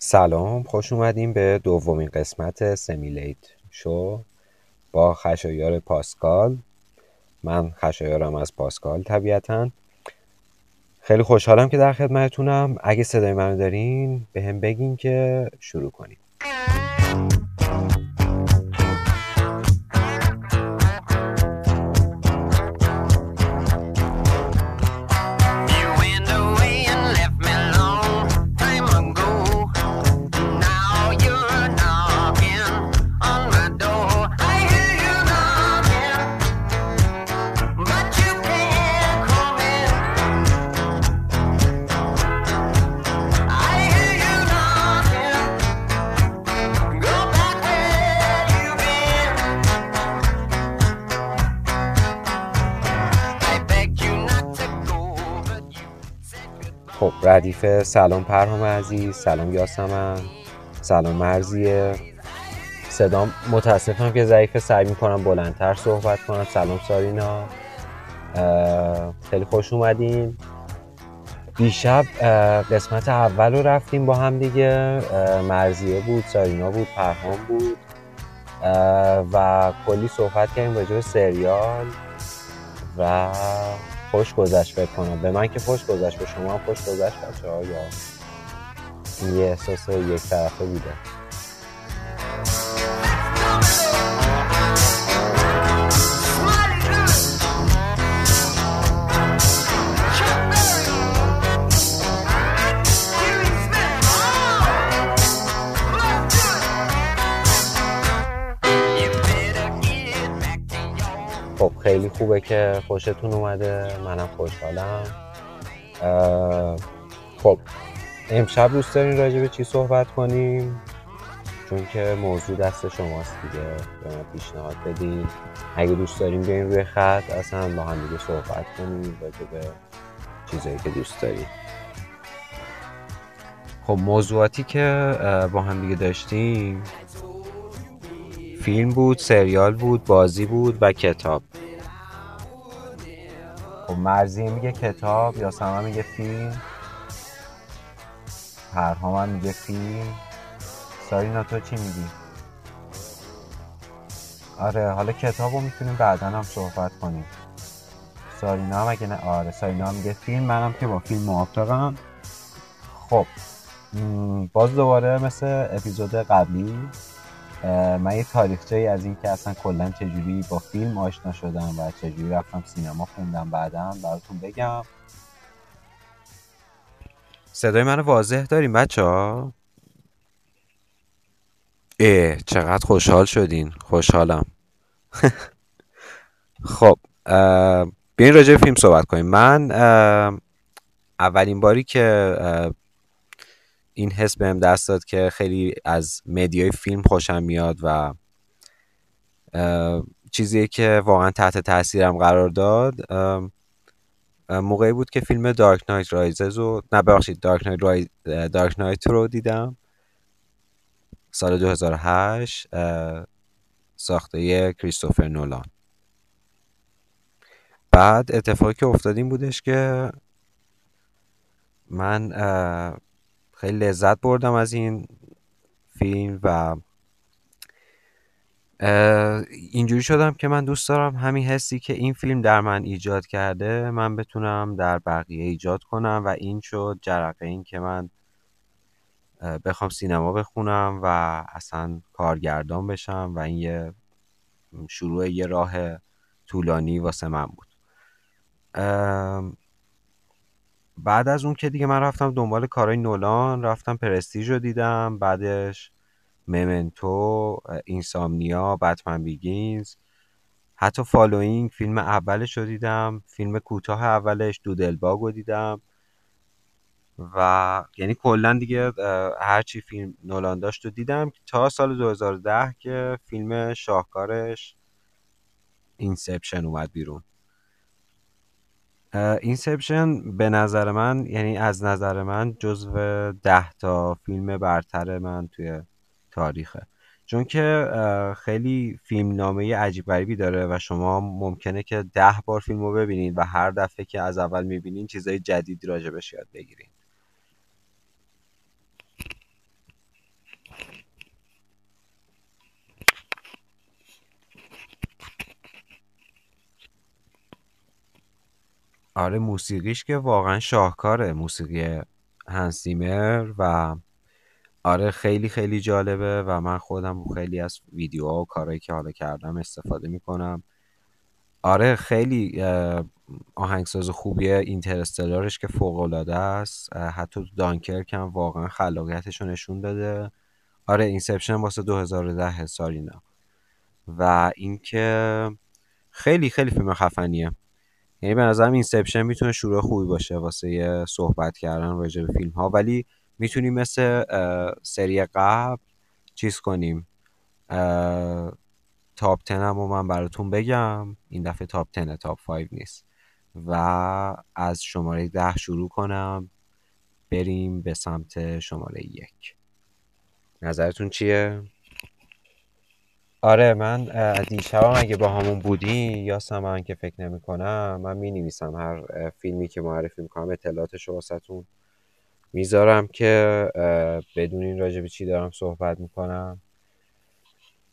سلام خوش اومدیم به دومین قسمت سمیلیت شو با خشایار پاسکال. من خشایارم از پاسکال طبیعتا. خیلی خوشحالم که در خدمتتونم اگه صدای منو دارین به هم بگین که شروع کنیم. ردیف سلام پرهام عزیز سلام یاسمن. سلام مرزیه. صدام متاسفم که ضعیفه سعی می‌کنم بلندتر صحبت کنم. سلام سارینا. خیلی خوش اومدین. دیشب قسمت اول رو رفتیم با هم دیگه. مرزیه بود سارینا بود پرهام بود. و کلی صحبت کردیم راجع به سریال. و خوش گذشت فکر کنم. به من که خوش گذشت به شما خوش گذشت بچه ها یا یه احساس یک طرفه بوده. خیلی خوبه که خوشتون اومده. منم خوشحالم. خب امشب دوست دارین راجع به چی صحبت کنیم؟ چون که موضوع دست شماست دیگه. به ما پیشنهاد بدین. اگه دوست داریم بیاین روی خط اصلا با هم دیگه صحبت کنیم راجع به چیزایی که دوست داریم خب موضوعاتی که با هم دیگه داشتیم فیلم بود سریال بود بازی بود و کتاب. خب مرزیه میگه کتاب یا سما میگه فیلم. پرهام هم میگه فیلم. سارینا تو چی میگی؟ آره حالا کتاب رو می‌تونیم بعدا هم صحبت کنیم. سارینا هم اگه نه آره سارینا هم میگه فیلم. منم که با فیلم موافقم. خب باز دوباره مثل اپیزود قبلی من یه تاریخچه از این که اصلا کلا چجوری با فیلم آشنا شدم و چجوری رفتم سینما خوندم بعدا براتون بگم. صدای منو واضح داریم بچه ها؟ اه چقدر خوشحال شدین. خوشحالم. خب بیاین راجع به فیلم صحبت کنیم. من اولین باری که این حس بهم دست داد که خیلی از مدیای فیلم خوشم میاد و اه، چیزیه که واقعا تحت تاثیرم قرار داد. موقعی بود که فیلم دارک نایت رایزز رو نه ببخشید دارک نایت, رای... دارک نایت رو دیدم. سال 2008 اه، ساخته کریستوفر نولان. بعد اتفاقی که افتاد این بودش که من خیلی لذت بردم از این فیلم و اینجوری شدم که من دوست دارم همین حسی که این فیلم در من ایجاد کرده من بتونم در بقیه ایجاد کنم و این شد جرقه این که من بخوام سینما بخونم و اصلا کارگردان بشم و این یه شروع یه راه طولانی واسه من بود. بعد از اون که دیگه من رفتم دنبال کارهای نولان رفتم Prestige رو دیدم بعدش Memento Insomnia Batman Begins حتی Following فیلم اولش رو دیدم فیلم کوتاه اولش Doodlebug رو دیدم و یعنی کلا دیگه هرچی فیلم نولان داشت رو دیدم تا سال 2010 که فیلم شاهکارش Inception اومد بیرون. Inception به نظر من یعنی از نظر من جزو ده تا فیلم برتر من توی تاریخه. چون که خیلی فیلم نامه عجیب غریبی داره و شما ممکنه که ده بار فیلم رو ببینید و هر دفعه که از اول می‌بینین چیزای جدیدی راجبش یاد بگیرین. آره موسیقیش که واقعا شاهکاره موسیقی هنسیمر و آره خیلی خیلی جالبه و من خودم خیلی از ویدیوها و کارهایی که حالا کردم استفاده می‌کنم. آره خیلی آهنگساز خوبیه اینترستلارش که فوق العاده است حتی تو دانکرک هم واقعا خلاقیتش رو نشون داده. آره اینسپشن واسه 2010 سارینا و اینکه خیلی خیلی فیلم خفنیه. یعنی به نظرم Inception می‌تونه شروع خوبی باشه واسه یه صحبت کردن راجع به فیلم ها ولی می‌تونیم مثل سری قبل چیز کنیم. top 10 هم من براتون بگم. این دفعه top 10 top 5 نیست. و از شماره ده شروع کنم. بریم به سمت شماره یک. نظرتون چیه؟ آره من دیشب هم اگه با همون بودی یا سمن که فکر نمی کنم من می نویسم هر فیلمی که معرفی می‌کنم اطلاعاتش رو واسهتون می‌ذارم که بدونین راجع به چی دارم صحبت می‌کنم.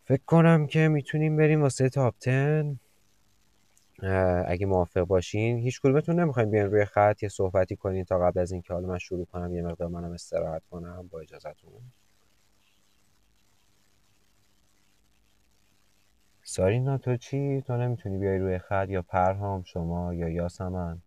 فکر کنم که می‌تونیم بریم واسه تاپ 10 اگه موافق باشین. هیچ کدومتون نمی‌خواین بیان روی خط یه صحبتی کنین تا قبل از اینکه حالا من شروع کنم یه مقدار منم استراحت کنم با اجازهتون. سارینا تو چی؟ تو نمی‌تونی بیای روی خط یا پرهام شما یا یاسمن؟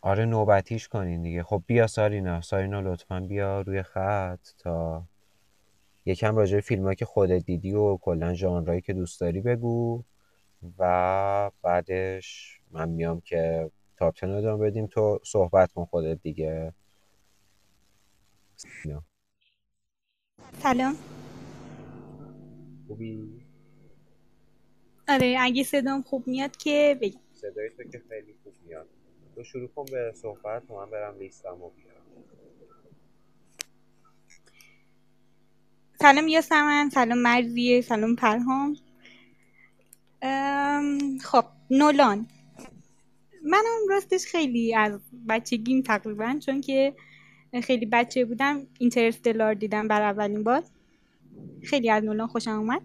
آره نوبتیش کنین دیگه. خب بیا سارینا سارینا لطفا بیا روی خط تا یکم راجع به فیلم که خودت دیدی و کلا ژانرهایی که دوست داری بگو و بعدش من میام که تاپ تن رو بدیم. تو صحبت کن خودت دیگه. سلام. خوبی؟ آره اگه صدام خوب میاد که بگم صدای تو که خیلی خوب میاد. تو شروع کن به صحبت و من برم لیستم رو بیارم. سلام یاسمن سلام مرزیه سلام پرهام. خب نولان. منم راستش خیلی از بچگیم تقریبا چون که خیلی بچه بودم اینترستلار دیدم بر اولین بار. خیلی از نولان خوشم اومد.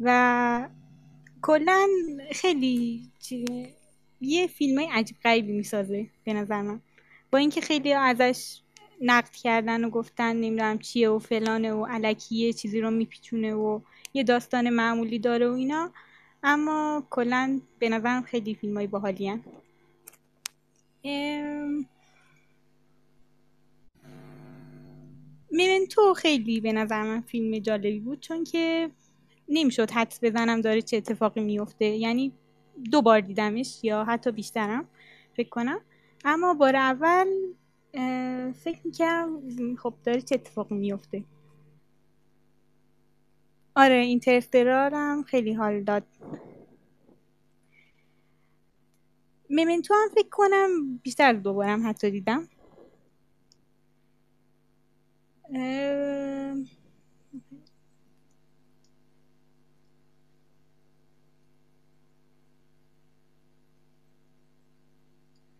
و کلا خیلی یه فیلم های عجیب غریبی می‌سازه به نظر من. با اینکه خیلی ازش نقد کردن و گفتن نمی‌دونم چیه و فلانه و علکیه چیزی رو میپیچونه و یه داستان معمولی داره و اینا. اما کلا به نظرم خیلی فیلم های باحالی میمنتو خیلی به نظر من فیلم جالبی بود چون که نمی‌شد حدس بزنم داره چه اتفاقی میفته یعنی دو بار دیدمش یا حتی بیشترم فکر کنم. اما بار اول فکر می‌کردم خب داره چه اتفاقی میفته آره اینترسترارم خیلی حال داد. ممنتو هم فکر کنم بیشتر دوبارم حتی دیدم.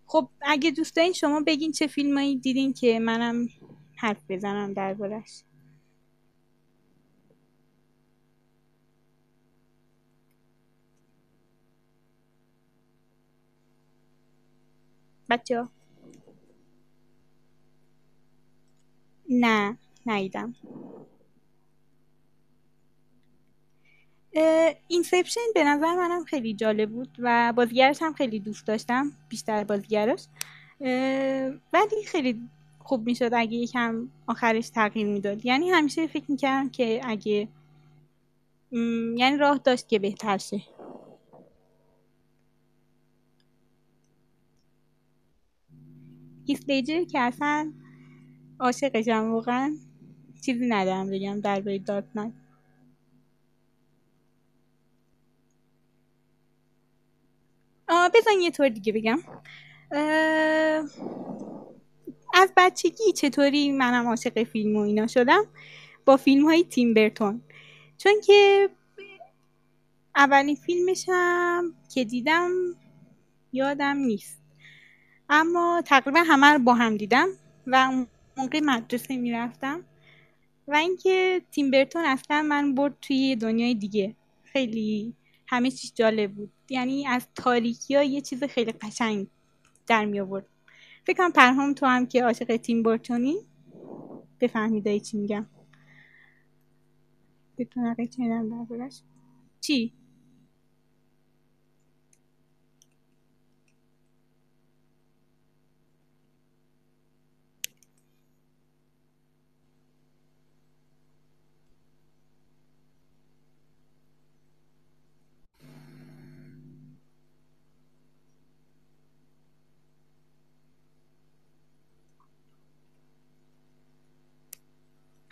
خب اگه دوست دارین شما بگین چه فیلمایی دیدین که منم حرف بزنم دربارش بچه ها نه نیدم اینسپشن به نظر منم خیلی جالب بود و بازیگرش هم خیلی دوست داشتم بیشتر بازیگرش. ولی خیلی خوب می‌شد اگه یکم آخرش تغییر می‌داد. یعنی همیشه فکر می‌کردم که اگه یعنی راه داشت که بهتر شه. هیسلیجر که اصلا عاشقشم واقعا چیزی ندارم بگم درباره دارک نایت بزن یه طور دیگه بگم. از بچگی چطوری منم عاشق فیلم و اینا شدم؟ با فیلم های تیم برتون. چون که اولین فیلمشم که دیدم یادم نیست. اما تقریبا همه رو با هم دیدم و موقع مدرسه می‌رفتم و اینکه تیم برتون اصلا من برد توی دنیای دیگه. خیلی همه چیز جالب بود. یعنی از تاریکی ها یه چیز خیلی قشنگ در می آورد فکر کنم پرهام تو هم که عاشق تیم برتونی بفهمیدای چی میگم. بتونم دربارش چی؟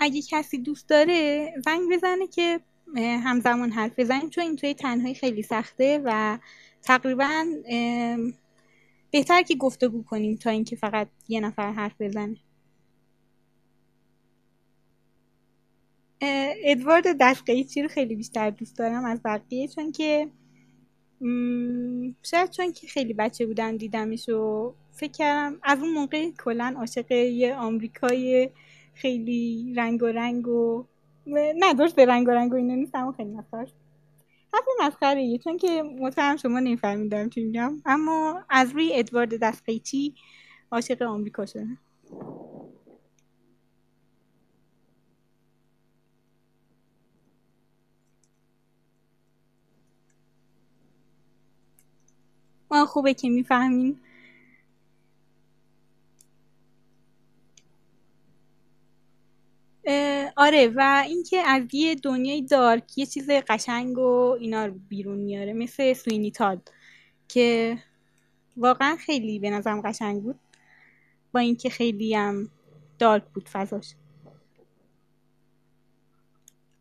اگه کسی دوست داره زنگ بزنه که همزمان حرف بزنیم چون این توی تنهایی خیلی سخته و تقریبا بهتر که گفتگو کنیم تا اینکه فقط یه نفر حرف بزنه. ادوارد دستقیچی رو خیلی بیشتر دوست دارم از بقیه؟ چون که شاید چون که خیلی بچه بودم دیدمش و فکر کردم از اون موقع کلا عاشق یه آمریکای خیلی رنگ و رنگ و نه درست رنگ و رنگ و اینا نیست اما خیلی مسخره حرف مسخره چون که مطمئنم شما نمیفهمیدم چی میگم. اما از روی ادوارد دستقیچی عاشق آمریکا شدم. ما خوبه که می‌فهمین. آره و اینکه از یه دنیای دارک یه چیز قشنگ و اینا رو بیرون میاره مثل سوینی تاد که واقعا خیلی به نظرم قشنگ بود. با اینکه خیلی هم دارک بود فضاش.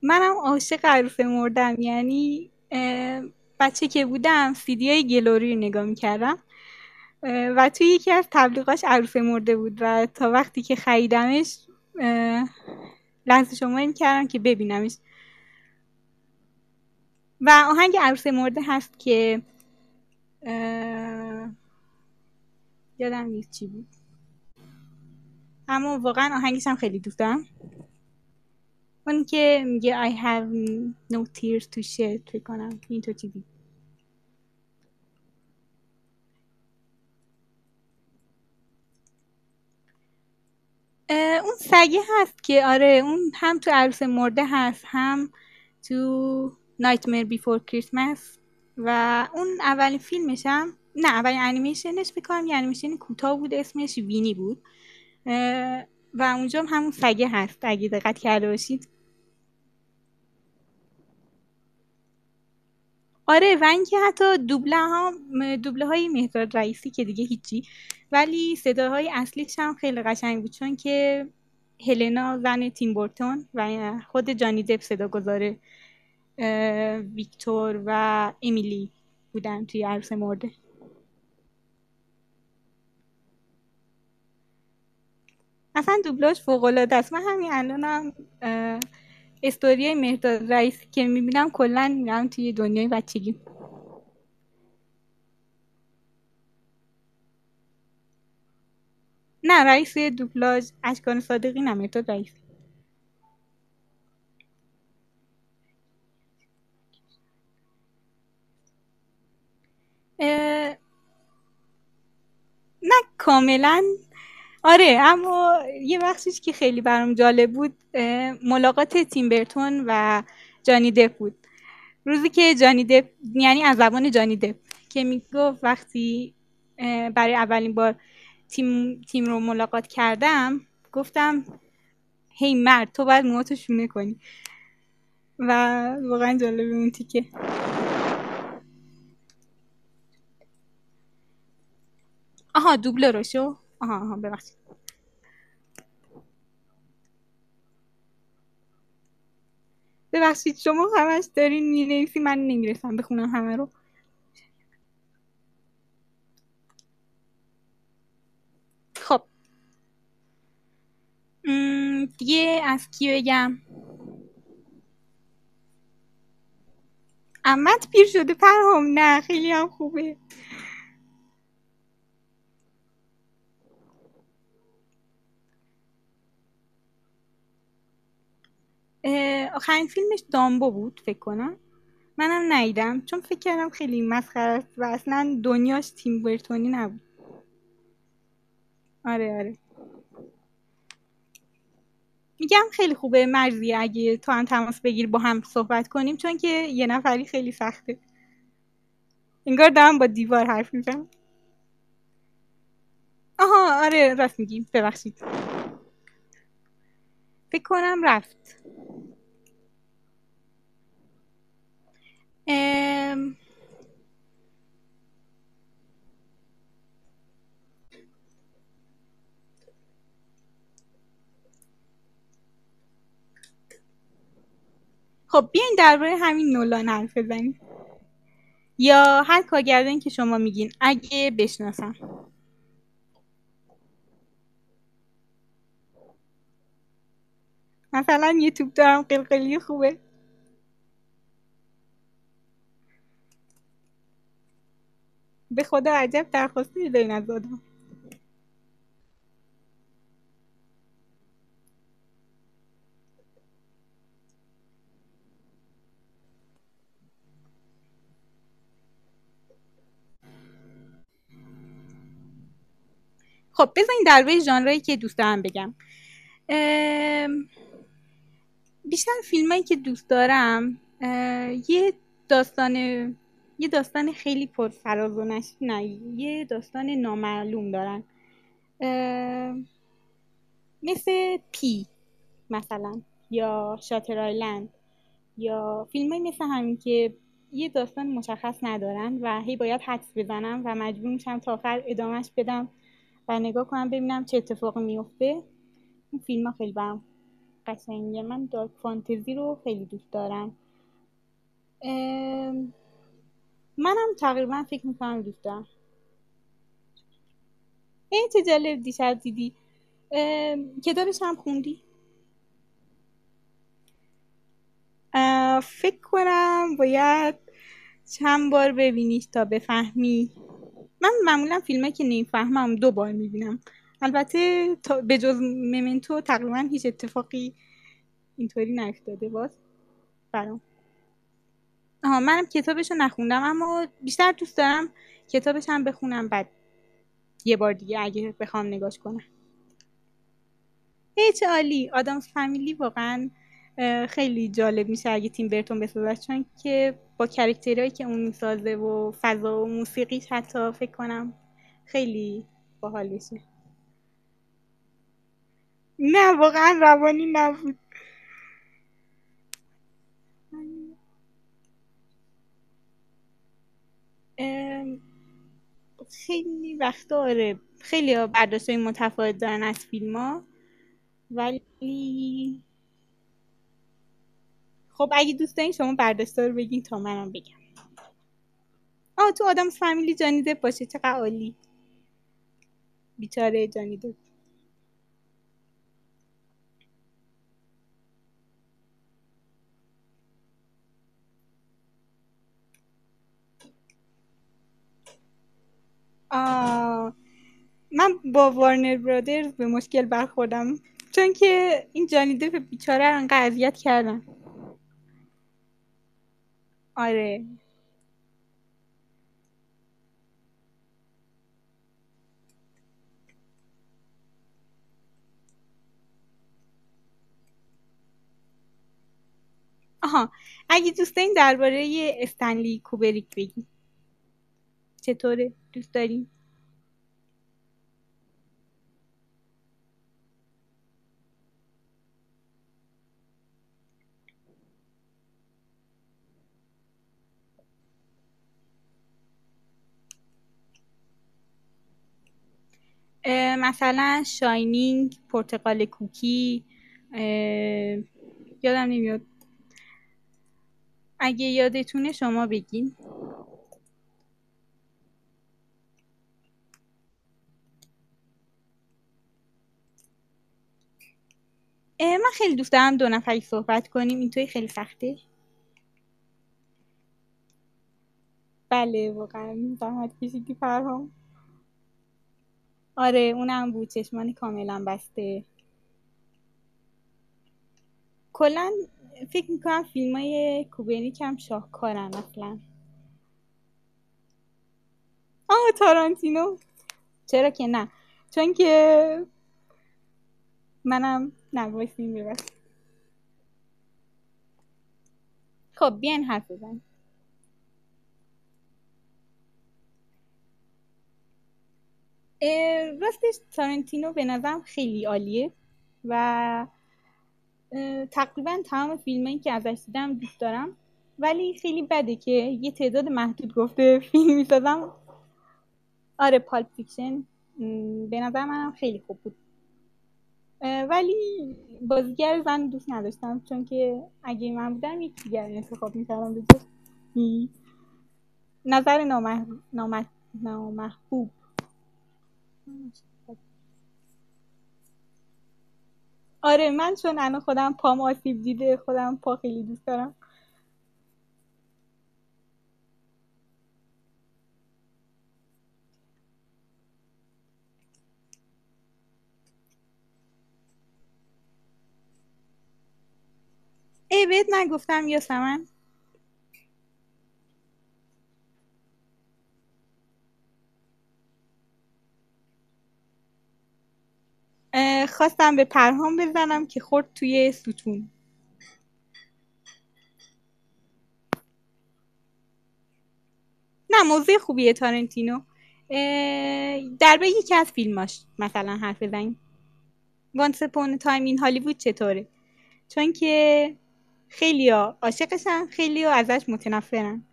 منم عاشق عروس مردم یعنی بچه که بودم سیدی های گلوری رو نگاه می‌کردم. و توی یکی از تبلیغاش عروس مرده بود و تا وقتی که خریدمش لحظه شما این کردم که ببینمش. و آهنگ عروس مرده هست که اه، یادم نیست چی بود. اما واقعا آهنگش هم خیلی دوست دارم. اون که میگه I have no tears to shed فکر کنم اینطور چیزی اون سگه هست که آره اون هم تو عروس مرده هست هم تو Nightmare Before Christmas و اون اولین فیلمش هم نه اولین انیمیشنش بکنم یه انیمیشن کوتاه بود اسمش وینی بود. و اونجا هم همون سگه هست. اگه دقت کرده باشید. آره و اینکه حتی دوبله ها دوبله های مهداد رئیسی که دیگه هیچی ولی صداهای اصلیش هم خیلی قشنگ بود چون که هلنا زن تیم بورتون و خود جانی دپ صدا گذاره ویکتور و امیلی بودن توی عروس مرده. اصلا دوبلاژ فوق العاده است. من همین الانم اه، استوری مهداد رئیسی که می‌بینم کلا میرم توی دنیای بچگی. نه رئیس دوبلاژ اشکان صادقی نه مهداد رئیسی اه، نه کاملا آره اما یه بخشش که خیلی برام جالب بود ملاقات تیم برتون و جانی دپ بود. روزی که جانی دپ یعنی از زبان جانی دپ که می‌گفت وقتی برای اولین بار تیم تیم رو ملاقات کردم گفتم هی مرد تو باید موهاتو شونه کنی. و واقعا جالبه اون تیکه. آها دوبله رو شو. آها آها ببخشید ببخشید شما همش دارین می‌نویسی من نمی‌رسم بخونم همه رو خب دیگه از کی بگم عمت پیر شده پرهام نه خیلی هم خوبه آخرین فیلمش دامبو بود فکر کنم. منم ندیدم چون فکر کردم خیلی مسخره است و اصلا دنیاش تیم برتونی نبود. آره آره. میگم خیلی خوبه مرزی اگه تو هم تماس بگیر با هم صحبت کنیم چون که یه نفری خیلی سخته. انگار دارم با دیوار حرف می‌زنم. آها آره راست میگیم ببخشید. فکر کنم رفت. ام... خب بیاین درباره همین نولان حرف بزنیم. یا هر کارگردانی که شما میگین اگه بشناسم. مثلا یوتیوب دارم قلقلی خوبه. به خدا عجب درخواستی دارین از آدم. خب بذارین درباره ژانرایی که دوست دارم بگم. بیشتر فیلمایی که دوست دارم یه داستان یه داستان خیلی پر فراز و نه یه داستان نامعلوم دارن. مثل پی مثلا یا شاتر آیلند یا فیلم مثل همین که یه داستان مشخص ندارن و هی باید حدس بزنم و مجبور میشم تا آخر ادامهش بدم و نگاه کنم ببینم چه اتفاقی میفته این فیلم ها خیلی برام قشنگه. من دارک فانتزی رو خیلی دوست دارم. منم تقریبا فکر می‌کنم دوست دارم. ای چه جالب دیشب دیدی. کتابش هم خوندی؟ فکر کنم باید چند بار ببینیش تا بفهمی. من معمولا فیلمه که نمی‌فهمم دو بار می‌بینم. البته تا به جز ممنتو تقریبا هیچ اتفاقی اینطوری نیفتاده باز. برام. آها منم کتابشو نخوندم اما بیشتر دوست دارم کتابش هم بخونم بعد یه بار دیگه اگه بخوام نگاش کنم. ای چه عالی. آدامز فامیلی واقعا خیلی جالب میشه اگه تیم برتون بسازه چون که با کرکترهایی که اون می‌سازه و فضا و موسیقیش حتی فکر کنم خیلی باحال بشه نه واقعا روانی نبود. خیلی وقتا آره خیلی ها برداشت های متفاوت دارن از فیلم ها ولی خب اگه دوست دارین شما برداشت رو بگین تا منم بگم. آه تو آدم فامیلی جانی دپ باشه چقدر عالی. بیچاره جانی من با وارنر برادرز به مشکل برخوردم. چون که این جانی دپ بیچاره انقدر اذیت کردن. آره. آها اگه دوست دارین درباره استنلی کوبریک بگی چطوره؟ دوست دارین اه، مثلا شاینینگ پرتقال کوکی یادم نمیاد. اگه یادتونه شما بگین. من خیلی دوست دارم دو نفری صحبت کنیم. اینطوری خیلی سخته. بله واقعا. زحمت کشیدی فرهام. آره اونم بود. چشمان کاملا بسته. کلا فکر می‌کنم فیلم های کوبرنیک هم شاهکارن اصلا. آه تارانتینو. چرا که نه؟ چون که منم نه وایسین ببخش خب بیاین حرف بزنیم. راستش تارنتینو به نظرم خیلی عالیه و تقریبا تمام فیلم که ازش دیدم دوست دارم. ولی خیلی بده که یه تعداد محدود گفته فیلم می‌سازم. آره Pulp Fiction به نظر منم خیلی خوب بود. ولی بازیگر زن دوست نداشتم چون که اگه من بودم یک دیگر انتخاب می‌کردم م، نظر نامح... نامح... نامحبوب. آره من چون الان خودم پام آسیب دیده خودم پا خیلی دوست دارم. بهت نگفتم یاسمن. خواستم به پرهام بزنم که خورد توی ستون. نه موضوع خوبیه تارنتینو. اه، درباره یکی از فیلماش مثلا حرف بزنیم. وانس اپون تایم این هالیوود چطوره؟ چون که خیلی عاشقشن خیلی ازش متنفرن.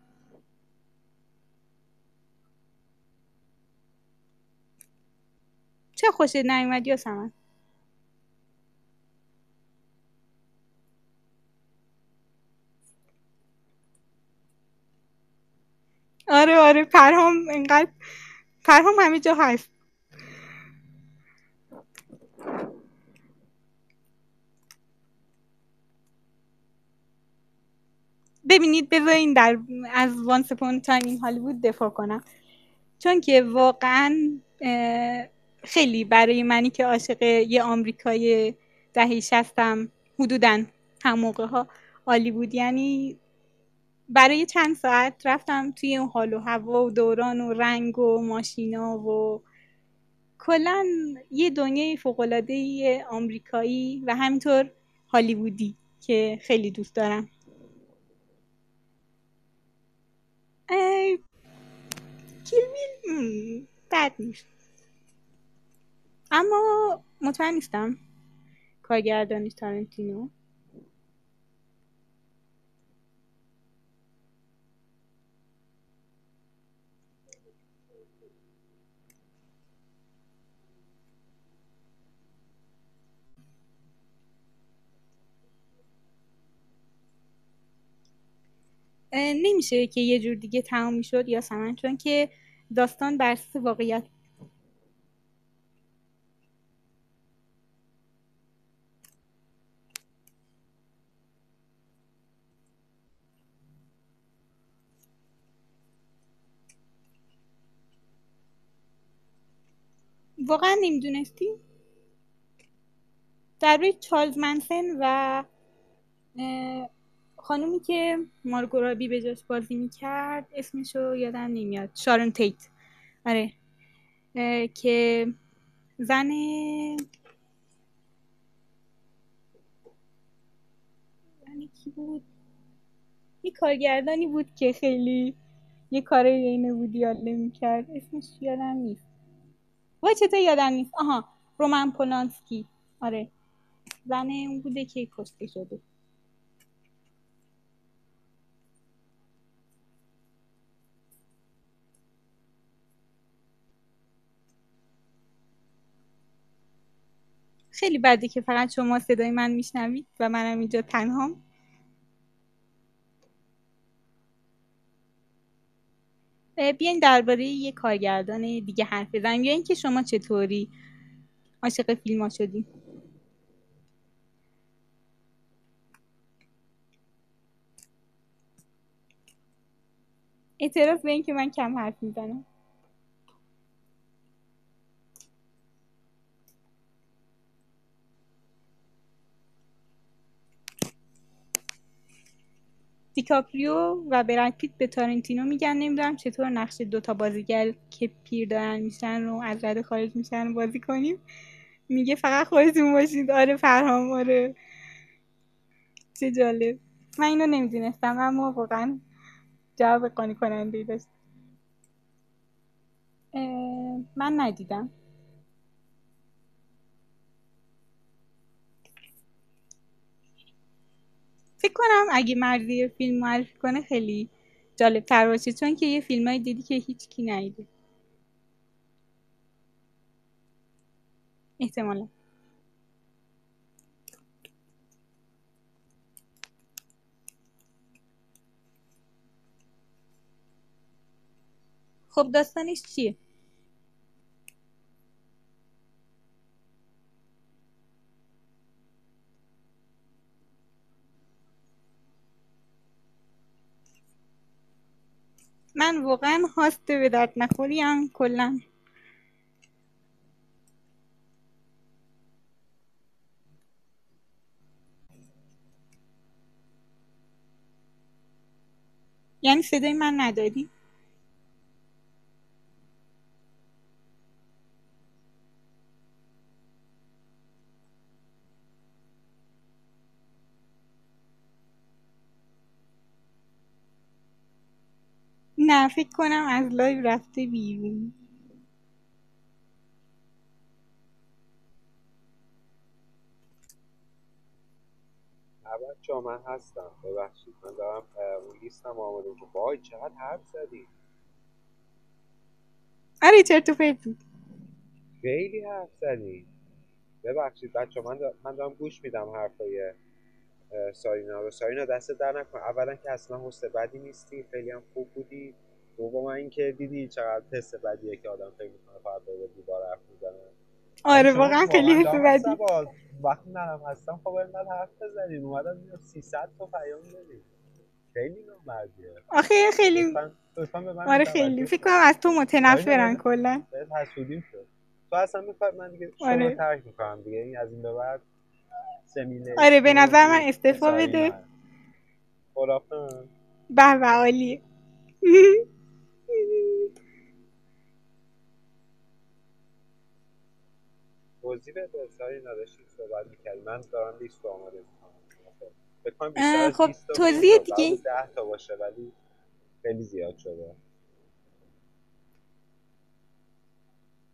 چه خوشت نیومد یاسمن آره آره. پرهام انقدر پرهام همه جا هست. ببینید بذارین در از وانس اپون تایم این هالیوود دفاع کنم. چون که واقعا خیلی برای منی که عاشق یه آمریکای دهه شستم حدودا هم موقع ها عالی یعنی برای چند ساعت رفتم توی اون حال و هوا و دوران و رنگ و ماشینا و کلا یه دنیای فوق‌العاده آمریکایی و همینطور هالیوودی که خیلی دوست دارم. اه، کیل بیل م، بد نیست. اما مطمئن نیستم کارگردانش تارنتینو نمیشه که یه جور دیگه تمام می‌شد یا سمن چون که داستان بر اساس واقعیت واقعا نمی‌دونستی؟ در روی چارلز منسن و خانومی که مارگو رابی به جاش بازی می‌کرد اسمشو یادم نمیاد. شارون تیت. آره. که زن زن کی بود؟ یه کارگردانی بود که خیلی یه کاری بین وودی آلن می‌کرد اسمش یادم نیست. وای چطور یادم نیست؟ آها رومن پولانسکی. آره. زن اون بوده که کشته شده. خیلی بده که فقط شما صدای من میشنوید و منم اینجا تنهام. بیاین درباره یه کارگردان دیگه حرف بزنیم. یا اینکه شما چطوری عاشق فیلم ها شدی اعتراف به اینکه من کم حرف می‌زنم. دیکاپریو و براد پیت به تارنتینو میگن نمی‌دونم چطور نقش دوتا بازیگر که پیر دارن میشن رو از رده خارج میشن بازی کنیم. میگه فقط خودتون باشید. آره فرهام آره. چه جالب. من اینو نمی‌دونستم اما واقعا جواب قانی کننده داشت. من ندیدم. فکر کنم اگه مرزی فیلم معرفی کنه خیلی جالب تر باشه چون که یه فیلم دیدی که هیچ کی ندیده. احتمالا. خب داستانش چیه؟ من واقعا هاست به درد نخوریم کلا. یعنی صدای من نداری؟ نه فکر کنم از لایو رفته بیرون. بچه من هستم. ببخشید من دارم اون لیستم آماده می‌کنم. وای چقدر حرف زدی. آره چرت و پرت بود خیلی حرف زدی. ببخشید بچه من, دا- من دارم گوش میدم حرفای سارینا رو. سارینا دست در نکن. اولا که اصلا حس بدی نیستی. خیلی هم خوب بودی. دوم اینکه دیدی چقدر حس بدیه که آدم فکر می‌کنه فقط به دیوار حرف می‌زنه. آره واقعا خیلی حس بدی. وقتی نرم هستم خب اینقدر حرف بزنین اومدم دیدم 300 تا پیام دادی خیلی نامردیه. آخه خیلی لطفا به من آره خیلی. فکر کنم از تو متنفرن. کلا. بهت حسودیم شد. تو اصلا می‌خوای من دیگه شما آره. ترک می‌کنم دیگه. این از این به بعد سمینه آره به نظر من استعفا بده. خرافه به به عالیه توضیح بده ساری نداشتی صحبت می‌کردی من دارم لیست آماده می‌کنم. خب 20 تا توضیح. دیگه. 10 تا باشه ولی خیلی زیاد شده.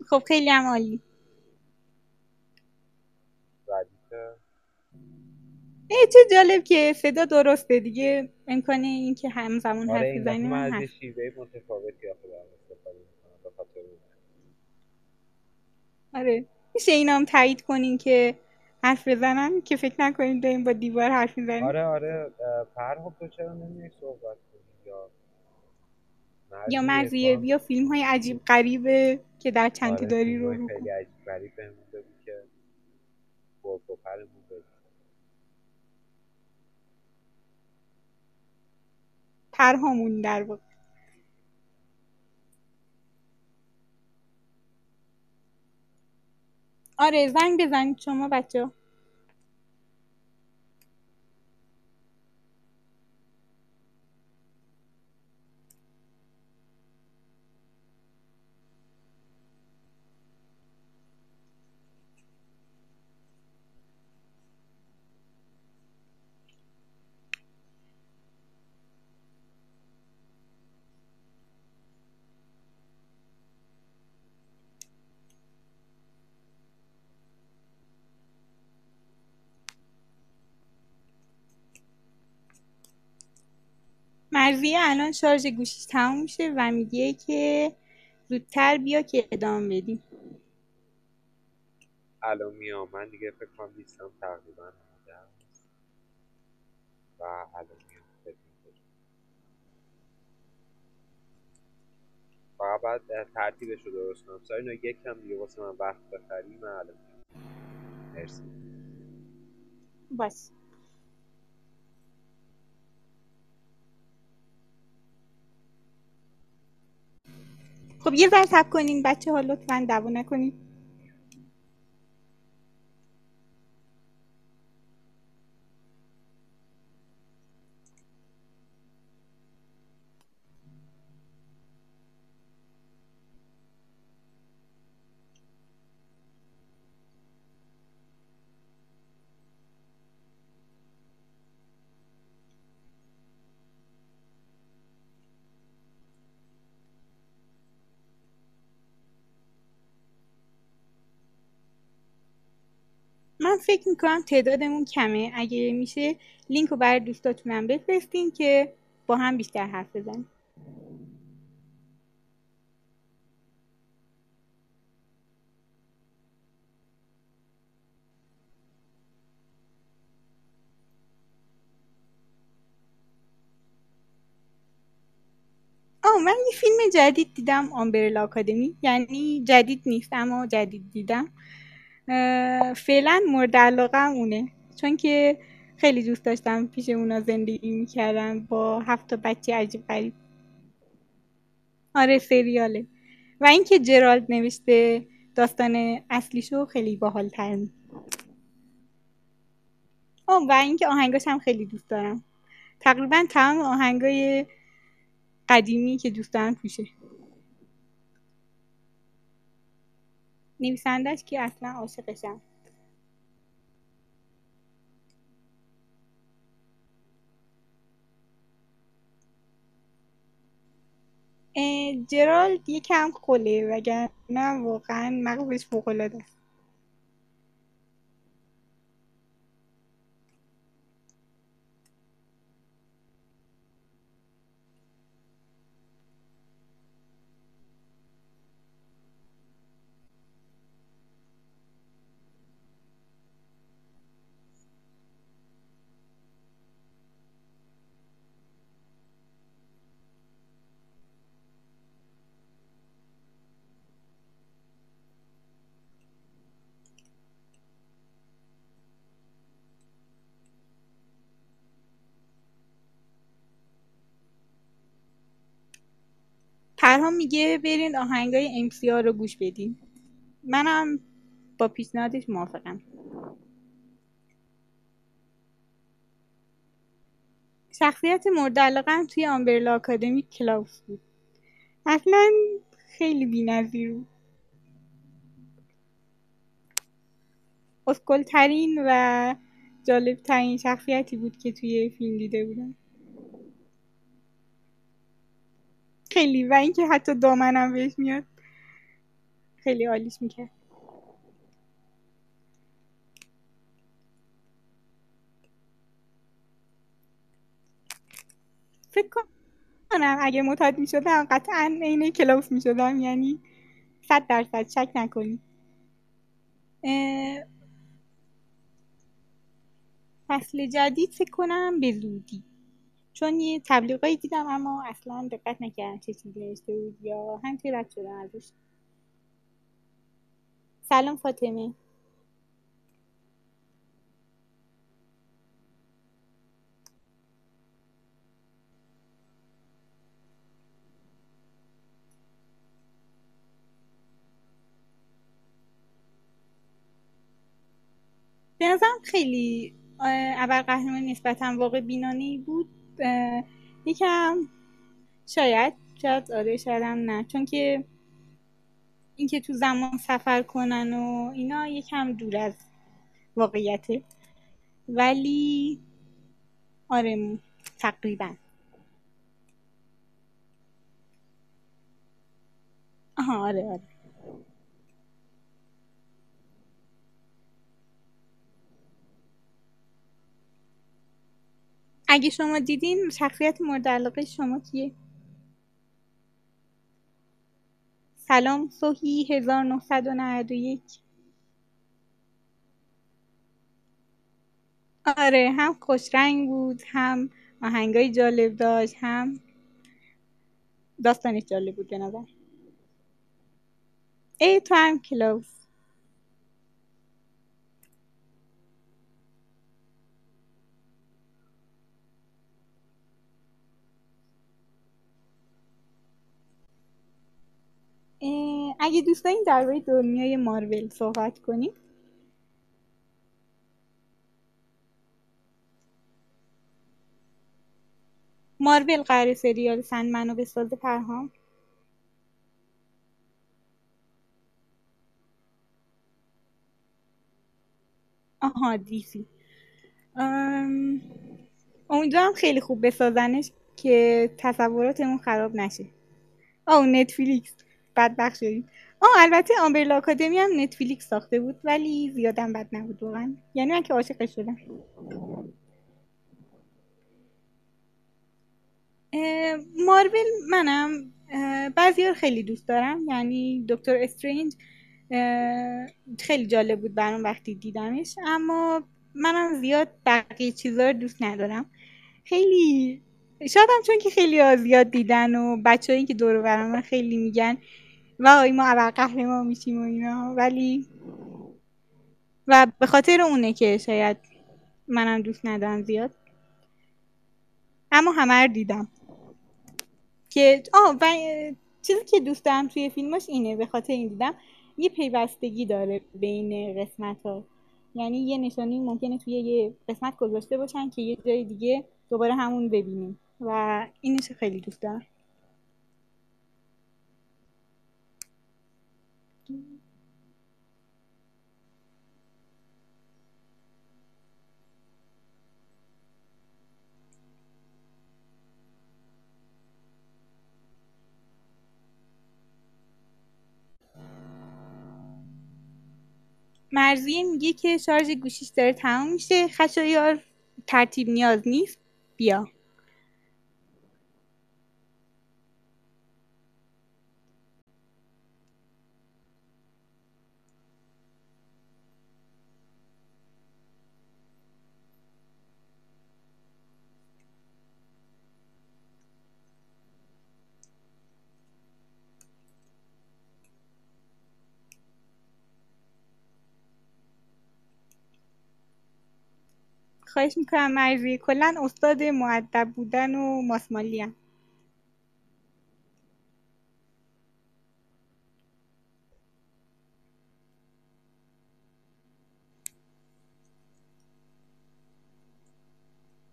خب خیلی هم عالی. ای چه جالب که صدا درسته دیگه. امکان این که همزمان آره حرف دفعه بزنیم هم هست. شیوه متفاوتی آخه به. آره. میشه اینا هم تایید کنین که حرف بزنن؟ که فکر نکنین داریم با دیوار حرف می‌زنیم. آره آره. فرهاد تو چرا نمیای صحبت کنی؟ یا یا مرزیه، بیا فیلم های عجیب غریبه که در چند آره، داری رو رو. خیلی عجیب غریب بهمون بگو که گرگ و پرمون بگو پرهامون در واقع. آره زنگ بزنید شما بچه مرزیه الان شارژ گوشیش تموم میشه و میگه که زودتر بیا که ادامه بدیم. الان میام. من دیگه فکر کنم لیستم تقریبا است و الان میام. فقط اه، ترتیبش رو درست کنم. سارینا یکم دیگه واسه من وقت بخری من الان مرسی. باش. خب یه ذره صبر کنین بچه ها لطفا دعوا نکنین. چون فکر می‌کنم تعدادمون کمه. اگه میشه لینک رو برای دوستاتونم بفرستین که با هم بیشتر حرف بزنیم. من یه فیلم جدید دیدم آمبرلا آکادمی یعنی جدید نیست اما جدید دیدم. فعلا مورد علاقه اونه چون که خیلی دوست داشتم پیش اونا زندگی می‌کردم با هفت تا بچه عجیب غریب. آره سریاله. و اینکه جرالد نوشته داستان اصلیشو خیلی باحال تر و اینکه آهنگاش هم خیلی دوست دارم. تقریبا تمام آهنگای قدیمی که دوست دارم توشه نویسندش که اصلا؟ عاشقشم جرالد یکم خله وگرنه واقعا مغزش فوق‌العاده است. میگه برین آهنگای MCA رو گوش بدین. منم با پیشنهادش موافقم. شخصیت مورد علاقه‌ام توی آمبرلا آکادمی کلاوس بود. اصلا خیلی بی‌نظیر بود. اسکلترین و جالبترین شخصیتی بود که توی فیلم دیده بودم. خیلی و اینکه حتی دامنم بهش میاد. خیلی عالیش می‌کرد. فکر کنم اگه معتاد می‌شدم قطعا عین کلاوس می‌شدم یعنی صد درصد شک نکنی فصل جدید فکر کنم به زودی. چون یه تبلیغایی دیدم اما اصلا دقت نکردم چه چیزی نوشته بود یا همینطوری رد شدم ازش. سلام فاطمه. به نظرم خیلی ابرقهرمان نسبتا واقع بینانه بود. یکم شاید شاید آره شاید هم نه. چون که اینکه تو زمان سفر کنن و اینا یکم دور از واقعیته. ولی آره تقریبا. آره آره. اگه شما دیدین شخصیت مورد علاقه شما کیه؟ سلام سوهی 1991 آره هم خوش رنگ بود هم آهنگای جالب داشت هم داستانش جالب بود به نظر. ای تو هم کلاوس اه، اگه دوست دارین درباره دنیای مارول صحبت کنیم. مارول قراره سریال سندمن رو بسازه پرهام. آها دیسی ام، امیدوارم خیلی خوب بسازنش که تصوراتمون خراب نشه. آه نتفلیکس بدبخت شدیم. آه البته آمبرلا آکادمی هم نتفلیکس ساخته بود ولی زیادم بد نبود واقعا. یعنی من که عاشقش شدم. مارول منم بعضی خیلی دوست دارم. یعنی دکتر استرینج خیلی جالب بود برام وقتی دیدمش. اما منم زیاد بقیه چیزا رو دوست ندارم. خیلی شاید هم چون که خیلی زیاد دیدن و بچه که دور و بر من خیلی میگن وای ما اول قهرمان میشیم و اینا ولی و به خاطر اونه که شاید منم دوست ندارم زیاد. اما همه رو دیدم. که آه و چیزی که دوست دارم توی فیلماش اینه به خاطر این دیدم یه پیوستگی داره بین قسمت ها یعنی یه نشانی ممکنه توی یه قسمت گذاشته باشن که یه جای دیگه دوباره همون ببینیم. و اینش خیلی دوست دارم. مرزیه میگه که شارژ گوشیش داره تموم میشه. خشایار ترتیب نیاز نیست. بیا. خواهش می‌کنم مرزی کلا استاد معدب بودن و ماسمالی هم.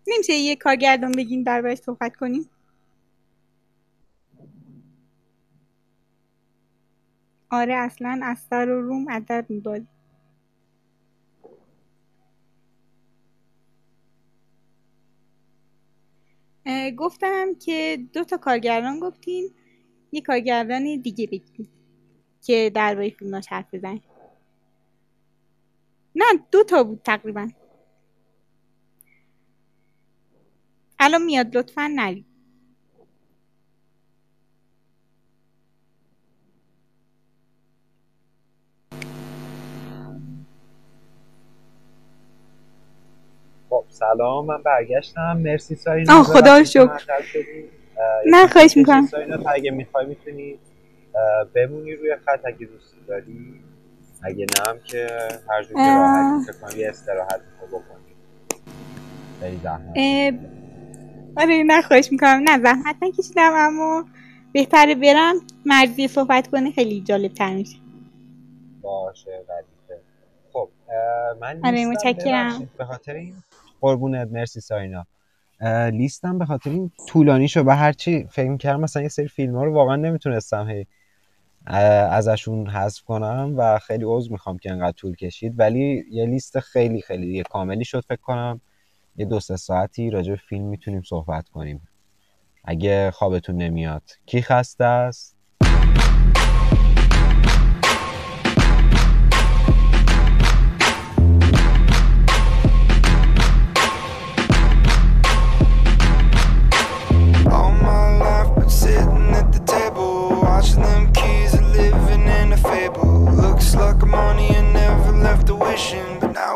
نمیشه یه کارگردان بگین دربارش صحبت کنیم؟ آره اصلا از سر و روم ادب میبازی. گفتم که دو تا کارگردان گفتین یه کارگردان دیگه بگین که درباره فیلماش حرف بزنیم نه دو تا بود تقریبا. الان میاد لطفا نرید خب سلام من برگشتم. مرسی سارینا آه، خدا رو شکر. نه، خواهش می‌کنم. سارینا تا اگه می‌خوای می‌تونی بمونی روی خط اگه دوست داری. اگه نه هم که هر جور که اه. راحتی فکر یه استراحت رو بکنی. خیلی زحمت آره نه خواهش می‌کنم. نه زحمت نکشیدم اما بهتره برم مرزی صحبت کنه. خیلی جالب تر میشه. باشه ردیفه. خب من آره، متشکرم. به خاطر این قربونت مرسی ساینا. لیستم به خاطر این طولانی شد و هرچی فکر کردم مثلا یه سری فیلم ها رو واقعا نمی‌تونستم هی ازشون حذف کنم و خیلی عذر می‌خوام که انقدر طول کشید. ولی یه لیست خیلی خیلی یه کاملی شد فکر کنم. یه دو سه ساعتی راجع به فیلم می‌تونیم صحبت کنیم. اگه خوابتون نمیاد. کی خسته است؟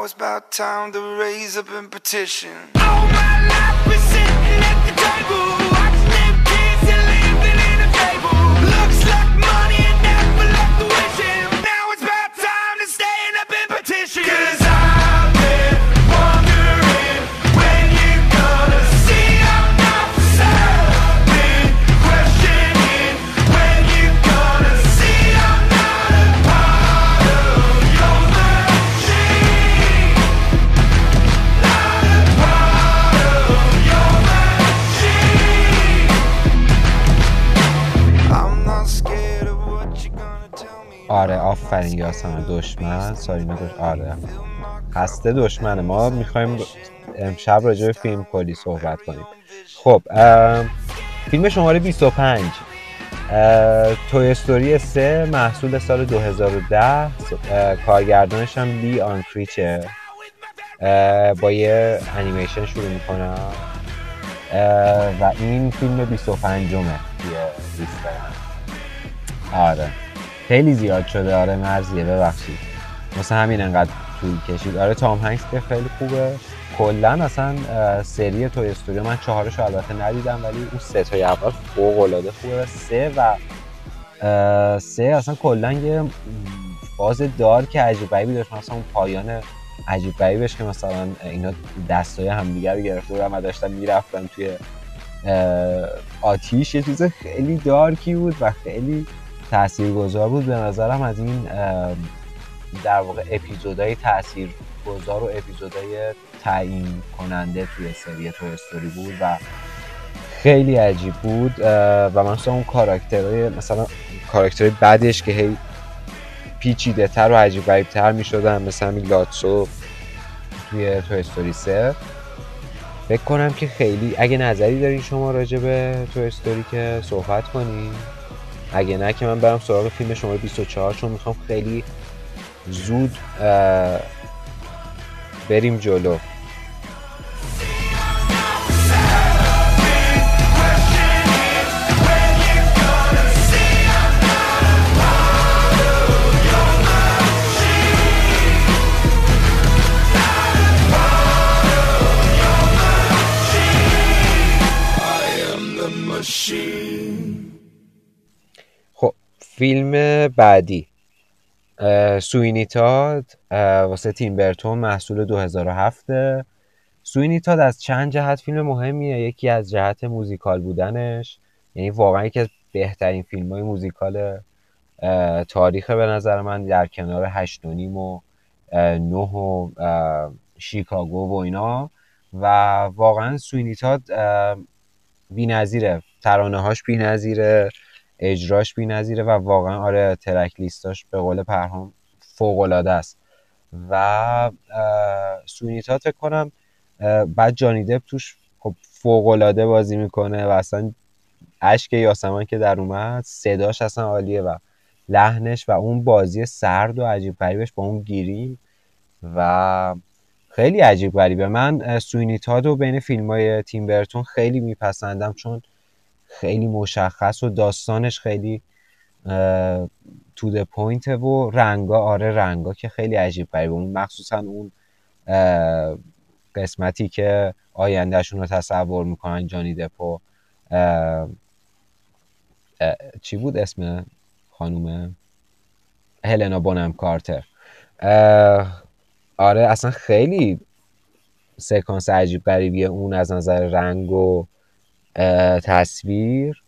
It's about time to raise up and petition. Oh, All آفرین یاسمن دشمن. سارینا دش... آره. خسته دشمنه. ما می‌خوایم امشب راجع به فیلم کلی صحبت کنیم. خب فیلم شماره 25 اه، توی استوری 3 محصول سال 2010 اه، کارگردانش هم لی آنکریچه با یه انیمیشن شروع می‌کنم و این فیلم 25 جمه توی لیست من آره. خیلی زیاد شده. آره مرزیه. ببخشید. مثل همین انقدر طول کشید. آره تام هنگس که خیلی خوبه. کلا اصلا سری توی استوری من چهارش البته ندیدم ولی اون سه تای اول فوق العاده خوبه. سه و سه اصلا کلا یه فاز دارک عجیب غریبی داشت. مثلا اون پایان عجیب غریبش که مثلا اینا دستای همدیگه رو گرفته بودن و داشتن می‌رفتن توی آتیش. یه چیز خیلی دارکی بود و خیلی تاثیرگذار بود. به نظرم از این در واقع اپیزودهای تاثیرگذار و اپیزودهای تعیین کننده توی سری توی استوری بود و خیلی عجیب بود. و مثلا اون کاراکترهای مثلا کاراکترهای بعدش که هی پیچیده تر و عجیب غریب تر می شدن مثل همین لاتسو توی توی استوری 3 فکر کنم که خیلی اگه نظری دارین شما راجع به توی استوری که صحبت کنین. اگه نه که من برم سراغ فیلم شماره 24 چون می‌خوام خیلی زود بریم جلو. فیلم بعدی. اه، سوینی تاد اه، واسه تیم برتون محصول 2007 سوینی تاد از چند جهت فیلم مهمیه؟ یکی از جهت موزیکال بودنش. یعنی واقعا یکی از بهترین فیلم های موزیکال تاریخ به نظر من. در کنار هشت و نیم و نه و شیکاگو و اینا. و واقعا سوینی تاد بی نظیره ترانه هاش بی نظیره اجراش بی نظیره و واقعا آره ترک لیستاش به قول پرهام فوق العاده است. و تاد فکر کنم بعد جانی دپ توش خب فوق العاده بازی می‌کنه و اصلا اشک یاسمن که در اومد صداش اصلا عالیه و لحنش و اون بازی سرد و عجیب غریبش با اون گیری و خیلی عجیب غریبه. من اه، Sweeney Todd رو بین فیلم های تیم برتون خیلی میپسندم چون خیلی مشخص و داستانش خیلی to the point و رنگا آره رنگا که خیلی عجیب غریبه. اون مخصوصا اون قسمتی که آیندهشون رو تصور می‌کنن جانی دپ و اه، اه، چی بود اسم خانومه هلنا بونم کارتر. آره اصلا خیلی سکانس عجیب غریبیه. اون از نظر رنگ و تصویر.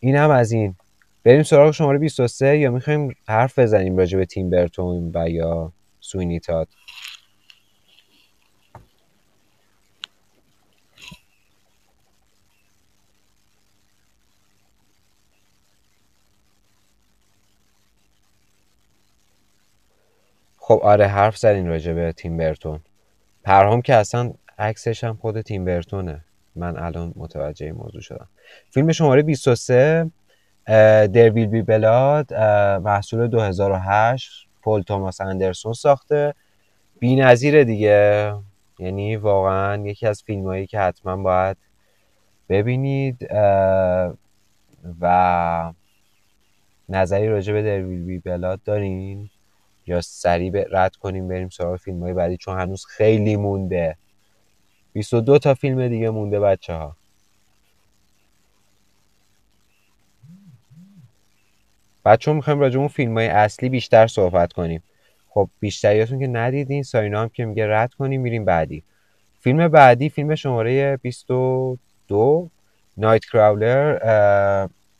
این هم از این. بریم سراغ شماره 23 یا می‌خوایم حرف بزنیم راجع به تیم برتون و یا سوینی تاد؟ خب آره حرف زدین راجع به تیم برتون. پرهام که اصلا عکسش هم خود تیم برتونه. من الان متوجه موضوع شدم. فیلم شماره 23 در ویل بی بلاد محصول 2008 پول توماس اندرسون ساخته. بی نظیره دیگه. یعنی واقعا یکی از فیلم هایی که حتما باید ببینید و نظری راجع به در ویل بی بلاد دارین یا سریع رد کنیم بریم سراغ فیلم های بعدی چون هنوز خیلی مونده. 22 تا فیلم دیگه مونده بچه ها بچه ها می‌خوایم راجع اون فیلم های اصلی بیشتر صحبت کنیم. خب بیشتریاتون که ندیدین ساینا هم که میگه رد کنیم میریم بعدی. فیلم بعدی فیلم شماره 22 نایت کراولر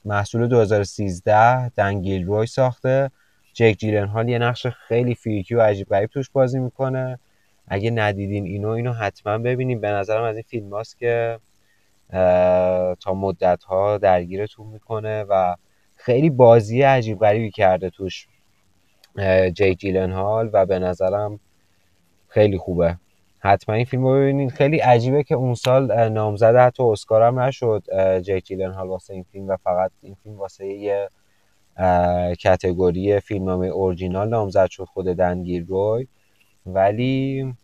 محصول 2013 دنگیل روی ساخته. جک جیلن هال یه نقش خیلی فیرکی و عجیب غریب توش بازی می‌کنه. اگه ندیدین اینو اینو حتما ببینیم. به نظرم از این فیلم هاست که تا مدت ها درگیرتون می‌کنه و خیلی بازی عجیب غریبی کرده توش جیک جیلن هال و به نظرم خیلی خوبه. حتما این فیلم رو ببینید خیلی عجیبه که اون سال نامزد حتی اسکار هم نشد اه، جک جیلنهال واسه این فیلم و فقط این فیلم واسه یه کتگوری فیلمنامه اورجینال نامزد شد خود دنگیر روی ولی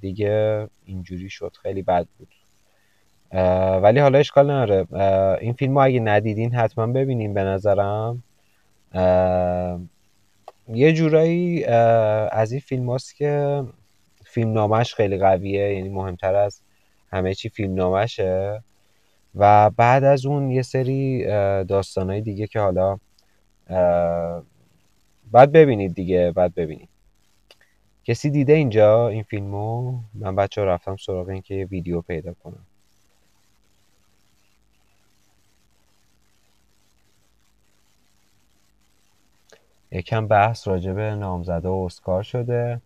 دیگه اینجوری شد خیلی بد بود. ولی حالا اشکال نداره. این فیلم اگه ندیدین حتما ببینیم به نظرم. یه جورایی از این فیلم هاست که فیلم نامش خیلی قویه یعنی مهمتر از همه چی فیلم نامشه و بعد از اون یه سری داستانهای دیگه که حالا باید ببینید دیگه باید ببینید. کسی دیده اینجا این فیلمو؟ من بچه ها رفتم سراغ این که ویدیو پیدا کنم. یکم بحث راجع به نامزدهای اسکار شده.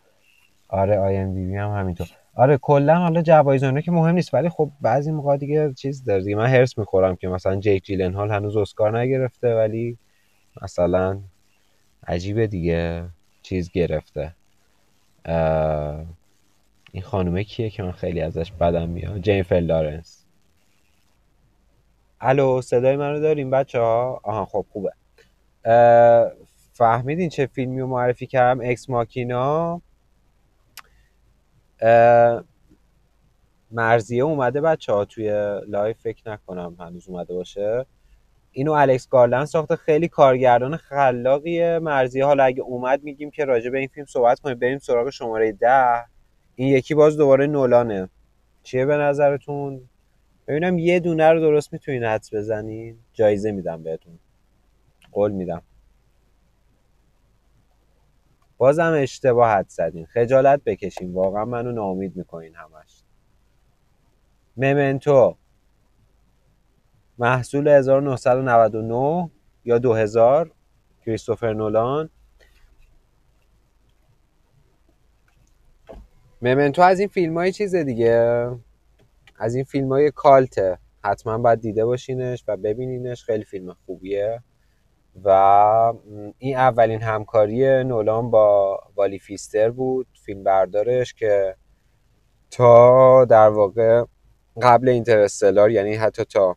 آره IMDb هم همینطور. آره کلا حالا جوایز اینا که مهم نیست ولی خب بعضی موقع دیگه چیز داره. دیگه من حرص می‌خورم که مثلا جیک جیلن هال هنوز اسکار نگرفته ولی مثلا عجیبه دیگه چیز گرفته. این خانومه کیه که من خیلی ازش بدم میاد؟ جینیفر لارنس. الو صدای منو داریم بچه ها آها خب خوبه. اه، فهمیدین چه فیلمی رو معرفی کردم؟ Ex Machina. مرزیه اومده بچه ها توی live؟ فکر نکنم هنوز اومده باشه. اینو الکس گارلند ساخته. خیلی کارگردان خلاقیه مرزیه. حالا اگه اومد میگیم که راجع به این فیلم صحبت کنیم. بریم سراغ شماره ده. این یکی باز دوباره نولانه. چیه به نظرتون؟ ببینم یه دونه رو درست می‌تونین حدس بزنین. جایزه میدم بهتون. قول میدم. بازم اشتباه حد زدین. خجالت بکشین. واقعا منو ناامید می‌کنین همش. ممنتو. محصول 1999 یا 2000 کریستوفر نولان. ممنتو از این فیلم های چیز دیگه. از این فیلم های کالته. حتما باید دیده باشینش و ببینینش. خیلی فیلم خوبیه. و این اولین همکاری نولان با والی فیستر بود. فیلم بردارش که تا در واقع قبل اینترستلار یعنی حتی تا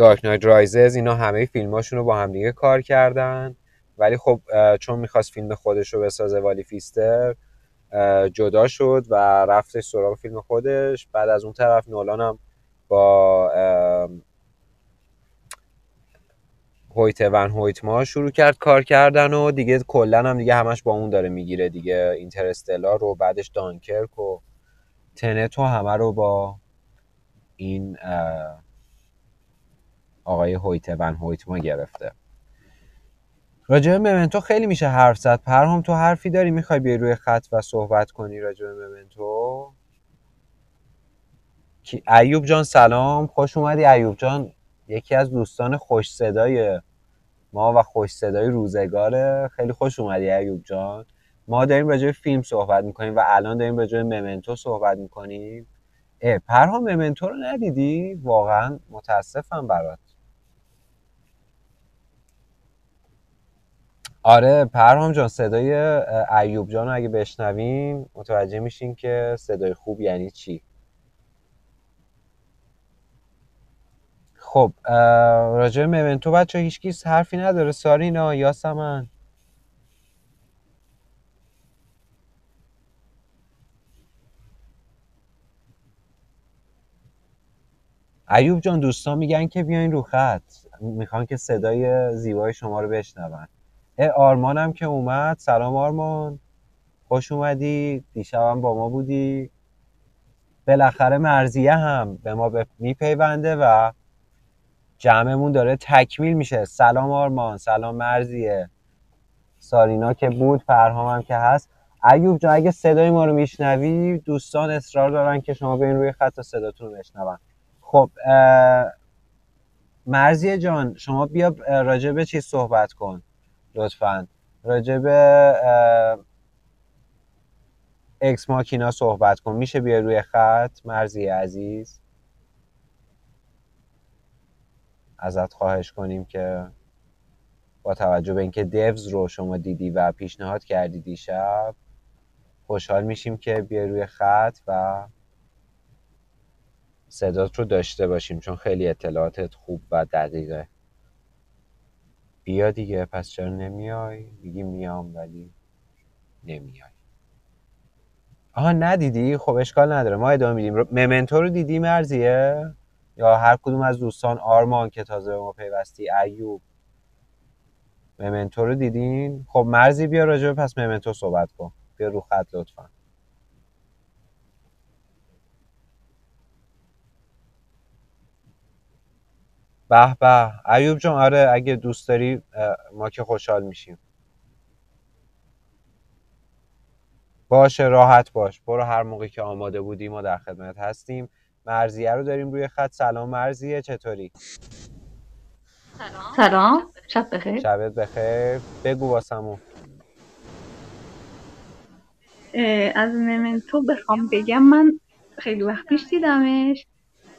دارک نایت رایزز اینا همه فیلماشون رو با همدیگه کار کردن. ولی خب چون می‌خواست فیلم خودش رو بسازه والی فیستر جدا شد و رفتش سراغ فیلم خودش. بعد از اون طرف نولان هم با هویت ون هویتما شروع کرد کار کردن و دیگه کلا هم دیگه همش با اون داره می‌گیره دیگه. اینترستلار رو بعدش دانکرک و تنت و همه رو با این آقای هویت ون هویتما گرفته. راجع به ممنتو خیلی میشه حرف زد. پرهام تو حرفی داری؟ می‌خوای بیای روی خط و صحبت کنی راجع به ممنتو؟ ایوب جان سلام. خوش اومدی ایوب جان. یکی از دوستان خوش صدای ما و خوش صدای روزگاره. خیلی خوش اومدی ایوب جان. ما داریم راجع به فیلم صحبت می‌کنیم و الان داریم راجع به ممنتو صحبت می‌کنیم. اه پرهام ممنتو رو ندیدی؟ واقعا متاسفم برات. آره پرهام جان صدای ایوب جان اگه بشنویم متوجه میشین که صدای خوب یعنی چی. خب راجع به ممنتو بچه هیچکی حرفی نداره. سارینا یاسمن. ایوب جان دوستان میگن که بیاین رو خط. می‌خوان که صدای زیبای شما رو بشنون. آرمانم که اومد. سلام آرمان. خوش اومدی. دیشبم با ما بودی. بالاخره مرزیه هم به ما ب- میپیونده و جمعمون داره تکمیل میشه. سلام آرمان. سلام مرزیه. سارینا که بود فرهام هم که هست. ایوب جان اگه صدای ما رو میشنوی دوستان اصرار دارن که شما برین روی خط و صداتون رو بشنون. خب مرزیه جان شما بیا راجع به چیز صحبت کن؟ لطفا. اه، اکس ماکینا صحبت کن. میشه بیا روی خط؟ مرزیه عزیز. ازت خواهش کنیم که با توجه به اینکه دیوز رو شما دیدی و پیشنهاد کردی دیشب خوشحال میشیم که بیای روی خط و صدات رو داشته باشیم چون خیلی اطلاعاتت خوب و دقیقه. بیا دیگه پس چرا نمیای؟ میگی میام ولی نمیای. آها ندیدی؟ خب اشکال نداره. ما ادامه میدیم. ممنتو رو دیدی مرزیه؟ یا هر کدوم از دوستان آرمان که تازه به ما پیوستی. ایوب. ممنتو رو دیدین؟ خب مرزی بیا راجع پس ممنتو صحبت کن. بیا رو خط لطفا. به به. ایوب جان آره اگه دوست داری ما که خوشحال میشیم. باشه راحت باش. برو هر موقع که آماده بودی ما در خدمت هستیم. مرزیه رو داریم روی خط. سلام مرزیه چطوری؟ سلام. شب بخیر. شبت بخیر. بگو واسمون. اه، از ممنتو بخوام بگم من خیلی وقت پیش دیدمش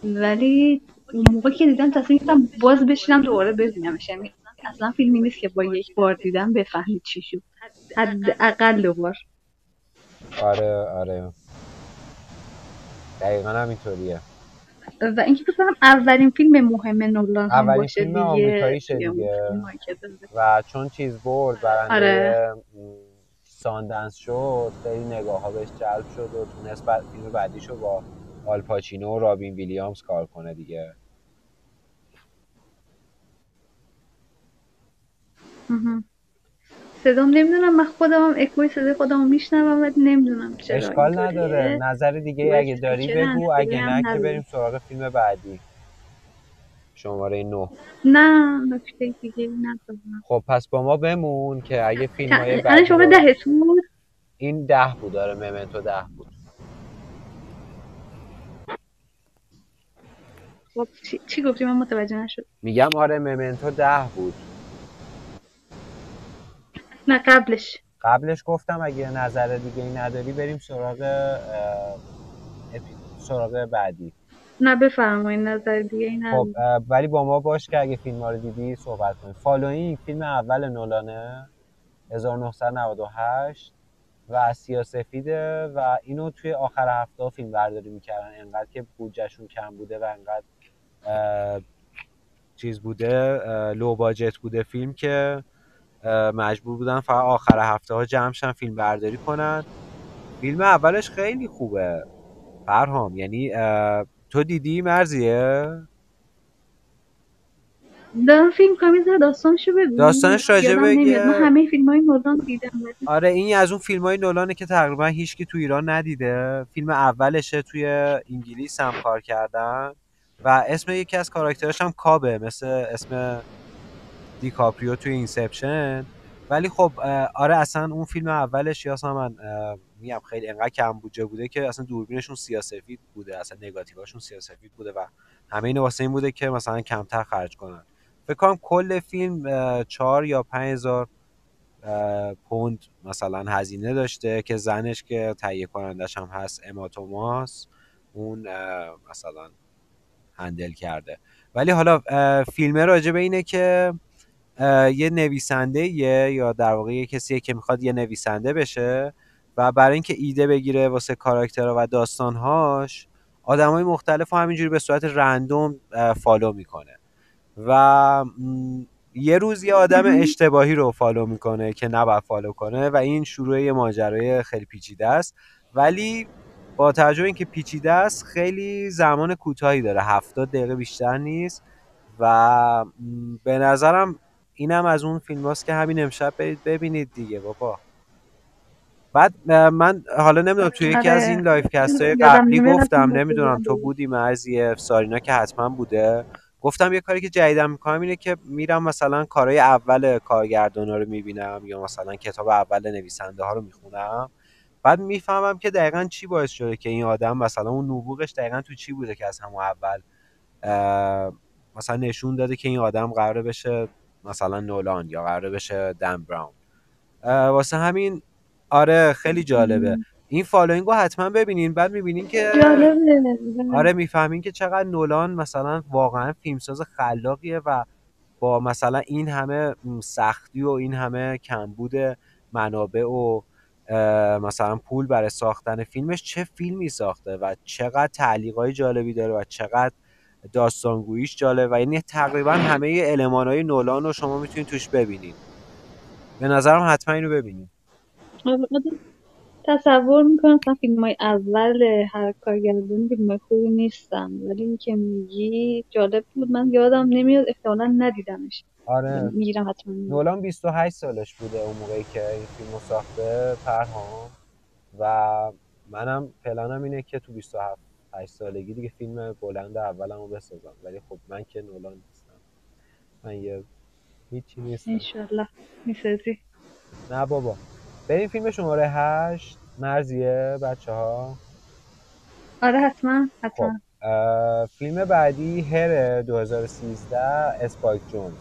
ولی اون موقع که دیدم تصمیم گرفتم باز بشینم دوباره ببینمش. یعنی اصلا فیلمی نیست که با یک بار دیدم بفهمید چی شد. حداقل دو بار. آره آره. دقیقا همینطوریه. و اینکه فکر کنم اولین فیلم مهم نولان هم اولین باشه فیلم اون دیگه. و چون چیز برد برنده آره. ساندنس شد خیلی نگاه ها بهش جلب شد و تونست بعد فیلم بعدیشو با آلپاچینو و رابین ویلیامز کار کنه دیگه. صدام نمی‌دونم من خودم هم اکوی صدای خودم میشنوم ولی نمی‌دونم چرا. اشکال. نداره. نظر دیگه اگه داری بگو اگه نه که. بریم سراغ فیلم بعدی. شماره 9 نه نکته دیگه ندارم. خب پس با ما بمون که اگه فیلم های الان بعدی شما ده بود این ده بود داره ممنتو ده بود. خب چی, چی گفتی؟ من متوجه نشد میگم آره ممنتو ده بود. نه قبلش. قبلش گفتم اگه نظر دیگه ای نداری بریم سراغ سراغ بعدی. نه بفرمایید نظر دیگه این خب ولی با ما باش که اگه فیلم ها رو دیدی صحبت کنیم. Following فیلم اول نولانه 1998 و سیاه سفیده و اینو توی آخر هفته فیلم برداری می‌کردن. انقدر که بودجهشون کم بوده و انقدر چیز بوده low budget بوده فیلم که مجبور بودن فقط آخر هفته ها جمع شن فیلم برداری کنن. فیلم اولش خیلی خوبه. فرهام یعنی تو دیدی مرزیه؟ کدوم فیلم؟ یه ذره داستانشو بگو. داستانش یادم نمیاد. من همه فیلم های نولان دیدم آره این از اون فیلم های نولانه که تقریبا هیچکی تو ایران ندیده. فیلم اولشه توی انگلیس هم کار کردن. و اسم یکی از کاراکترش هم کابه مثل اسم دیکاپریو توی Inception. ولی خب آره اصلا اون فیلم اولش یا اصلا من میگم خیلی انقدر کم بودجه بوده که اصلا دوربینشون سیاسفید بوده اصلا نگاتیوهاشون سیاسفید بوده و همه اینو واسه این بوده که مثلا کمتر خرج کنن. فکر کنم کل فیلم چهار یا پنج هزار پوند مثلا هزینه داشته که زنش که تهیه کنندش هم هست اما توماس اون مثلا هندل کرده. ولی حالا فیلمه راجع به اینه که یه نویسنده یه یا در واقع یه کسیه که می‌خواد یه نویسنده بشه و برای اینکه ایده بگیره واسه کاراکترها و داستانهاش آدمای مختلف رو همینجوری به صورت random follow می‌کنه و یه روز یه آدم. اشتباهی رو follow می‌کنه که نباید فالو کنه و این شروع یه ماجرای خیلی پیچیده است ولی با توجه اینکه پیچیده است خیلی زمان کوتاهی داره هفتاد دقیقه بیشتر نیست و به نظرم اینم از اون فیلم هاست که همین امشب برید ببینید دیگه بابا بعد من حالا نمی‌دونم توی یکی از آره. این livecast های قبلی گفتم نمی‌دونم تو. بودی مرزی سارینا که حتما بوده گفتم یه کاری که جدیدم می‌کنم اینه که میرم مثلا کارهای اول کارگردانا رو می‌بینم یا مثلا کتاب اول نویسنده ها رو می‌خونم بعد می‌فهمم که دقیقا چی باعث شده که این آدم مثلا اون نبوغش دقیقا تو چی بوده که از همون اول مثلا نشون داده که این آدم قراره بشه مثلا نولان یا قراره بشه دن براون. واسه همین آره خیلی جالبه. این Following رو حتما ببینین. بعد می‌بینین که آره می‌فهمین که چقدر نولان مثلا واقعا فیلمساز خلاقیه و با مثلا این همه سختی و این همه کمبود منابع و مثلا پول برای ساختن فیلمش چه فیلمی ساخته و چقدر تعلیقای جالبی داره و چقدر داستانگوییش جالب و یعنی تقریبا همه المانهای نولان رو شما می‌تونید توش ببینید. به نظرم حتما اینو ببینید. آره، آره. تصور می‌کنم مثلا فیلم های اول هر کارگردانی فیلم های خوبی نیستن. ولی این که میگی جالب بود. من یادم نمیاد احتمالا ندیدمش. آره. می‌گیرم حتما. نولان 28 سالش بوده اون موقعی که این فیلمو ساخته پرهام و منم پلنم اینه که تو 27 8 سالگی دیگه فیلم بلند اولمو بسازم. ولی خب من که نولان نیستم. من یه هیچی نیستم. انشالله. می‌سازی؟ نه بابا. بریم فیلم شماره 8 مرزیه بچه ها آره حتما خب حتما اه، فیلم بعدی هر 2013 اسپایک جونز.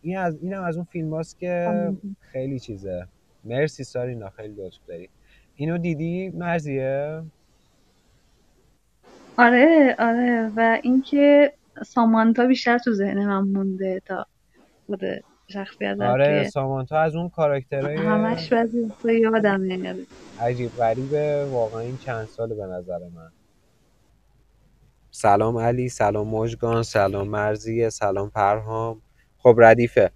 این از اینم از اون فیلم هاست که آمین. خیلی چیزه. مرسی سارینا خیلی لطف داری. اینو دیدی؟ مرزیه؟ آره آره. و اینکه سامانتا بیشتر تو ذهن من مونده تا خود شخصیت آره سامانتا از اون کاراکترهای همش بعضی وقتا یادمه عجیب غریبه. واقعا این چند ساله به نظر من. سلام علی سلام مژگان سلام مرزیه سلام پرهام خب ردیفه.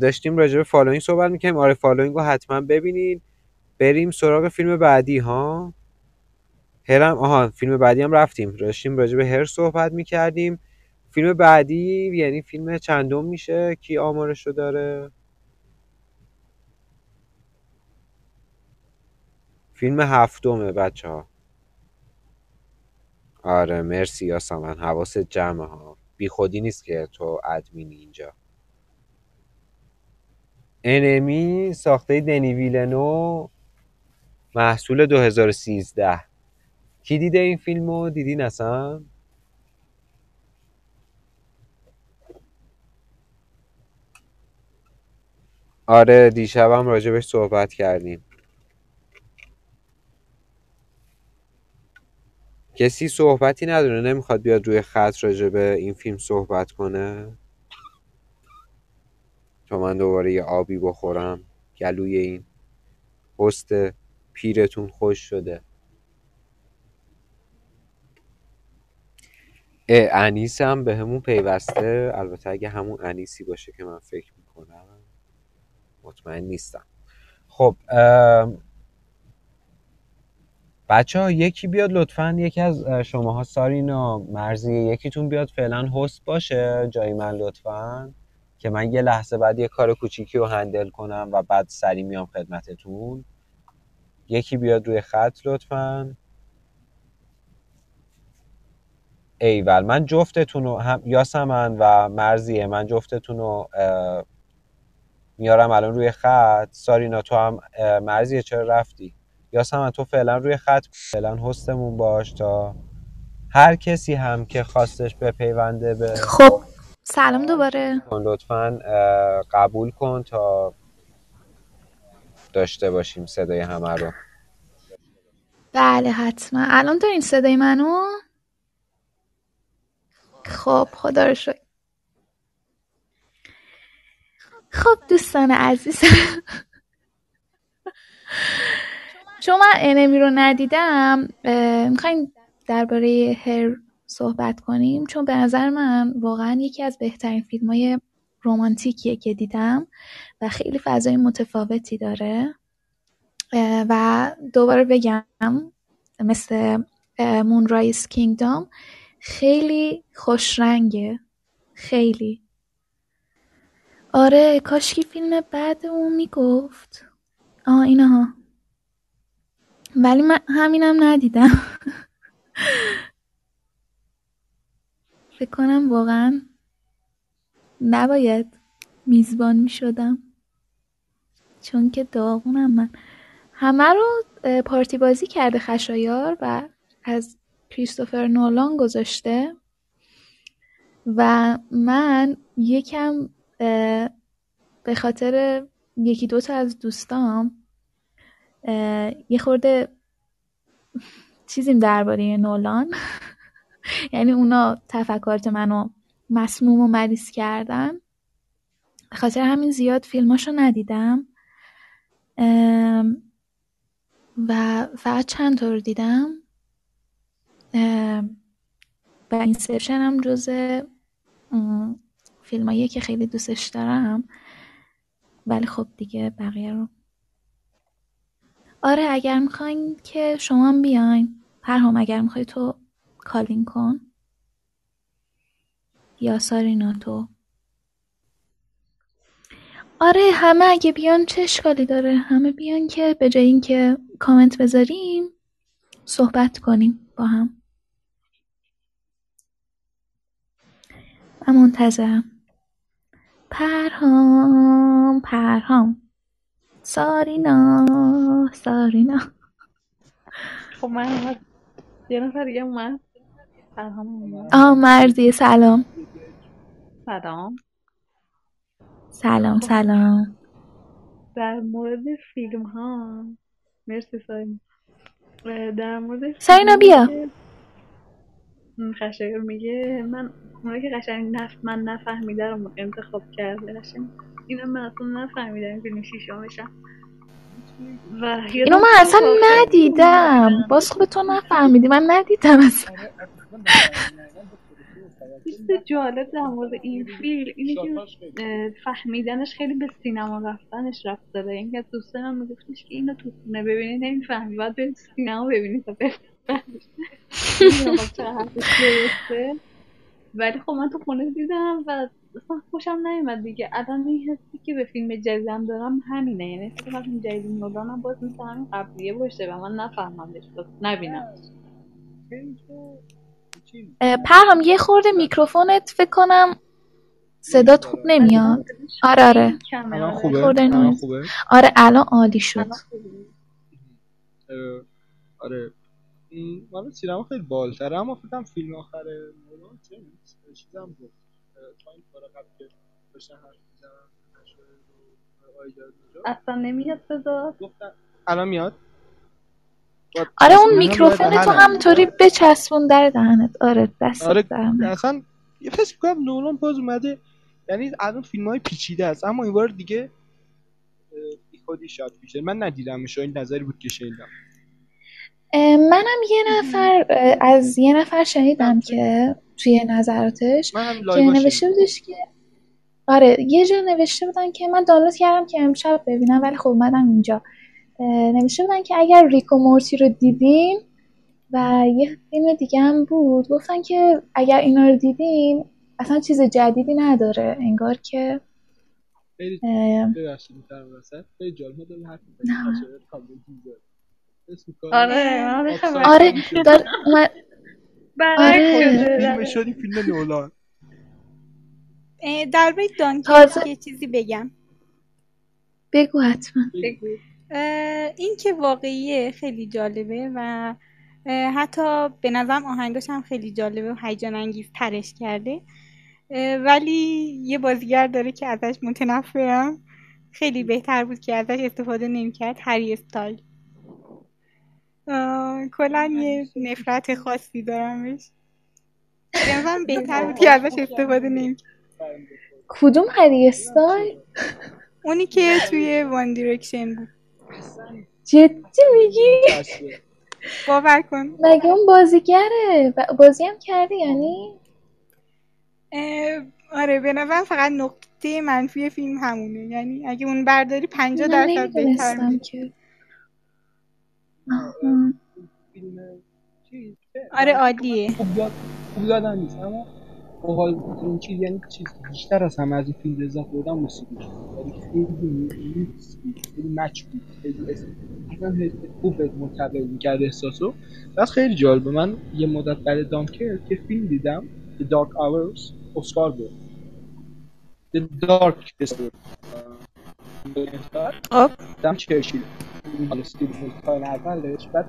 داشتیم راجع به Following صحبت می‌کنیم آره Following رو حتما ببینید بریم سراغ فیلم بعدی ها؟ Her م آها فیلم بعدی هم رفتیم. داشتیم راجع به Her صحبت می‌کردیم. فیلم بعدی یعنی فیلم چندم میشه؟ کی آمارش داره؟ فیلم هفتمه بچه ها آره مرسی یاسمن. حواست جمعه ها. بی خودی نیست که تو ادمینی اینجا. انمی ساخته دنی ویلنو محصول 2013 کی دیده این فیلمو؟ دیدین اصلا آره دیشبم راجبش صحبت کردیم. کسی صحبتی نداره نمی‌خواد بیاد روی خط راجع به این فیلم صحبت کنه؟ تا من دوباره یه آبی بخورم. گلوی این پست پیرتون خوش شده. انیس هم به همون پیوسته. البته اگه همون انیسی باشه که من فکر می‌کنم مطمئن نیستم. خب بچه ها یکی بیاد لطفا. یکی از شماها سارینا مرزی یکیتون بیاد فعلا هست باشه. جای من لطفا. که من یه لحظه بعد یه کار کوچیکی رو هندل کنم و بعد سری میام خدمتتون. یکی بیاد روی خط لطفا. ایول. من جفتتون رو هم یاسمن و مرزیه من جفتتون رو میارم الان روی خط. سارینا تو هم مرزیه چرا رفتی؟ یاسمن تو فعلا روی خط فعلا هستمون باش تا هر کسی هم که خواستش بپیونده به خب سلام دوباره. لطفا قبول کن تا داشته باشیم صدای همه رو. بله حتما. الان دارین صدای منو؟ خب خدا رو شکر. خب دوستان عزیز. چون من انمی رو ندیدم می‌خوایم درباره هر صحبت کنیم؟ چون به نظر من واقعا یکی از بهترین فیلم های رومانتیکیه که دیدم و خیلی فضای متفاوتی داره. و دوباره بگم مثل مونرایز کینگدام خیلی خوشرنگه. خیلی. آره کاشکی فیلم بعد اون می‌گفت. آه اینها. ولی من همینم ندیدم. فکر کنم واقعا نباید میزبان می‌شدم. چون که داغونم من. همه رو پارتی بازی کرده خشایار و از کریستوفر نولان گذاشته و من یکم به خاطر یکی دوتا از دوستام یه خورده چیزیم درباره نولان. یعنی اونا تفکرات منو مسموم و مریض کردن. به خاطر همین زیاد فیلماشو ندیدم. و فقط چند تا رو دیدم. و اینسپشن هم جز فیلماییه که خیلی دوستش دارم. ولی خب دیگه بقیه رو. آره اگر می‌خواین که شما هم بیاین. پرهام اگر می‌خوای تو کالین کن. یا سارینا تو. آره همه اگه بیان چه اشکالی داره؟ همه بیان که به جای اینکه کامنت بذاریم صحبت کنیم با هم. من منتظرم. پرهام پرهام. سارینا سارینا. خب من یه نفر دیگه اومد. آه مرزی سلام. سلام. سلام سلام. در مورد فیلم ها مرسی سایم در مورد سارینا بیا. که- خشایار میگه من اونایی که قشنگ نف من نفهمیده رو انتخاب کرده قشنگ اینو من اصلا نفهمیدم این فیلم شیشمشم و اینو من اصلا ندیدم. باز خوب تو نفهمیدی. من ندیدم اصلا. چیز جالب در مورد این فیلم اینه که فهمیدنش خیلی به سینما رفتنش رفت داره این که دوستان هم میگفتش که اینو تو خونه ببینی نمی‌فهمی. باید برید سینما ببینی تا بفهمی. ولی خب من تو خونه دیدم و اصلا خوشم نیومد دیگه. الان این حسی که به فیلم جدیدم دارم همینه. یعنی کنم فیلم جدید نولان هم باز مثل همین قبلیه باشه و من نفهممش. باز نبینم. پرهام یه خورده میکروفونت فکر کنم صدات خوب نمیاد. آره آره. الان خوبه؟ خورده الان. خوبه؟ آره الان عالی شد. آره. مال سینما خیلی بالتره اما فکرم فیلم آخر نولان چه نیست؟ چیزم اه، تا این کار قبل که داشتن حرف آیدار اونجا اصلا نمیاد صدا الان میاد؟ آره اون میکروفون تو دهنم. همطوری بچسبون در دهنت. آره دست آره اصلا یه فکر می‌کنم نولان باز اومده یعنی الان فیلم های پیچیده است. اما این بار دیگه خودی شاید بیشتر من ندیدمش این نظری بود که شنیدم. منم یه نفر از یه نفر شنیدم که توی نظراتش که نوشته بودش که آره یه جا نوشته بودن که من دانلود کردم که امشب ببینم ولی خب اومدم اینجا. نوشته بودن که اگر ریکو مورتی رو دیدین و یه فیلم دیگه هم بود گفتن که اگر اینا رو دیدین اصلا چیز جدیدی نداره. انگار که خیلی جالب آره من آفساید خبر آره. می‌شه. دار... آره. شده. فیلم شدی فیلم نولان. درباره دانکرک تازه- یه چیزی بگم. بگو حتما. این که واقعیه خیلی جالبه و حتی به نظرم آهنگاش هم خیلی جالبه و هیجان انگیز ترش کرده ولی یه بازیگر داره که ازش متنفرم. خیلی بهتر بود که ازش استفاده نمی‌کرد. هری استایل. کلا یه نفرت خاصی دارمش نظرم بهتر بود که ازش استفاده نمی‌کرد کدوم هری استایل اونی که توی One Direction بود. جدی میگی. باور کن. مگه اون بازیگره؟ بازی هم کردی یعنی؟ آره به نظرم فقط نقطه منفی فیلم همونه. یعنی اگه اون برداری پنجاه من درصد بهتر میشه. آره عالیه خوب یاد خوب یادم نیست اما باحال این چیز یعنی چیز بیشتر از همه از این فیلم لذت بردم موسیقیش یعنی خیلی خیلی مچ بود خیلی خوب منتقل می‌کرد احساسو. بعد خیلی جالبه من یه مدت بعد دانکر که فیلم دیدم The Dark Hours اسکار بود The Dark بود خب. دم چرچیل مال استیو تاین اولش بعد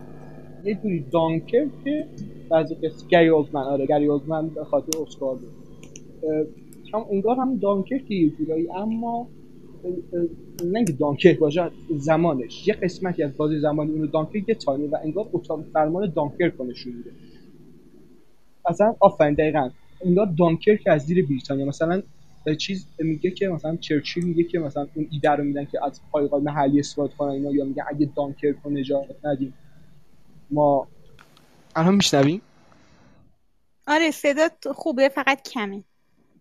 یه جوری دانکر که بعضی قصه گری اولدمن آره گری اولدمن به خاطر اسکار بود. هم انگار هم دانکر که یه جورایی اما نه اینکه دانکر باشه زمانش. یه قسمتی از بازی زمانی اونو دانکر یه تانیه و انگار اتاق فرمان دانکر کنشون میده. اصلا آفرین دقیقا. انگار دانکر که از زیر بریتانیا مثلا چیز میگه که مثلا چرچیل میگه که مثلا اون ایده رو میدن که از پایگاه محلی استفاده کنن اینا یا میگه اگه دانکرک رو نجات ندیم. ما الان میشنویم آره صدات خوبه فقط کمه.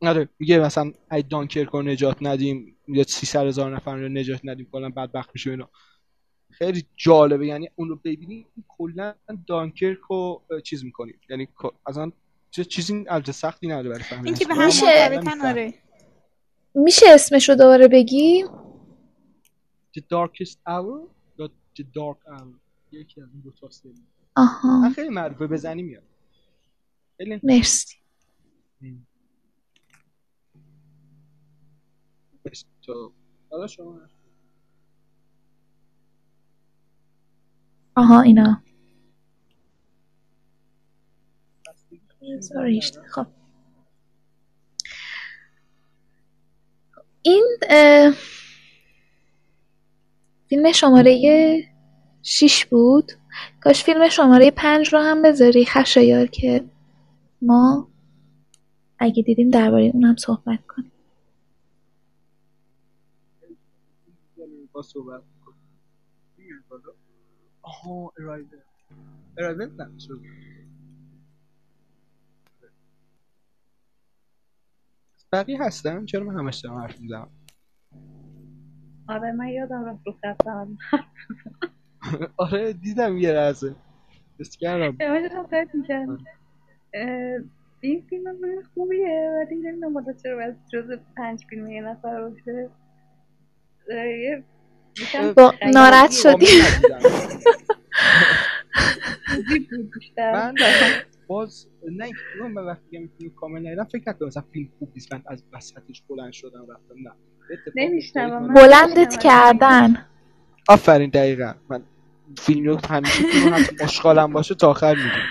آره میگه مثلا اگه دانکرک رو نجات ندیم یا 300 هزار نفر رو نجات ندیم کلا بدبخت میشه اینا. خیلی جالبه یعنی اون رو ببینی کلا دانکرک رو چیز می‌کنیم. یعنی اصلا چه چیزی البته سختی نداره برای فهمیدن. اینکه به هم. آره. میشه اسمش رو دوباره بگی؟ The Darkest Hour یا The Dark Hour یکی از این دو تا سری. آها. من خیلی معروفه بزنی میاد. خیلی مرسی. تو. حالا شما. آها اینا. Sorry. خب. این فیلم شماره شیش بود. کاش فیلم شماره پنج رو هم بذاری خشایار که ما اگه دیدیم درباره اون هم صحبت کنیم. آها نه بقیه هستن؟ چرا من همش دارم حرف می‌زنم؟ آره من یادم رفت رو خط آره دیدم یه لحظه. حس کردم. می‌کردم. اه، این فیلم هم خیلی خوبیه ولی نمی‌دونم حالا چرا باید جز پنج فیلم یه نفر باشه. ناراحت شدی. من باز نه اینکه من وقتی میگم فیلم کامل ندیدم فکر نکنم مثلا فیلم خوب نیست من از وسطش بلند شدم رفتم نه. من- بلندت کردن. آفرین دقیقا. من فیلم رو همیشه هم اشغالم باشه تا آخر می‌دونم.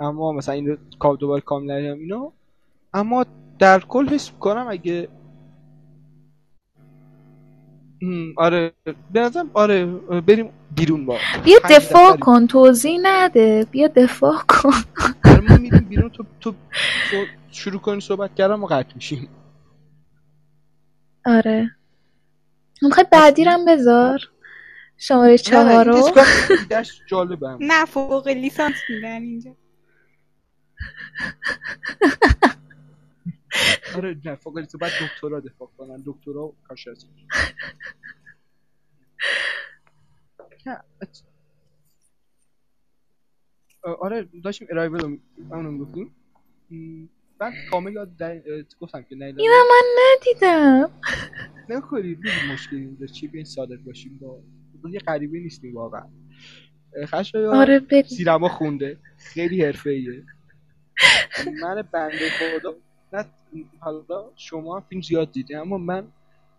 اما مثلا این رو دوباره کامل ندیدم اینا اما در کل حس کنم اگه آره. به نظرم آره بریم بیرون با. بیا دفاع. کن توضیح نده. بیا دفاع کن. آره ما میریم بیرون. تو تو تو شروع کنی صحبت کردن ما قطع میشیم. آره. می‌خوای بعدی رو هم بذار؟ شماره نه نه چهار این رو. نه فوق لیسانس میدن اینجا. آره نه فوق لیسانس بعد دکترا دفاع کنن. دکترا کارشناسی آره داشتیم ارایول رو اونو می‌گفتیم. م، بعد کامل یاد در- گفتم که نه. اینم من ندیدم. نکنی می‌دونی مشکلی اینجا چی بیاین صادق باشیم؟ با یه غریبه نیستیم واقعا. خشایا آره بگو سینما خونده. خیلی حرفه‌ایه. من بنده خدا نه حالا شما هم فیلم زیاد دیدی اما من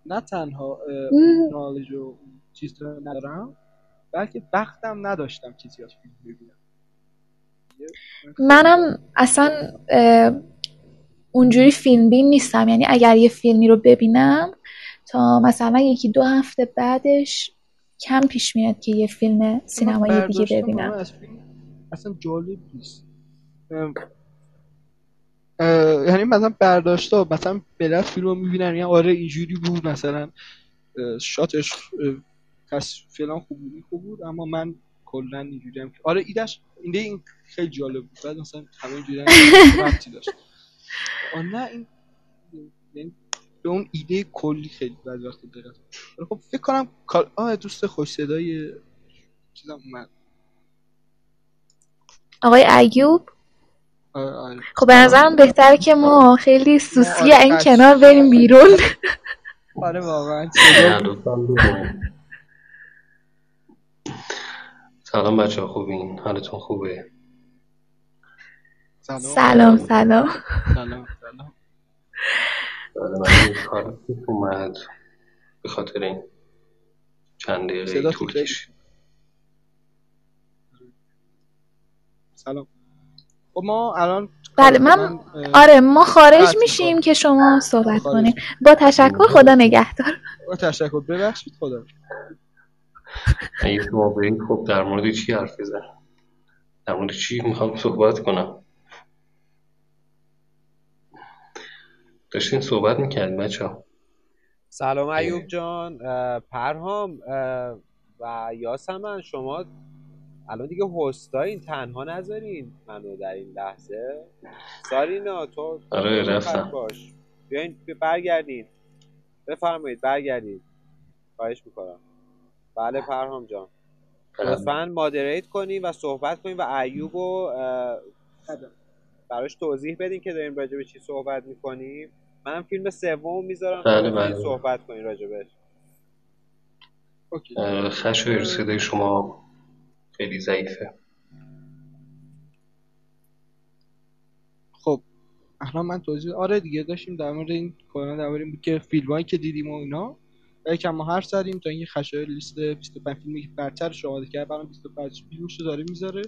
نه تنها نالج و چیز رو ندارم بلکه وقتم نداشتم که زیاد فیلم ببینم. منم اصلا اونجوری فیلم بین نیستم. یعنی اگر یه فیلمی رو ببینم تا مثلا یکی دو هفته بعدش کم پیش میاد که یه فیلم سینمایی دیگه ببینم. اصلا جالب نیست. یعنی مثلا برداشتا مثلا ملت فیلم رو می‌بینن یعنی آره اینجوری بود مثلا شاتش پس فلان خوب بود این خوب بود اما من کلا اینجوری هم آره ایدش ایده این خیلی جالب بود. بعد مثلا همه اینجوری ربطی داشت. آه نه این یعنی به اون ایده کلی خیلی بعد وقت دقت خب فکر کنم آه دوست خوش صدای چیزم اومد. آقای ایوب؟ خب به نظرم بهتره که ما خیلی سوسی آره، این. کنار بریم بیرون. آره واقعا. سلام بچه ها خوبین؟ حالتون خوبه؟ سلام. سلام سلام. سلام اومد. به خاطر این چند دقیقه طول کشید. سلام. خب ما الان بله من اه، آره ما خارج میشیم. که شما صحبت کنید با تشکر خدا نگهدار. با تشکر. ببخشید خدا. اگه شما برید خب در مورد چی حرف بزنم در مورد چی می‌خوام صحبت کنم؟ داشتین صحبت می‌کردین بچه ها. سلام ایوب جان. پرهام و یاسمن شما الان دیگه هستایین تنها نذارین منو در این لحظه. سارینا تو آره رفتم. باش. بیاین بی- برگردین. بفرمایید برگردید خواهش می‌کنم. بله پرهام جان. بله. لطفا مادریت کنین و صحبت کنین و ایوب رو اه، براش توضیح بدین که داریم راجع به چی صحبت می‌کنیم منم فیلم سوم می‌ذارم. بله، بله. صحبت کنین راجبش اوکی. اه، خشایر صدای شما خیلی ضعیفه. خب الان من توضیح آره دیگه داشتیم در مورد این کلا در مورد این بود که فیلمایی که دیدیم و اینا یکم ما حرف زدیم تا اینکه خشایار لیست 25 فیلمی که برتر شما کرد برام 25 فیلمش رو داره می‌ذاره.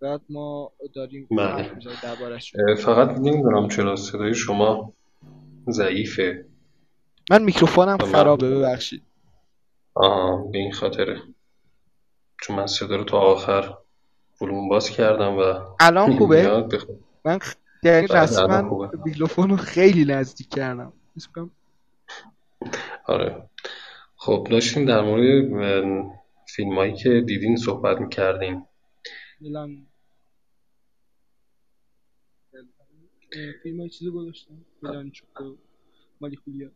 بعد ما داریم بله. دربارش فقط نمی‌دونم چرا صدای شما ضعیفه. من میکروفونم خرابه ببخشید. آها به این خاطره. چون من صدا رو تا آخر ولوم باز کردم و الان خوبه؟ من خ- یعنی رسما خوبه. میکروفون رو خیلی نزدیک کردم. آره. خب داشتیم در مورد فیلم هایی که دیدین صحبت می‌کردیم میلان. فیلم های چیزی گذاشتم. میلان چوکو مالی خولیا.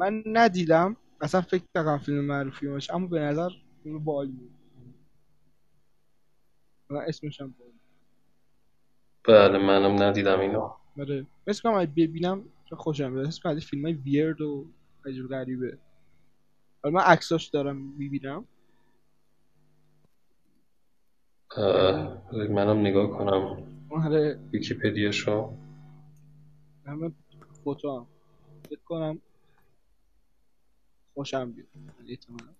من ندیدم. اصلا فکر نکنم فیلم معروفی باشه اما به نظر فیلم بالی بود. و اسمش هم بالی بله منم ندیدم اینو. آره. مثل کنم اگه ببینم خوشم بیاد حس کنم از این فیلم های ویرد و عجیب غریبه. حالا من عکساش دارم می‌بینم. منم نگاه کنم. آره. ویکیپدیاشو همه فوتو هم فکر کنم خوشم بیاد. احتمالاً.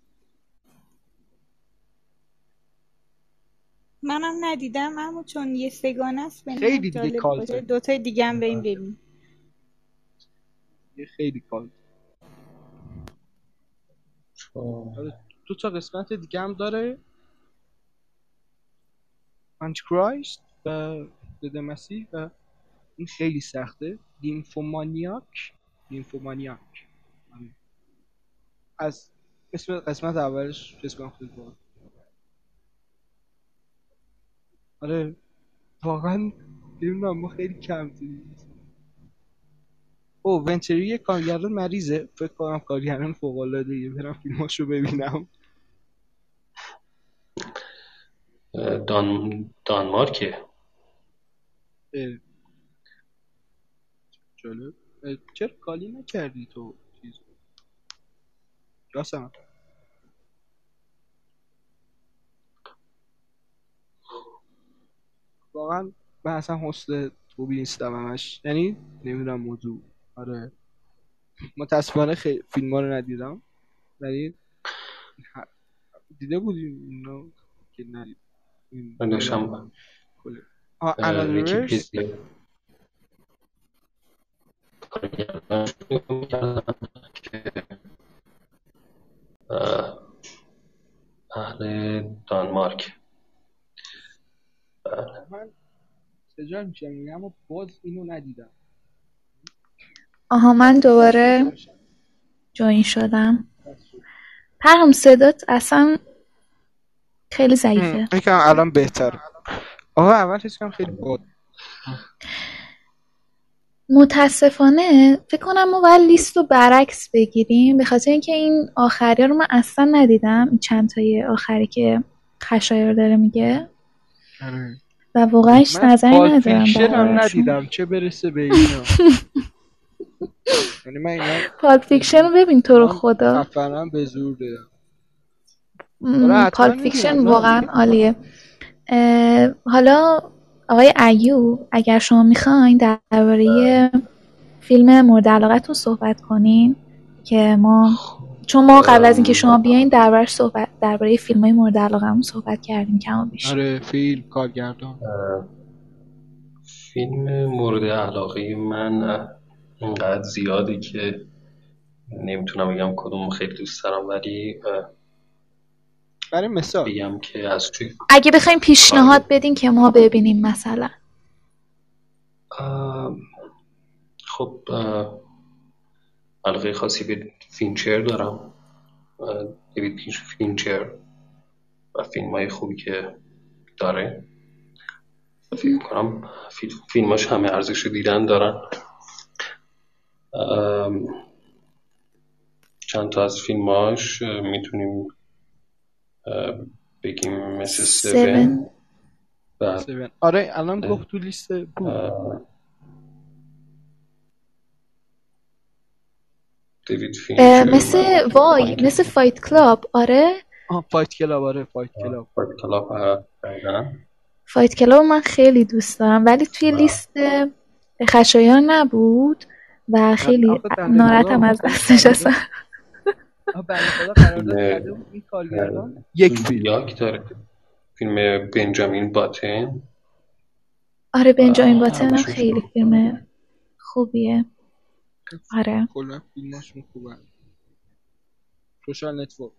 منم ندیدم اما چون یه سگانه است به خیلی دیگه. باشه. دوتای دیگه هم بریم ببینیم. یه خیلی کال دو تا قسمت دیگه هم داره. آنتی کرایست و ضد مسیح و این خیلی سخته. لیمفومانیاک لیمفومانیاک آره. از اسم قسمت اولش اسم خیلی باحال آره واقعا نمی‌دونم ما خیلی کم دیدیم. او ونچری یه کارگردان مریضه. فکر کنم کارگردان فوق العاده برم فیلماشو ببینم. دان دانمارکه. جالب. چرا کالی نکردی تو؟ چیز یاسم واقعا من اصلا حسن خوبی نیستم همش. یعنی نمی‌دونم موضوع. آره. متاسفانه خیلی فیلم ها رو ندیدم. ولی دیده بودیم اینا که ندید کله. آه اه، انادرورس ویکیپدیا کارگردانش رو نگاه می‌کردم که اه، اهل دانمارک. بله. من سجال میشم میگم اما باز اینو ندیدم. آها من دوباره جوین شدم. پرهام صدات اصلا خیلی ضعیفه. یکم الان بهتره. آقا اول کنم خیلی باد متاسفانه فکر کنم ما باید لیست رو برعکس بگیریم. به خاطر اینکه این آخری رو من اصلا ندیدم. این چند تای آخری که خشایار داره میگه. و واقعا هیچ من نظری ندارم. ندیدم. چه برسه به اینا؟ یعنی من اینا Pulp Fiction رو ببین تو رو خدا. خفنم به زور دادم م، آره، حتما Pulp Fiction. واقعا عالیه. حالا آقای ایوب اگر شما می‌خواین درباره فیلم مورد علاقتون صحبت کنین که ما چون ما قبل از اینکه شما بیاین دربارش صحبت درباره فیلم های مورد علاقمون صحبت کردیم کم و بیش. آره فیلم کارگردان. فیلم مورد علاقه من اینقدر زیاده که نمی‌تونم بگم کدوم خیلی دوست دارم ولی برای مثال. بگم که از توی اگه بخوایم پیشنهاد بدین که ما ببینیم مثلا. خب علاقه خاصی به فینچر دارم. دیوید فینچر و فیلم های خوبی که داره. فکر کنم فیلماش همه ارزش دیدن دارن. چند تا از فیلماش می‌تونیم بگیم مثل و سون. آره الان. گفت تو لیست بود مثل وای مثل Fight Club آره؟ آه Fight Club آره Fight Club. Fight Club. Fight Club من خیلی دوست دارم ولی توی لیست خشایار نبود و خیلی ناراحتم از دستش اصلا. بنده خدا قرارداد نه. کرده بود این کارگردان یک داره. فیلم بنجامین باتن. آره بنجامین باتن خیلی فیلم خوبیه. آره. کلا فیلماشون خوبه. Social Network.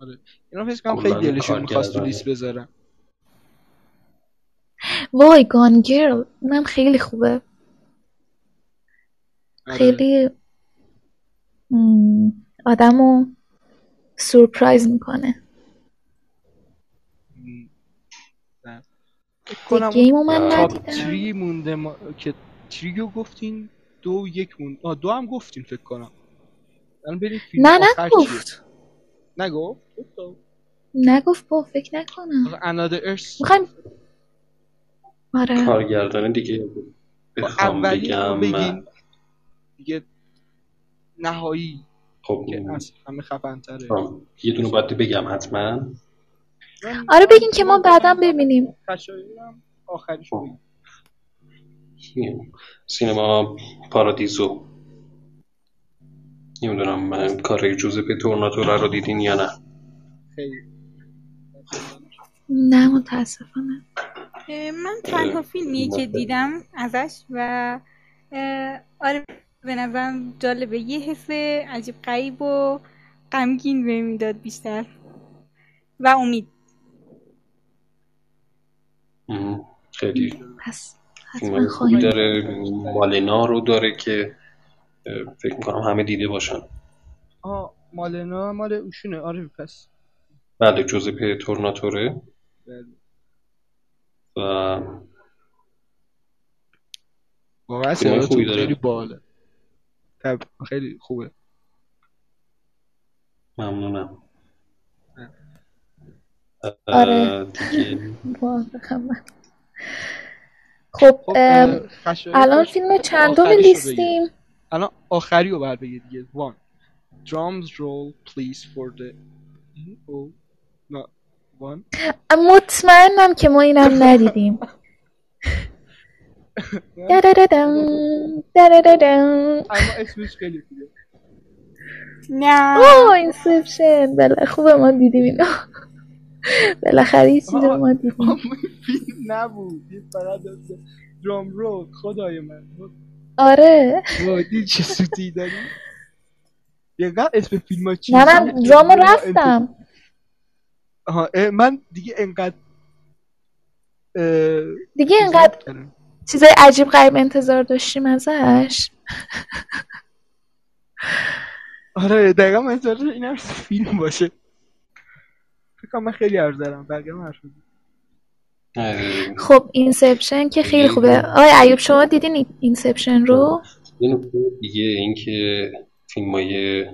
آره. اینا فکر کنم خیلی دلشون می‌خواست تو. لیست بذارم وای Gone Girl. اونم خیلی خوبه. آره. خیلی م، آدمو سورپرایز می‌کنه. رو من ندیدم. تری مونده ما... که تریو گفتین؟ دو یک مونده آه دو هم گفتین فکر کنم. الان بریم فیلم نه نگفت. نگفت؟ گفت. نگفت با فکر نکنم. Another Earth. می‌خوایم آره. کارگردان دیگه. بخوام بگم بگین. دیگه نهایی. خب همه خفن تره آه، یه دونه باید بگم حتما. آره بگین که ما بعدا ببینیم. آخریشو بگین سینما. پارادیزو. نمی‌دونم من کار جوزپه تورناتورا رو دیدین یا نه. خیلی. نه متاسفانه. من تنها فیلمیه که دیدم ازش و آره به نظرم جالبه. یه حس عجیب غریب و غمگین به می‌داد بیشتر. و امید. ام، خیلی پس خوبی داره. مالنا رو داره که فکر می‌کنم همه دیده باشن. آه مالنا مال اوشونه. آره پس. بله جوزپه تورناتوره. بله. و واقعا خوبی داره. خیلی باله. تب خیلی خوبه. ممنونم. آره. خب خب الان فیلم چندم لیستیم؟ الان آخری رو باید بگید دیگه. وان drums roll please for the oh no. One. مطمئنم که ما اینم ندیدیم. اما اسمش خیلی خوبه نه اوه اینسپشن بله خوبه ما دیدیم اینو. بالاخره یه چیزی رو ما دیدیم. فیلم نبود یه فقط درام رول. خدای من. آره. وای چه سوتی داری؟ یه اسم فیلم ها چی؟ نه من درامو رفتم. من دیگه انقدر دیگه نکردم. چیزای عجیب غریب انتظار داشتیم ازش؟ آره دقیقا من انتظار این هم فیلم باشه. فکر من خیلی عرض دارم بقیه بزنم. اه، خب Inception که خیلی خوبه. آقای ایوب شما دیدین Inception رو؟ یه نکته دیگه این که فیلم های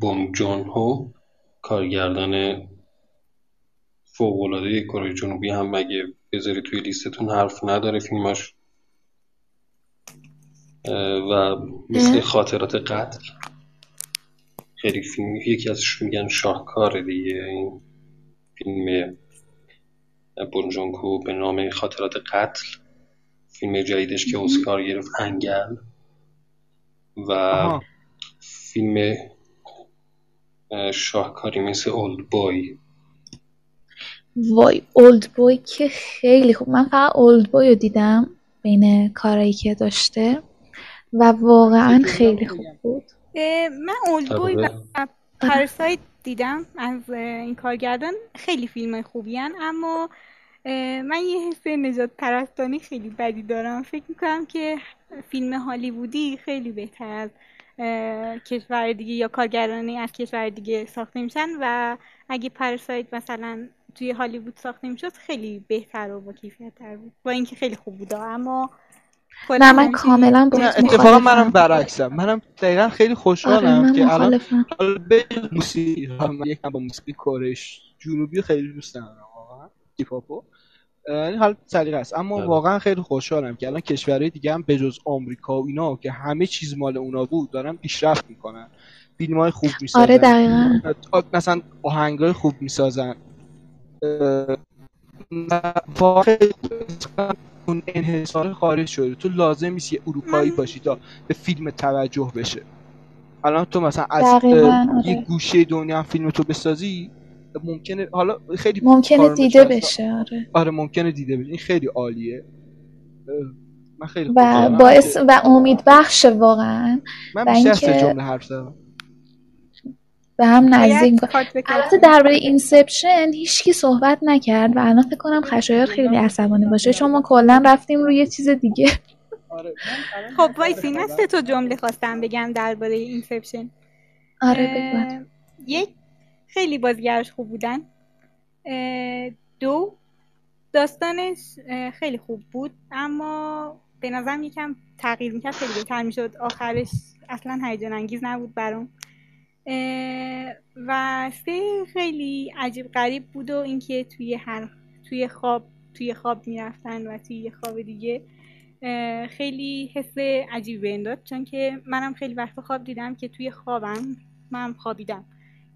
بونگ جون هو کارگردان فوق‌العاده کره جنوبی هم مگه بذاری توی لیستتون حرف نداره فیلماش. و مثل. خاطرات قتل. خیلی فیلم یکی ازش میگن شاهکار دیگه. این فیلم بونجونکو به نام خاطرات قتل. فیلم جدیدش که اسکار گرفت انگل و فیلم اه، شاهکاری مثل اولد بوی وای اولد بوی که خیلی خوب من فقط اولد بوی رو دیدم بین کارایی که داشته و واقعا خیلی خوب بود من اولدبوی آره. و پاراسایت دیدم از این کارگردان خیلی فیلم خوبی هن. اما من یه حس نجات پرستانی خیلی بدی دارم فکر می‌کنم که فیلم هالیوودی خیلی بهتر از کشور دیگه یا کارگردانی از کشور دیگه ساخته میشن و اگه پرسایت مثلا توی هالیوود ساخته می‌شد خیلی بهتر و با کیفیت تر بود. با اینکه خیلی خوب بوده اما نه من کاملا باهات اتفاقا منم برعکسم. منم دقیقا خیلی آره خوشحالم من که الان حالا به موسیقی من یکم با موسیقی کورش جنوبی خیلی دوست دارم واقعا. هیپ هاپو یعنی حال سلیقه است. اما بله. واقعا خیلی خوشحالم که الان کشورهای دیگه هم بجز آمریکا و اینا که همه چیز مال اونا بود دارن پیشرفت می‌کنن. فیلم های خوب آره می‌سازن. دقیقا. مثلا آهنگای خوب می‌سازن. واقعا اون انحصار خارج شده. تو لازم نیست یه اروپایی باشی تا به فیلم توجه بشه. الان تو مثلا از اه، یه آره. گوشه دنیا هم فیلم تو بسازی ممکنه حالا خیلی ممکنه دیده بشه آره. آره ممکنه دیده بشه. این خیلی عالیه. من خیلی و باعث و امید بخشه واقعا. من بیشتر جمله حرف زدم. به هم نزدیک البته درباره Inception هیچکی صحبت نکرد و الان فکر کنم خشایار خیلی عصبانی باشه. چون ما کلا رفتیم روی یه چیز دیگه. آره خب وایسی من سه تا جمله خواستم بگم درباره Inception. آره بگو. یک خیلی بازیگرش خوب بودن. دو داستانش خیلی خوب بود اما به نظرم یکم تغییر می‌کرد خیلی بهتر می‌شد. آخرش اصلا هیجان انگیز نبود برام. و سه خیلی عجیب غریب بود و اینکه توی هر توی خواب توی خواب می‌رفتن و توی یه خواب دیگه خیلی حس عجیبی بهم داد. چون که منم خیلی وقت خواب دیدم که توی خوابم منم خوابیدم.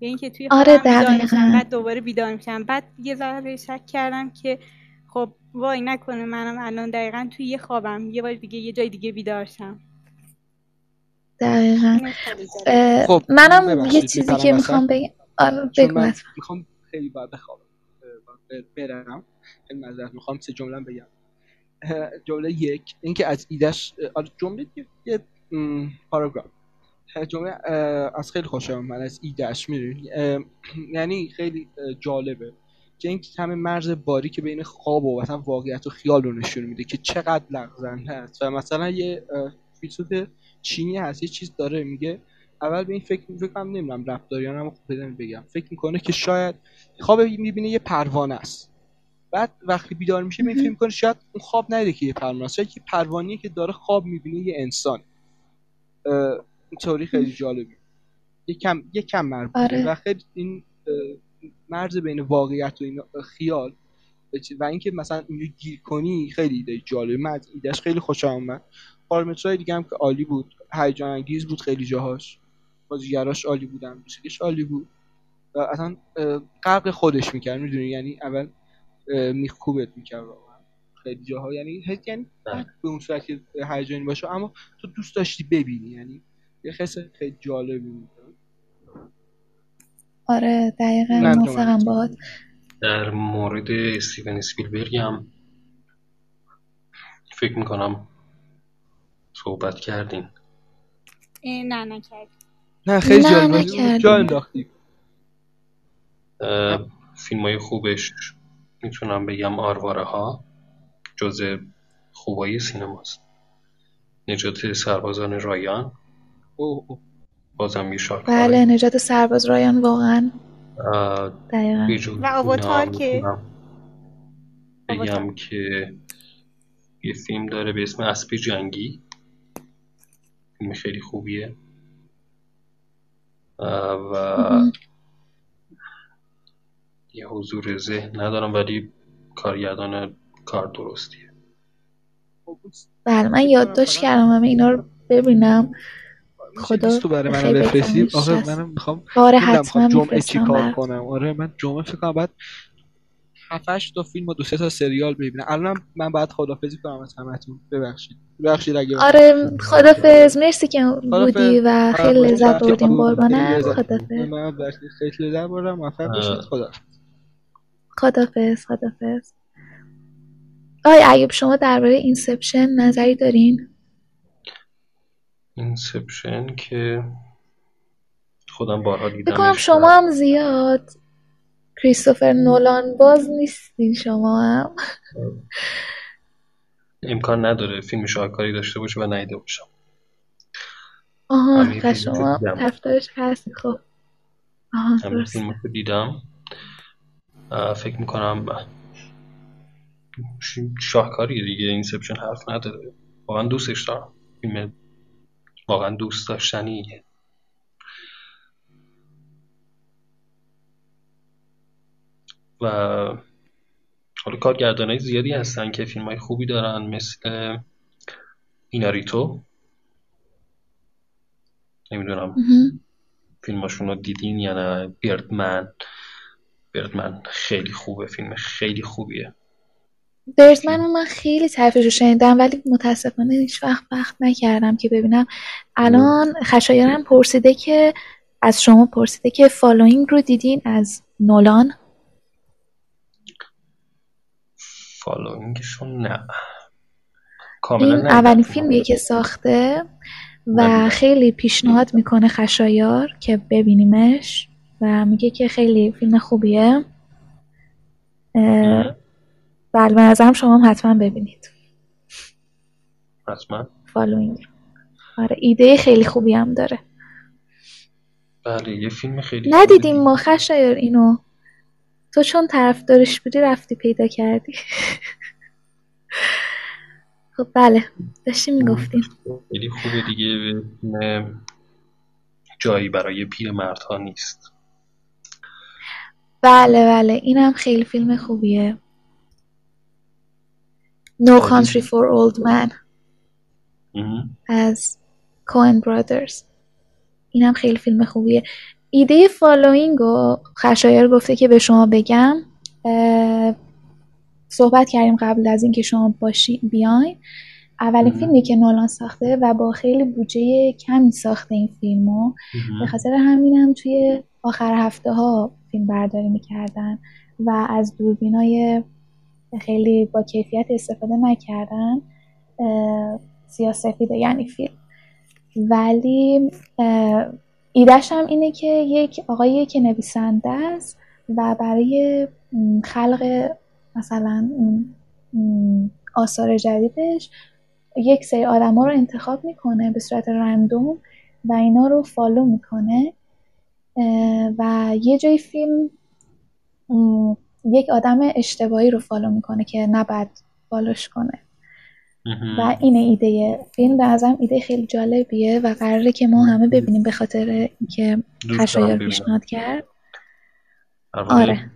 یا اینکه توی آره خوابم میشم دقیقا. بعد دوباره بیدار میشم. بعد یه ذره شک کردم که خب وای نکنه منم الان دقیقا توی یه خوابم یه بار دیگه یه جای دیگه بیدار شم. دقیقا. خب منم یه چیزی که می‌خوام بگم. آره بگو حتما می‌خوام خیلی باید بخوابم برم. خیلی معذرت می‌خوام سه جمله بگم. جمله یک اینکه از ایدش آره جمله یه پاراگراف. جمله از خیلی خوشم من از ایدهش می‌دونی؟ یعنی خیلی جالبه که این همه مرز باریک بین خواب و مثلا واقعیت و خیال رو نشون میده که چقدر لغزنده است. و مثلا یه فیلسوف چینی هست یه چیز داره میگه. اول به این فکر فکر کنم نمی‌دونم ربط داره یا نه اما خوب بدونم بگم. فکر می‌کنه که شاید خواب می‌بینه یه پروانه است. بعد وقتی بیدار میشه این فکر می‌کنه شاید اون خواب نده که یه پروانه است. شاید یه پروانه‌ایه که داره خواب می‌بینه یه انسان. این خیلی جالبه یکم یکم مربوطه. آره. و خیلی این مرز بین واقعیت و این خیال و اینکه مثلا اینجا گیر کنی خیلی ایده جالبه من از ایدهش خیلی خوشم اومد. پارامترهای دیگه هم که عالی بود. هیجان انگیز بود خیلی جاهاش. بازیگراش عالی بودن موسیقیش عالی بود. و اصلا غرق خودش می‌کرد می‌دونی؟ یعنی اول اه، میخکوبت می‌کرد واقعا. خیلی جاها یعنی هیچ یعنی نه به اون صورت که هیجانی باشه اما تو دوست داشتی ببینی یعنی یه حس خیلی جالبی بود. آره دقیقا. موافقم باهات در مورد استیون اسپیلبرگ هم فکر می‌کنم صحبت کردین. نه نکرد نه خیلی نه جالب. جا نکردیم انداختی فیلم های خوبش می‌تونم بگم. آرواره ها جز خوبای سینماست. نجات سربازان رایان. اوه بازم یه شارک بله نجات سرباز رایان واقعا. دقیقا. و آواتار که؟ آواتار. بگم که یه فیلم داره به اسم اسبی جنگی. فیلم خیلی خوبیه. و. یه حضور ذهن ندارم ولی کارگردان کار درستیه. بله من یادداشت کردم همه اینا رو ببینم. خدا رو برای بگذره بفرستی؟ آخه منم می‌خوام آره حتما می‌خوام جمعه چی میفرستم کار کنم؟ آره من جمعه فکر کنم بعد 7 تا فیلم و دو سه تا سریال ببینم الانم من باید خدافظی کنم از همتون. ببخشید. ببخشید اگه آره خدافز مرسی که بودی خدافظ و خیلی باشه لذت بردیم خیلی لذت خدافز من خیلی لذت بردم موفق باشید خدا خدافز خدافز آی ایوب شما درباره Inception نظری دارین؟ Inception که خودم بارها فکر کنم دیدمش شما هم زیاد کریستوفر نولان باز نیستین شما هم. امکان نداره فیلم شاهکاری داشته باشه و ندیده باشم. آها فیلم شما. طرفدارش هستی خب. آها درست. فیلم که دیدم. فکر می‌کنم شاهکاریه دیگه اینسپشن حرف نداره. واقعا دوستش دارم. فیلم واقعا دوست داشتنیه. و حالا کارگردانای زیادی هستن که فیلم های خوبی دارن مثل ایناریتو. نمی‌دونم. فیلماشون رو دیدین یا نه؟ بیردمن. بیردمن خیلی خوبه. فیلم خیلی خوبیه. برزمن رو من خیلی تعریفش رو شنیدم ولی متاسفانه هیچ وقت وقت نکردم که ببینم. الان خشایارم پرسیده که از شما پرسیده که Following رو دیدین از نولان؟ Following شون نه. کاملا این اولین فیلمیه که ساخته و ندیدم. خیلی پیشنهاد می‌کنه خشایار که ببینیمش و میگه که خیلی فیلم خوبیه. بله به نظرم شما هم حتما ببینید. حتما. Following. آره ایده خیلی خوبی هم داره. بله یه فیلم خیلی ندیدیم ما خشایار اینو. تو چون طرفدارش بودی رفتی پیدا کردی. خب بله. داشتی می‌گفتیم. خیلی خوبه دیگه جایی برای پیرمردها نیست. بله بله. اینم خیلی فیلم خوبیه. No. Country for Old Men. از Coen Brothers اینم خیلی فیلم خوبیه. ایده Following رو خشایار گفته که به شما بگم صحبت کردیم قبل از اینکه شما باشی بیاین اولین. فیلمی که نولان ساخته و با خیلی بودجه کمی ساخته این فیلمو به. خاطر همینم توی آخر هفته ها فیلم برداری می‌کردن و از دوربینای خیلی با کیفیت استفاده نکردن سیاسفیده یعنی فیلم ولی ایدهش اینه که یک آقایی که نویسنده است و برای خلق مثلا آثار جدیدش یک سری آدما رو انتخاب می‌کنه به صورت رندوم و اینا رو فالو می‌کنه و یه جای فیلم یک آدم اشتباهی رو فالو می‌کنه که نباید فالوش کنه. و اینه ایده فیلم به نظرم ایده خیلی جالبیه و قراره که ما همه ببینیم به خاطر اینکه ببینم. پیشنهاد کرد. واقع آره.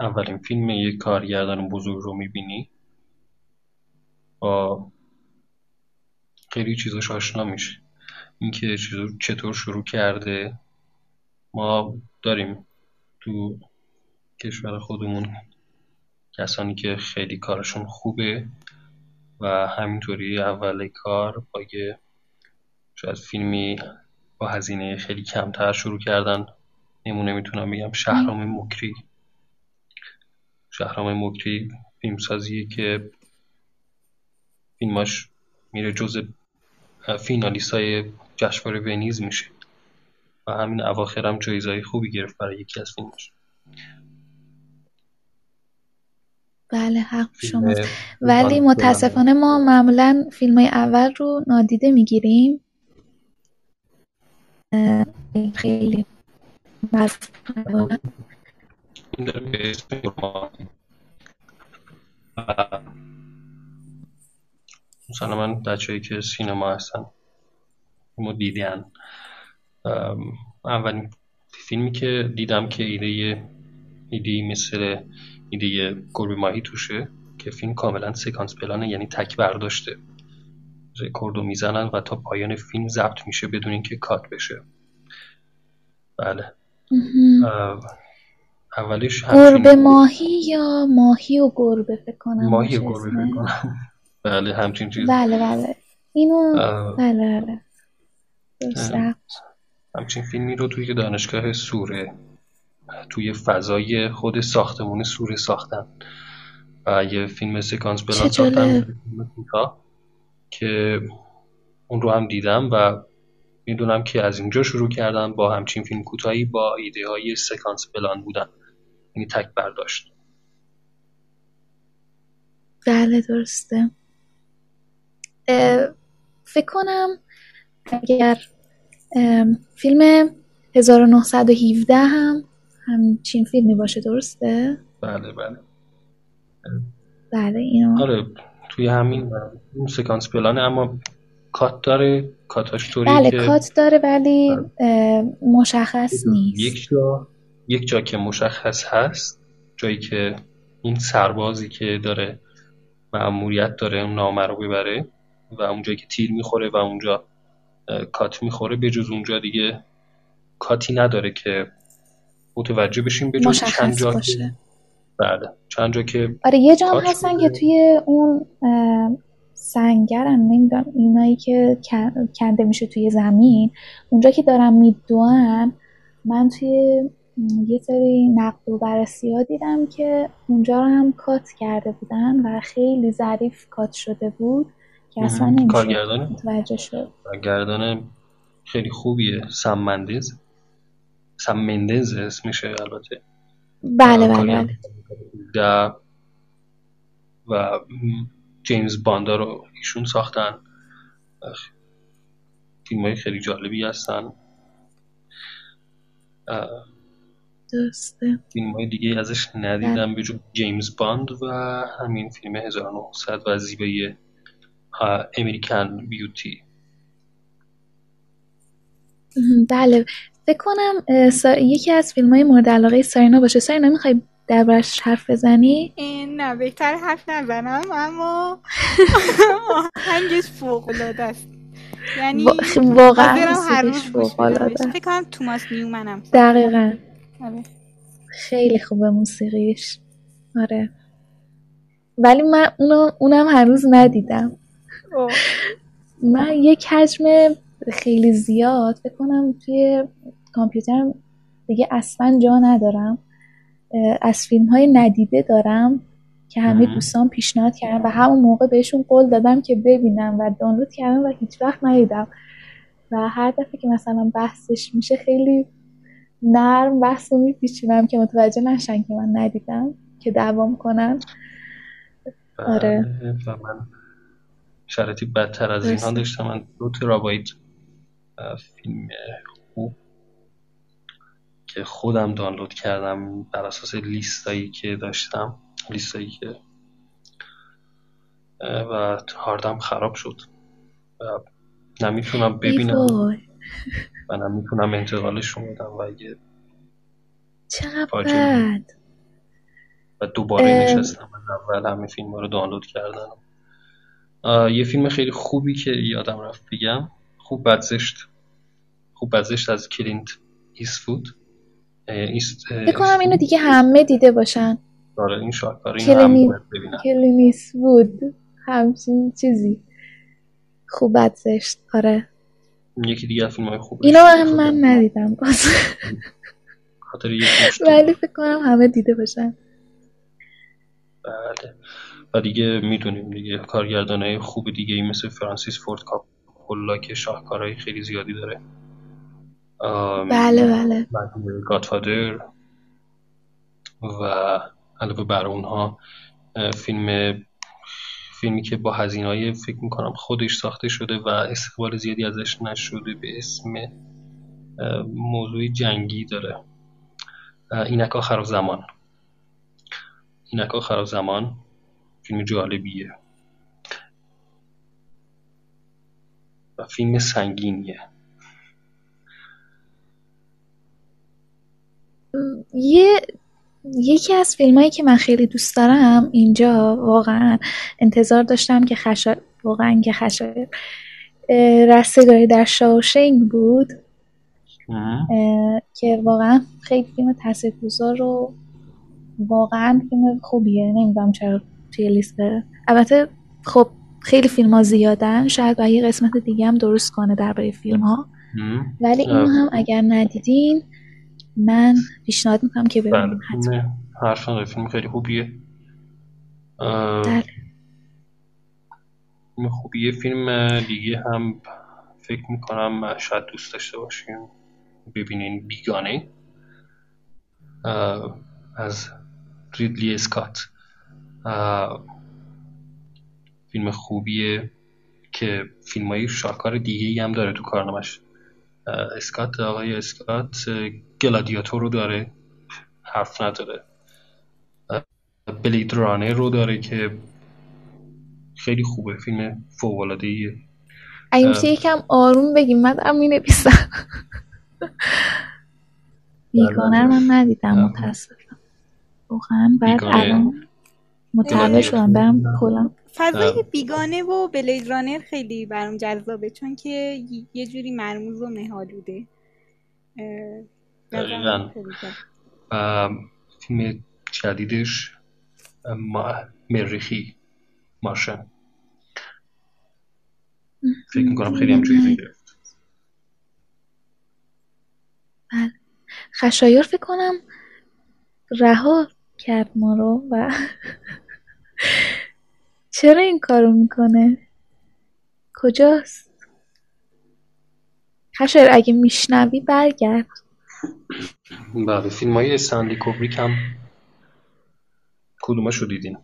اولین فیلم یک کارگردان بزرگ رو می‌بینی؟ با خیلی چیزاش آشنا میشه اینکه چطور شروع کرده؟ ما داریم تو کشور خودمون کسانی که خیلی کارشون خوبه و همینطوری اول کار با یه شاید فیلمی با هزینه خیلی کمتر شروع کردن. نمونه می‌تونم بگم. شهرام مکری. شهرام مکری فیلمسازیه که فیلماش میره جز فینالیست های جشنواره ونیز میشه و همین اواخر هم جایزهای خوبی گرفت برای یکی از فیلماش. بله حق شماست. ولی متاسفانه ما معمولا فیلم های اول رو نادیده می‌گیریم. خیلی. مثلا من بچه‌ای که سینما هستن ما دیدن. اولین فیلمی که دیدم که ایده ایده مثل ایده گربه ماهی توشه که فیلم کاملا سکانس پلانه یعنی تک برداشته. رکوردو می‌زنن و تا پایان فیلم ضبط میشه بدون اینکه کات بشه. بله. اولش گربه ماهی یا ماهی و گربه فکر کنم؟ ماهی باشه گربه فکر کنم. بله همچین چیز. بله بله. اینو اه، بله بله. همچین فیلمی رو توی دانشگاه سوره توی فضای خود ساختمون سوره ساختن. و یه فیلم سکانس بلان ساختن که اون رو هم دیدم و می‌دونم که از اینجا شروع کردن با همچین فیلم کوتاهی با ایده های سکانس پلان بودن. یعنی تک برداشت. بله درسته. فکر کنم اگر فیلم 1917 هم همچین فیلمی باشه درسته؟ بله بله. بله اینو. آره توی همین اون سکانس پلانه اما کات داره کاتاش بله که کات داره ولی اه، مشخص نیست. یک جا یک جا که مشخص هست جایی که این سربازی که داره مأموریت داره اون نامه رو ببره و اونجایی که تیر می‌خوره و اونجا کات می‌خوره به جز اونجا دیگه کاتی نداره که متوجه بشیم به چند جا که باشه. بله چند جا که آره یه جا هستن. که توی اون اه، سنگرن نمی‌دونم اینایی که کن- کنده میشه توی زمین اونجا که دارن میدوئن من توی یه سری نقد و بررسی ها دیدم که اونجا رو هم کات کرده بودن و خیلی ظریف کات شده بود که اصلا مهم. نمی‌شد کارگردان؟ شد. گردان خیلی خوبیه. سم مندز سم مندز اسمشه البته. بله بله بله. و و جیمز باندا رو ایشون ساختن. فیلم های خیلی جالبی هستن. درسته. فیلم های دیگه ازش ندیدم به جز جیمز باند و همین فیلم 1900 و زیبایی امریکن بیوتی. بله. فکر کنم سا- یکی از فیلم های مورد علاقه سارینا باشه. سارینا می‌خوای دربارش حرف بزنی؟ این نه بهتر حرف نزنم اما آهنگش فوق العاده است. یعنی واقعا هر روز گوش فوق‌العاده بدمش است. فکر کنم توماس نیومنم. دقیقا. آره. خیلی خوبه موسیقیش. آره. ولی من اونو اونم هنوز ندیدم. من یک حجم خیلی زیاد فکر کنم توی کامپیوترم دیگه اصلا جا ندارم از فیلم های ندیده دارم که همه. دوستان پیشنهاد کردن و همون موقع بهشون قول دادم که ببینم و دانلود کردم و هیچ وقت ندیدم و هر دفعه که مثلا بحثش میشه خیلی نرم بحث رو میپیچونم که متوجه نشن که من ندیدم که دوام کنن آره. بله و من شرایطی بدتر از اینها. داشتم من دو ترابایت فیلم خوب که خودم دانلود کردم بر اساس لیستایی که داشتم لیستایی که و هاردم خراب شد. و نمی‌تونم ببینم. و نمی‌تونم انتقالش رو بدم و اگه چقدر و دوباره. نشستم. از اول همه فیلم رو دانلود کردن اه، یه فیلم خیلی خوبی که یادم رفت بگم. خوب بد زشت. خوب بد زشت از کلینت ایستوود. اه، ایست اه، فکر کنم اینو. دیگه همه دیده باشن. آره این کلینیس بود همچین چیزی. خوب زشت. آره. یکی دیگه فیلم های خوبش اینو هم من ندیدم. باز. ولی فکر کنم همه دیده باشن. بله. و دیگه می‌دونیم دیگه کارگردان های خوب دیگه ای مثل فرانسیس فورد کاپولا که شاهکارهای خیلی زیادی داره. بله بله. گادفادر و علاوه بر اونها فیلم فیلمی که با هزینه های فکر می‌کنم خودش ساخته شده و استقبال زیادی ازش نشده به اسم موضوع جنگی داره. اینک آخر زمان. اینک آخر زمان فیلم جالبیه. و فیلم سنگینیه. یه یکی از فیلم هایی که من خیلی دوست دارم اینجا واقعا انتظار داشتم که خشا واقعا که اه، رستگاری در شاوشنگ بود. که واقعا خیلی فیلم تاثیرگذار و واقعا فیلم خوبیه. نمی‌دونم چرا توی لیست. البته خب خیلی فیلم ها زیادن. شاید باید یه قسمت دیگه هم درست کنه درباره فیلم ها. ولی اینو اه، هم اگر ندیدین من پیشنهاد می‌کنم که بله. ببینیم حتما فیلم خیلی خوبیه. بله. فیلم خوبیه. فیلم دیگه هم فکر می‌کنم شاید دوست داشته باشیم. ببینین بیگانه. از ریدلی اسکات فیلم خوبیه که فیلم های شاهکار دیگه ای هم داره تو کارنامش اسکات آقای اسکات گلادیاتور رو داره حرف نداره. بلید رانر رو داره که خیلی خوبه فیلم فوق‌العاده ایه اگه میشه یکم آروم بگیم من دارم می‌نویسم. بیگانه رو من ندیدم متاسفم. واقعا بعد. الان متوجه. شدم برم کلا. فضای. بیگانه و بلید رانر خیلی برام جذابه چون که یه جوری مرموز و مهالوده نظرم دقیقاً. و فیلم جدیدش. مریخی مارشن فکر می‌کنم خیلی هم جایزه گرفت. بله. خشایار فکر کنم رها کرد ما رو و چرا این کارو می‌کنه؟ کجاست؟ خشایار اگه میشنوی برگرد. بله فیلم های استنلی کوبریک هم کدومش رو دیدین؟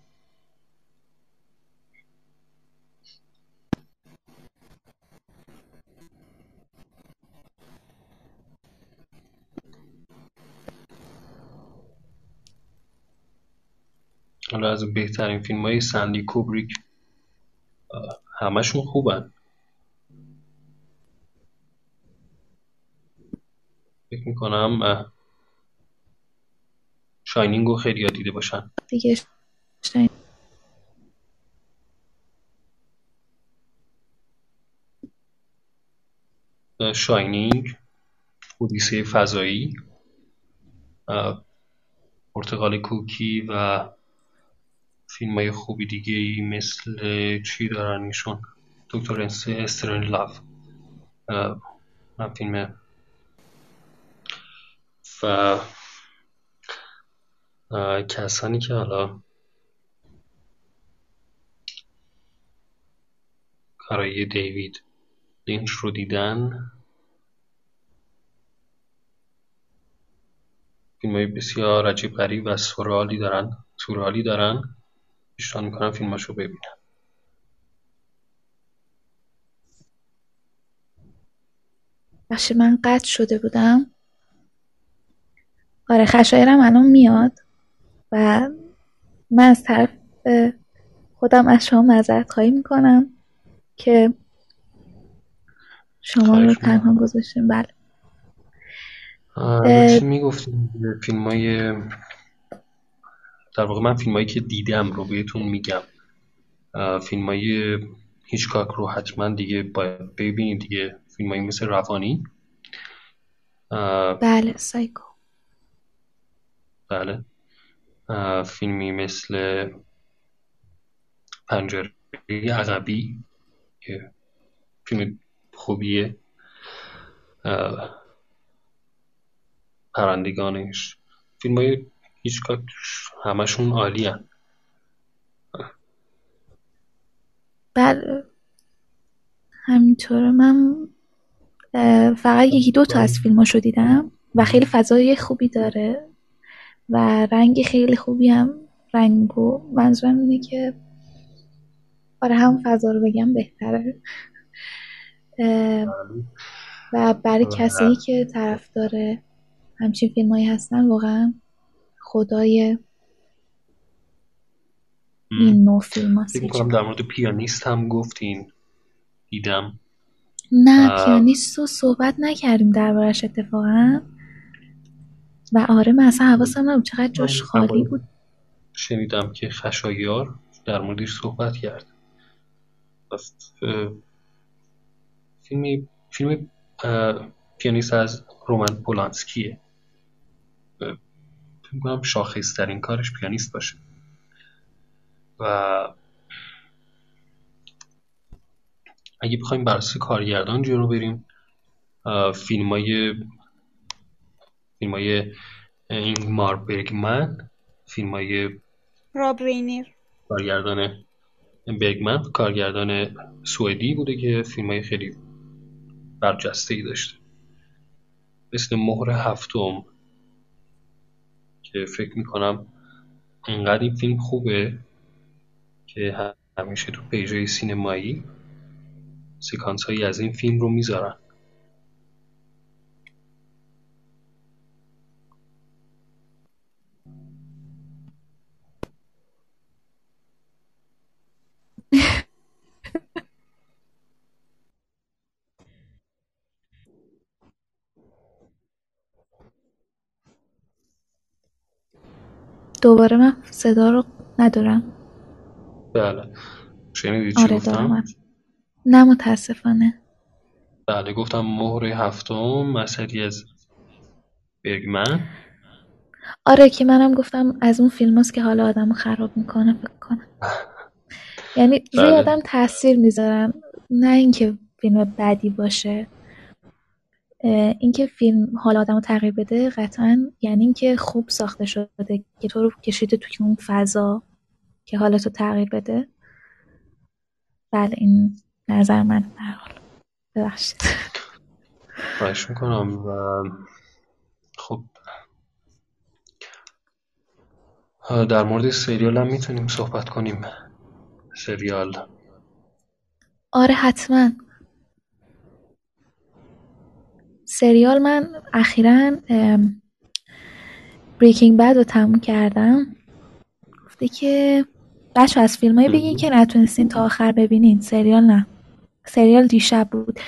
حالا از بهترین فیلم های سندی کوبریک همشون خوبن. فکر می‌کنم شاینینگ رو خیلی دیده باشن. دیگه شاینینگ اودیسه فضایی پرتغال کوکی و فیلم های خوبی دیگه ای مثل چی دارن ایشون؟ دکتر است- استرن لاف. من فیلم و کسانی که حالا کارای دیوید لینچ رو دیدن فیلم های بسیار عجیب غریب و سورالی دارن سورالی دارن. پیشنهاد می‌کنم فیلماش رو ببینن. باشه من قطع شده بودم. آره خشایرم الان میاد و من از طرف خودم از شما معذرت خواهی می‌کنم که شما رو تنها گذاشتیم بله. چی می‌گفتیم فیلم های در واقع من فیلم هایی که دیدم رو بهتون میگم. فیلم های هیچکاک رو حتما دیگه باید ببینید دیگه. فیلم هایی مثل روانی. بله سایکو. بله. فیلمی مثل پنجره عقبی که فیلم خوبیه. پرندگانش. فیلم های هیچکاک همشون عالی هن. بله همینطوره من فقط یکی دو تا از فیلماشو دیدم و خیلی فضای خوبی داره. و رنگ خیلی خوبی هم رنگو. منظورم اینه که آره هم فضا رو بگم بهتره. و برای کسی که طرفدار همچین فیلمایی هستن واقعا خدای این نوع فیلم هست. فکر در مورد پیانیست هم گفتین. دیدم. نه. پیانیست رو صحبت نکردیم دربارش اتفاقا. و آره من اصلا حواسم نبود. چقدر جاش خالی بود. شنیدم که خشایار در موردش صحبت کرد. فیلمی فیلم پیانیست از رومن پولانسکیه. می‌کنم شاخصترین کارش پیانیست باشه. و اگه بخوایم بر اساس کارگردان جلو بریم فیلم های فیلم های اینگمار برگمن فیلم های راب رینر کارگردان برگمن کارگردان سوئدی بوده که فیلم های خیلی برجسته ای داشته. مثل مهر هفتم. که فکر می‌کنم انقدر این فیلم خوبه که همیشه تو پیجای سینمایی سکانس هایی از این فیلم رو می‌ذارن. دوباره من صدا رو ندارم. بله. شنیدی چی آره گفتم؟ دارم. نه متاسفانه. بله گفتم مهر هفتم اثری از برگمن. آره که منم گفتم از اون فیلم هست که حالا آدم خراب می‌کنه فکر کنم. یعنی روی بله. آدم تاثیر می‌ذارن نه اینکه فیلم بدی باشه. اینکه فیلم حال آدم رو تغییر بده قطعا یعنی اینکه خوب ساخته شده که تو رو کشیده توی اون فضا که حالتو تغییر بده. بله این نظر من به هر حال. ببخشید. خواهش می‌کنم. و خب در مورد سریال هم می‌تونیم صحبت کنیم. سریال. آره حتما. سریال من اخیرا بریکینگ بد رو تموم کردم. گفته که بچه از فیلم های بگین که نتونستین تا آخر ببینین. سریال نه. سریال دیشب بود.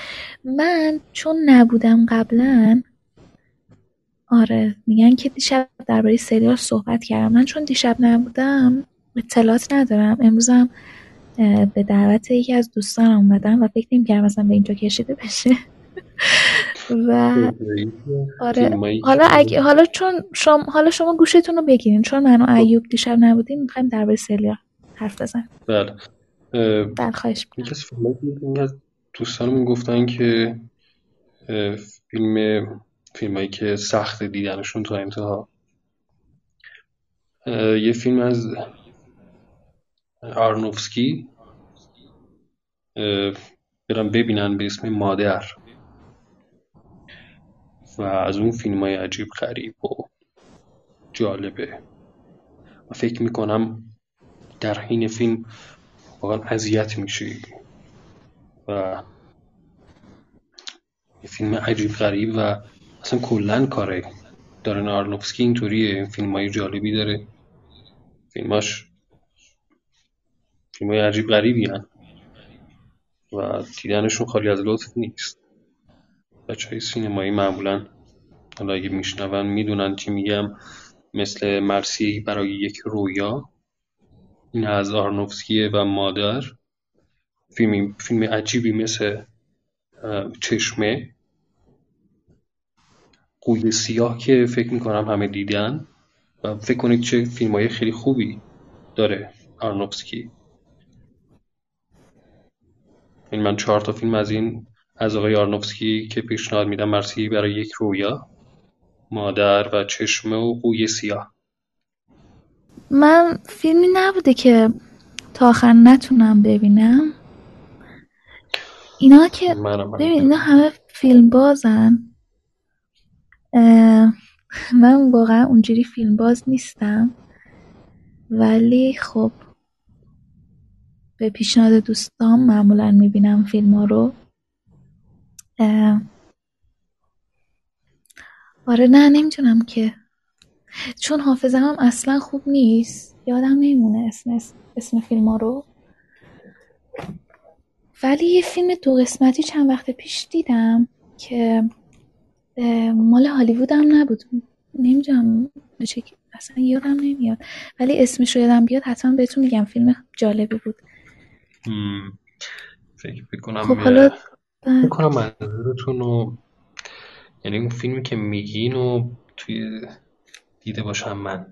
من چون نبودم قبلا آره میگن که دیشب درباره سریال صحبت کردم. من چون دیشب نبودم اطلاعات ندارم. امروزم به دعوت یکی از دوستان اومدم و فکر نمی‌کردم مثلا به اینجا کشیده بشه. و آره. حالا اگه حالا چون شما حالا شما گوشتون رو بگیرین. چون من و ایوب دیشب نبودیم می‌خوایم درباره سریال حرف بزنیم. بله. اه، بله خواهش. یکی از دوستانمون گفتن که فیلم فیلمایی که سخت دیدنشون تا انتها. یه فیلم از آرنوفسکی. برم ببینن به اسم مادر. و از اون فیلم های عجیب غریب و جالبه. و فکر می‌کنم در حین فیلم واقعا اذیت میشی و یه فیلم عجیب غریب و اصلا کلا کاره. دارن آرنوفسکی اینطوریه این فیلم های جالبی داره. فیلماش فیلم های عجیب غریبی هن. و دیدنشون خالی از لطف نیست. بچه های سینمایی معمولا حالا اگه میشنون می‌دونن چی میگم. مثل مرسی برای یک رویا. این از آرنوفسکیه و مادر. فیلم, فیلم عجیبی مثل چشمه. قوی سیاه که فکر می‌کنم همه دیدن. و فکر کنید چه فیلم های خیلی خوبی داره آرنوفسکی. این من چهار تا فیلم از این از آقای آرنوفسکی که پیشنهاد میدم مرسی برای یک رویا مادر و چشمه و قوی سیاه. من فیلمی نبوده که تا آخر نتونم ببینم. اینا که ببین اینا همه فیلم بازن من واقعا اونجوری فیلم باز نیستم. ولی خب به پیشنهاد دوستام معمولا می‌بینم فیلم ها رو. آره نه نمی‌تونم که. چون حافظه هم اصلا خوب نیست. یادم نمیمونه اسم اسم فیلم ها رو. ولی یه فیلم دو قسمتی چند وقت پیش دیدم که مال هالیوود هم نبود. نمی‌دونم اصلا یادم نمیاد. ولی اسمش رو یادم بیاد حتما بهتون میگم فیلم جالبی بود. فکر بکنم خب حالا فکر کنم منظورتون رو یعنی اون فیلمی که میگین و توی دیده باشم من.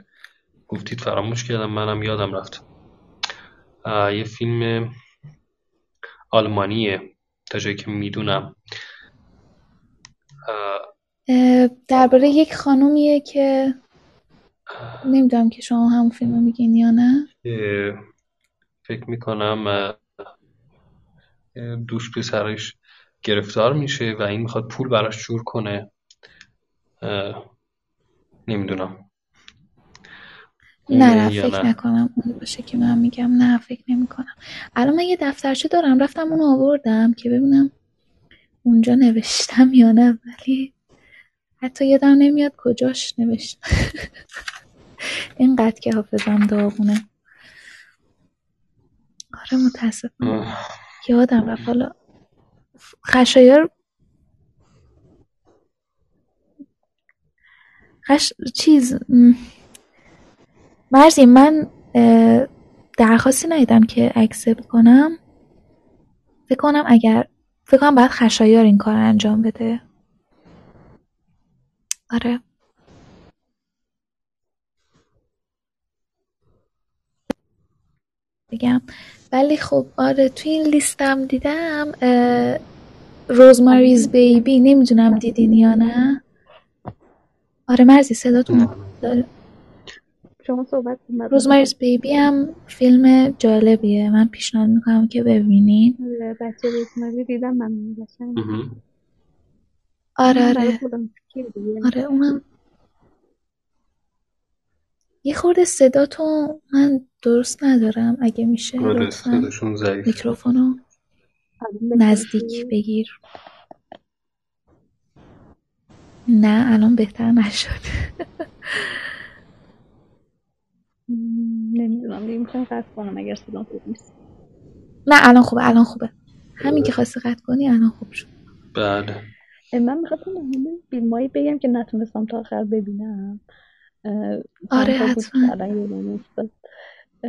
گفتید فراموش کردم منم یادم رفت. یه فیلم آلمانیه تا جایی که می‌دونم. درباره یک خانومیه که نمی‌دونم که شما همون فیلم میگین یا نه. فکر می‌کنم دوست پسرش گرفتار میشه و این می‌خواد پول براش جور کنه. نمی‌دونم. نه نه فکر نه. نکنم اون باشه که من میگم. نه فکر نمی کنم الان من یه دفترچه دارم رفتم اونو آوردم که ببینم اونجا نوشتم یا نه ولی حتی یادم نمیاد کجاش نوشتم. اینقدر که حافظم داغونه. آره متاسفم. یادم رفت. حالا خشایار خش... چیز مرزی من درخواستی ندیدم که اکسپت کنم. فکر کنم اگر فکر کنم باید خشایار این کار انجام بده. آره. بگم. ولی خب آره توی این لیستم دیدم روزماریز بیبی نمی‌دونم دیدین یا نه؟ آره مرزی صداتون. داره. شما صحبت روزماریز بیبی هم فیلم جالبیه. من پیشنهاد می‌کنم که ببینین. آره، بچه روزماری دیدم من. آره آره. آره اونم یه خورده صداتو من درست ندارم اگه میشه آره صداشون ضعیف میکروفونو نزدیک بگیر. نه الان بهتر نشد. نمی‌دونم دیگه می‌خوام قطع کنم اگر صدام خوب نیست. نه الان خوبه الان خوبه. همین که خواستی قطع کنی الان خوب شد. بله. من می‌خواستم فیلمایی بگم که نتونستم تا آخر ببینم. آره حتما.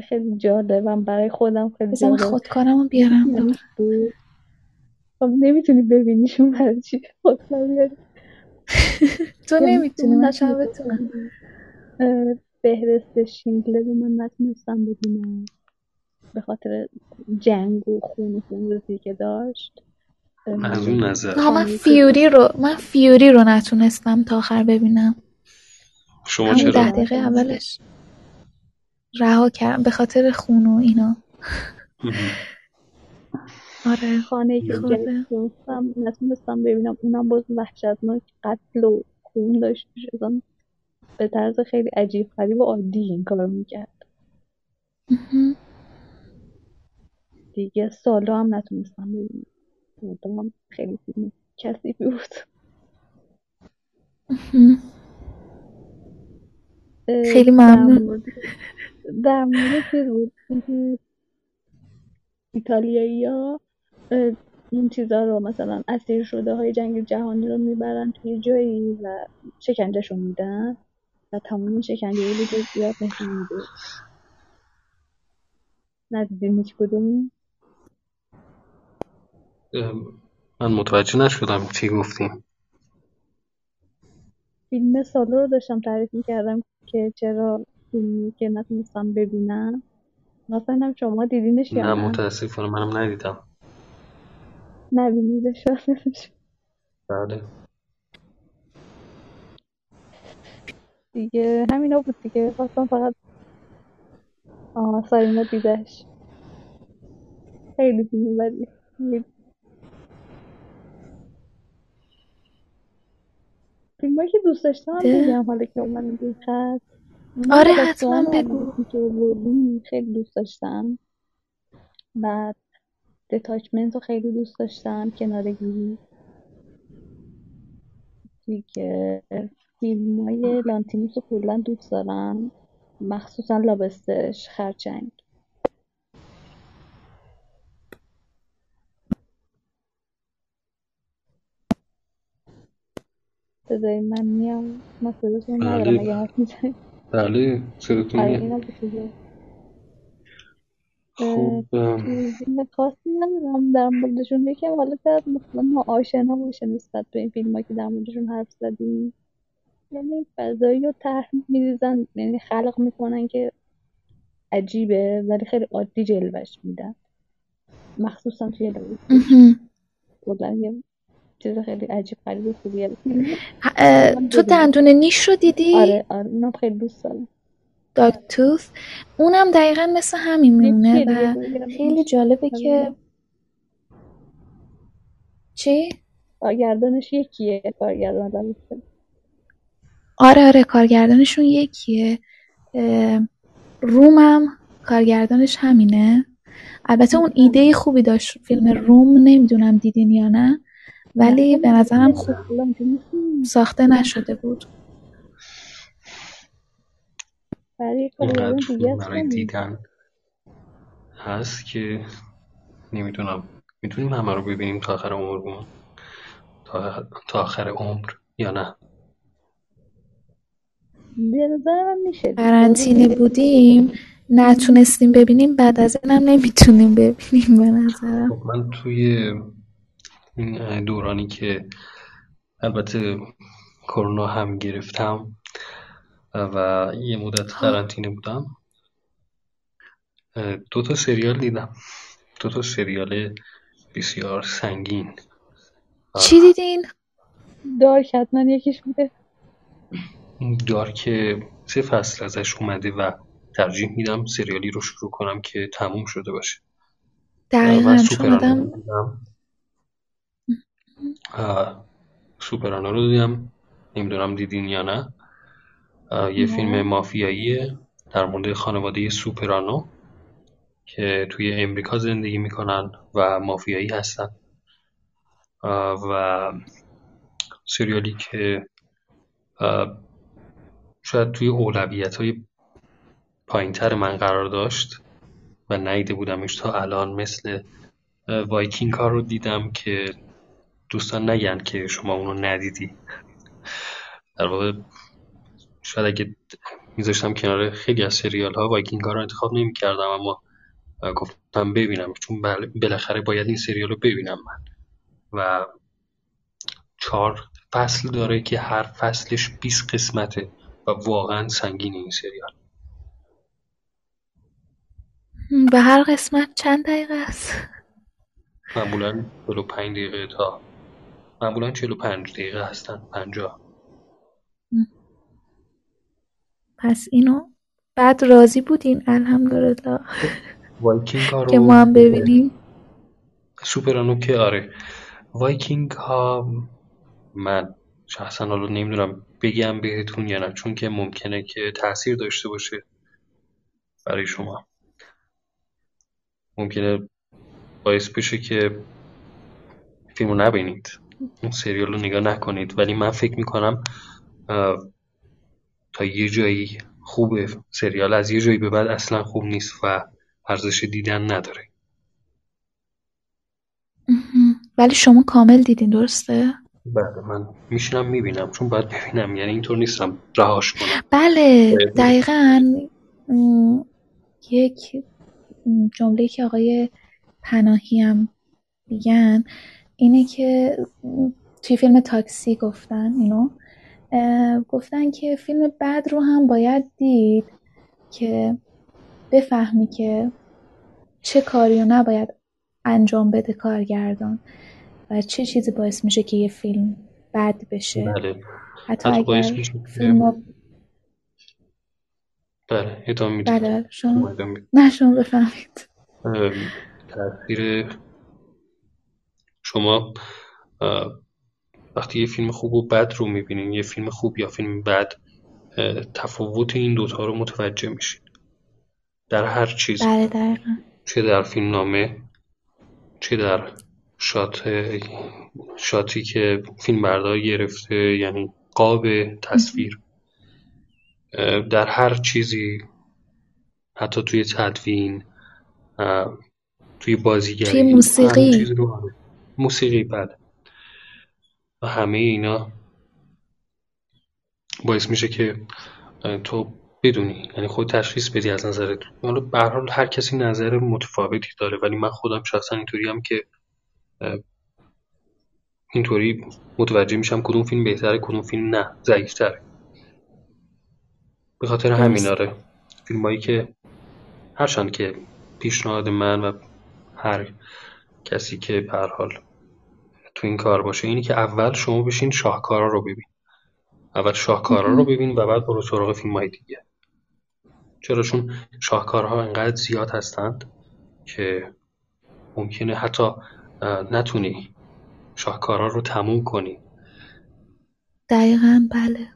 خیلی جالبم برای خودم خیلی من جالب. بیارم دوباره دیدنش بود. خب نمی‌تونی ببینیشون برای چی خودکار بیاری. تو نمی‌تونی من نتونستم بتونم فهرست شیندلر رو من نتونستم ببینم. به خاطر جنگ و خون و خونریزی که داشت. از اون نظر. نه من فیوری رو من فیوری رو نتونستم تا آخر ببینم. شما همون ده چرا دقیقه اولش رها کردم به خاطر خون و اینا مهم. خانه آره که. خورده نتونستم ببینم اونم باز وحشتناک قتل و خون داشت. اصلا به طرز خیلی عجیب غریب و عادی این کار می‌کرد. دیگه سالا هم نتونستم ببینم خیلی فیلم کثیفی بود خیلی ممنون. در مورد چیز بود؟ اینکه ایتالیایی ها این چیزا رو مثلا اسیر شده های جنگ جهانی رو می‌برن توی جایی و شکنجهشون میدن و تمام شکنجه رو به جزئیات نشون میده. ندیدین هیچ کدوم من متوجه نشدم چی گفتیم فیلم سالو رو داشتم تعریف می‌کردم. که چرا فیلمی که نتونستم ببینم. مثلا شما دیدینش یا نه نه؟ متاسفانه منم ندیدم. نبینیدش. بله. دیگه همینا بود دیگه. خواستم فقط آه ساینا دیدش خیلی فیلم بدی فیلمایی که دوست داشتم. بگم حالا که اومدیم من آره بعد از حتما بگو. خیلی دوست داشتم. بعد دتاچمنت رو خیلی دوست داشتم کنارگیری دیگه فیلم های لانتیموس رو کلا دوست دارم. مخصوصا لابستش خرچنگ. بذارید من میام صداتون ندارم اگه حرف می‌زنید بله صداتون چیزی خاصی ندارم در موردشون یکم حالا شاید مثلا ما آشنا باشه نسبت به این فیلم که در موردشون حرف زدیم یعنی فضایی رو طرح میریزن یعنی خلق می‌کنن که عجیبه ولی خیلی عادی جلوش میدن مخصوصا توی یه چیز خیلی عجیب غریب خوبیه تو دندون نیش رو دیدی؟ آره آره اونم خیلی دوست دارم. داگ توث اونم دقیقا مثل همین میمونه و خیلی جالبه آره. که چی؟ کارگردانش یکیه کارگردان. آره آره کارگردانشون یکیه. رومم کارگردانش همینه. البته اون ایده خوبی داشت فیلم روم نمی‌دونم دیدین یا نه. ولی به نظرم خوب. ساخته نشده بود اینقدر فیلم است برای. دیدن هست که نمی‌دونم می‌تونیم همه رو ببینیم تا آخر عمرمون تا, تا آخر عمر یا نه به نظر من میشه دید. قرنطینه بودیم نتونستیم ببینیم بعد از اینم نمی‌تونیم ببینیم به نظرم خب من توی این دورانی که البته کرونا هم گرفتم و یه مدت قرنطینه بودم. دو تا سریال دیدم. دو تا سریال بسیار سنگین. چی دیدین؟ دارک حتما یکیش بوده. دارک سه فصل ازش اومده و ترجیح میدم سریالی رو شروع کنم که تموم شده باشه. دقیقا و چون آدم سوپرانو رو دیدم نمی‌دونم دیدین یا نه یه. فیلم مافیاییه در مورد خانواده سوپرانو که توی امریکا زندگی می‌کنن و مافیایی هستن و سریالی که شاید توی اولویت های پایین تر من قرار داشت و ندیده بودمش تا الان مثل وایکینگ ها رو دیدم که دوستان نگن که شما اونو ندیدی. در واقع شاید اگه میذاشتم کنار خیلی از سریال ها وایکینگ ها رو انتخاب نمی کردم اما گفتم ببینم چون بالاخره باید این سریال رو ببینم من. و چهار فصل داره که هر فصلش 20 قسمته و واقعا سنگین این سریال. به هر قسمت چند دقیقه است؟ معمولا 45 دقیقه تا معمولا 45 دقیقه هستن 50 پس اینو بعد راضی بودین الحمدلله. وایکینگ ها که رو ما هم ببینیم. سوپرانو که آره. وایکینگ ها من شخصا حالا نمی‌دونم بگم بهتون یا نه چون که ممکنه که تاثیر داشته باشه برای شما. ممکنه باعث بشه که فیلم رو نبینید. اون سریال رو نگاه نکنید. ولی من فکر می‌کنم تا یه جایی خوبه سریال از یه جایی به بعد اصلا خوب نیست و ارزش دیدن نداره. ولی شما کامل دیدین درسته؟ بله من میشینم می‌بینم چون باید ببینم یعنی اینطور نیستم رهاش کنم. بله دقیقا م، یک جمله که آقای پناهی هم میگن. اینه که توی فیلم تاکسی گفتن اینو گفتن که فیلم بد رو هم باید دید که بفهمی که چه کاری رو نباید انجام بده کارگردان و چه چیزی باعث میشه که یه فیلم بد بشه. بله. حتی حتی اگر فیلم رو بله ادامه می‌دید بله شما نه شما بفهمید. تاثیر شما وقتی یه فیلم خوب و بد رو می‌بینین یه فیلم خوب یا فیلم بد تفاوت این دوتا رو متوجه میشین. در هر چیزی بله دقیقا. چه در فیلم نامه چه در شات شاتی که فیلم بردار گرفته یعنی قاب تصویر. در هر چیزی حتی توی تدوین توی توی بازیگری همه موسیقی. چیز رو. موسیقی بله و همه اینا باعث میشه که تو بدونی یعنی خود تشخیص بدی از نظرت. حالا به هر حال هر کسی نظر متفاوتی داره ولی من خودم شخصا اینطوری هم که اینطوری متوجه میشم کدوم فیلم بهتره کدوم فیلم نه ضعیفتره. به خاطر همین آره. فیلمایی که هرچند که پیشنهاد من و هر کسی که به هر حال تو این کار باشه اینی که اول شما بشین شاهکارا رو ببین. اول شاهکارا رو. ببین و بعد برو سراغ فیلم های دیگه. چرا؟ چون شاهکارها انقدر زیاد هستند که ممکنه حتی نتونی شاهکارا رو تموم کنی. دقیقا بله.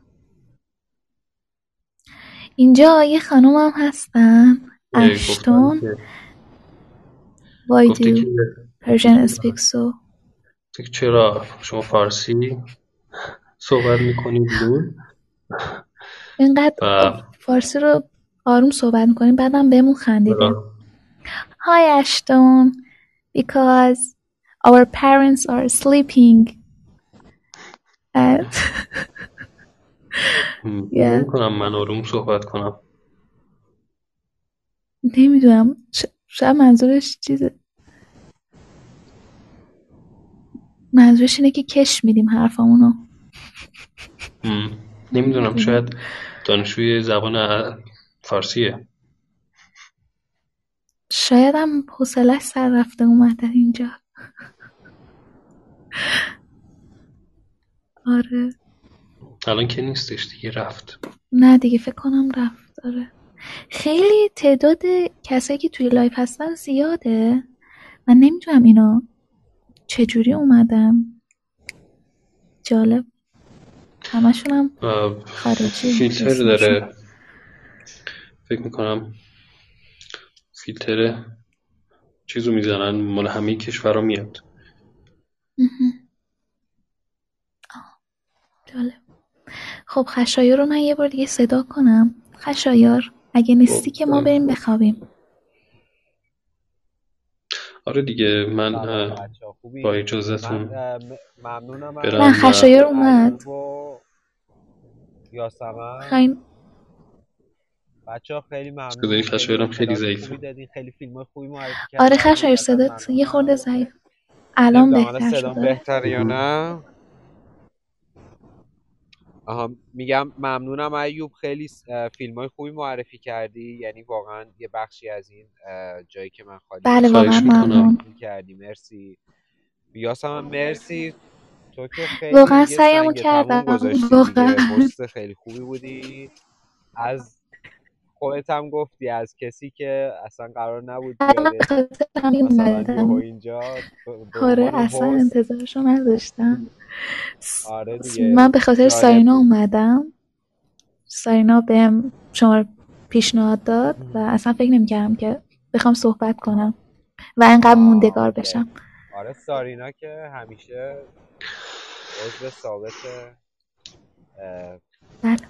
اینجا یه خانوم هم هستن اشتون. گفتن Persian so گفته که چرا؟ شما فارسی صحبت می‌کنید لول اینقدر و فارسی رو آروم صحبت می‌کنیم بعدم بهمون خندیدن چرا Hi Ashton. Because our parents are sleeping. Yeah. نمی‌کنم من آروم صحبت کنم. نمی‌دونم. شاید منظورش چیزه. منظورش اینه که کش میدیم حرفامونو. نمی‌دونم شاید دانشجوی زبان فارسیه. شاید هم حوصلش سر رفته اومده اینجا. آره. الان که نیستش دیگه رفت. نه دیگه فکر کنم رفت. آره. خیلی تعداد کسایی که توی live هستن زیاده. من نمی‌دونم اینا چجوری اومدن جالب. همشون هم خارجی فیلتر. داره. فکر می‌کنم فیلتر چیزو می‌زنن مال همه کشورها میاد. جالب. خب خشایار رو من یه بار دیگه صدا کنم. خشایار اگه نیستی که ما بریم بخوابیم. آره دیگه من؟ با اجازهتون ممنونم از برم نه خشایار اومد و یاسمن خواهیم بچه ها خیلی ممنون صدای خیلی خشایارم خیلی ضعیفه. خیلی فیلم های خوبی معرفی کردین آره. خشایار صدات یه. خورده ضعیف الان نمی‌دونم الان بهتر صدام شد بهتره یا نه آها میگم ممنونم ایوب. خیلی فیلم های خوبی معرفی کردی. یعنی واقعا یه بخشی از این جایی که من خالی بله واقعا. ممنون. کردی. مرسی. یاسم هم مرسی. تو که خیلی واقعا سعیمو کردم. واقعا. خیلی خوبی بودی. از خودت هم گفتی از کسی که اصلا قرار نبود اینجا آره اصلا انتظارشو نداشتم. آره دیگه من به خاطر ساینا اومدم. ساینا بهم شما پیشنهاد داد و اصلا فکر نمی‌کردم که بخوام صحبت کنم و انقدر موندگار اوکی بشم. آره سارینا که همیشه عضو ثابت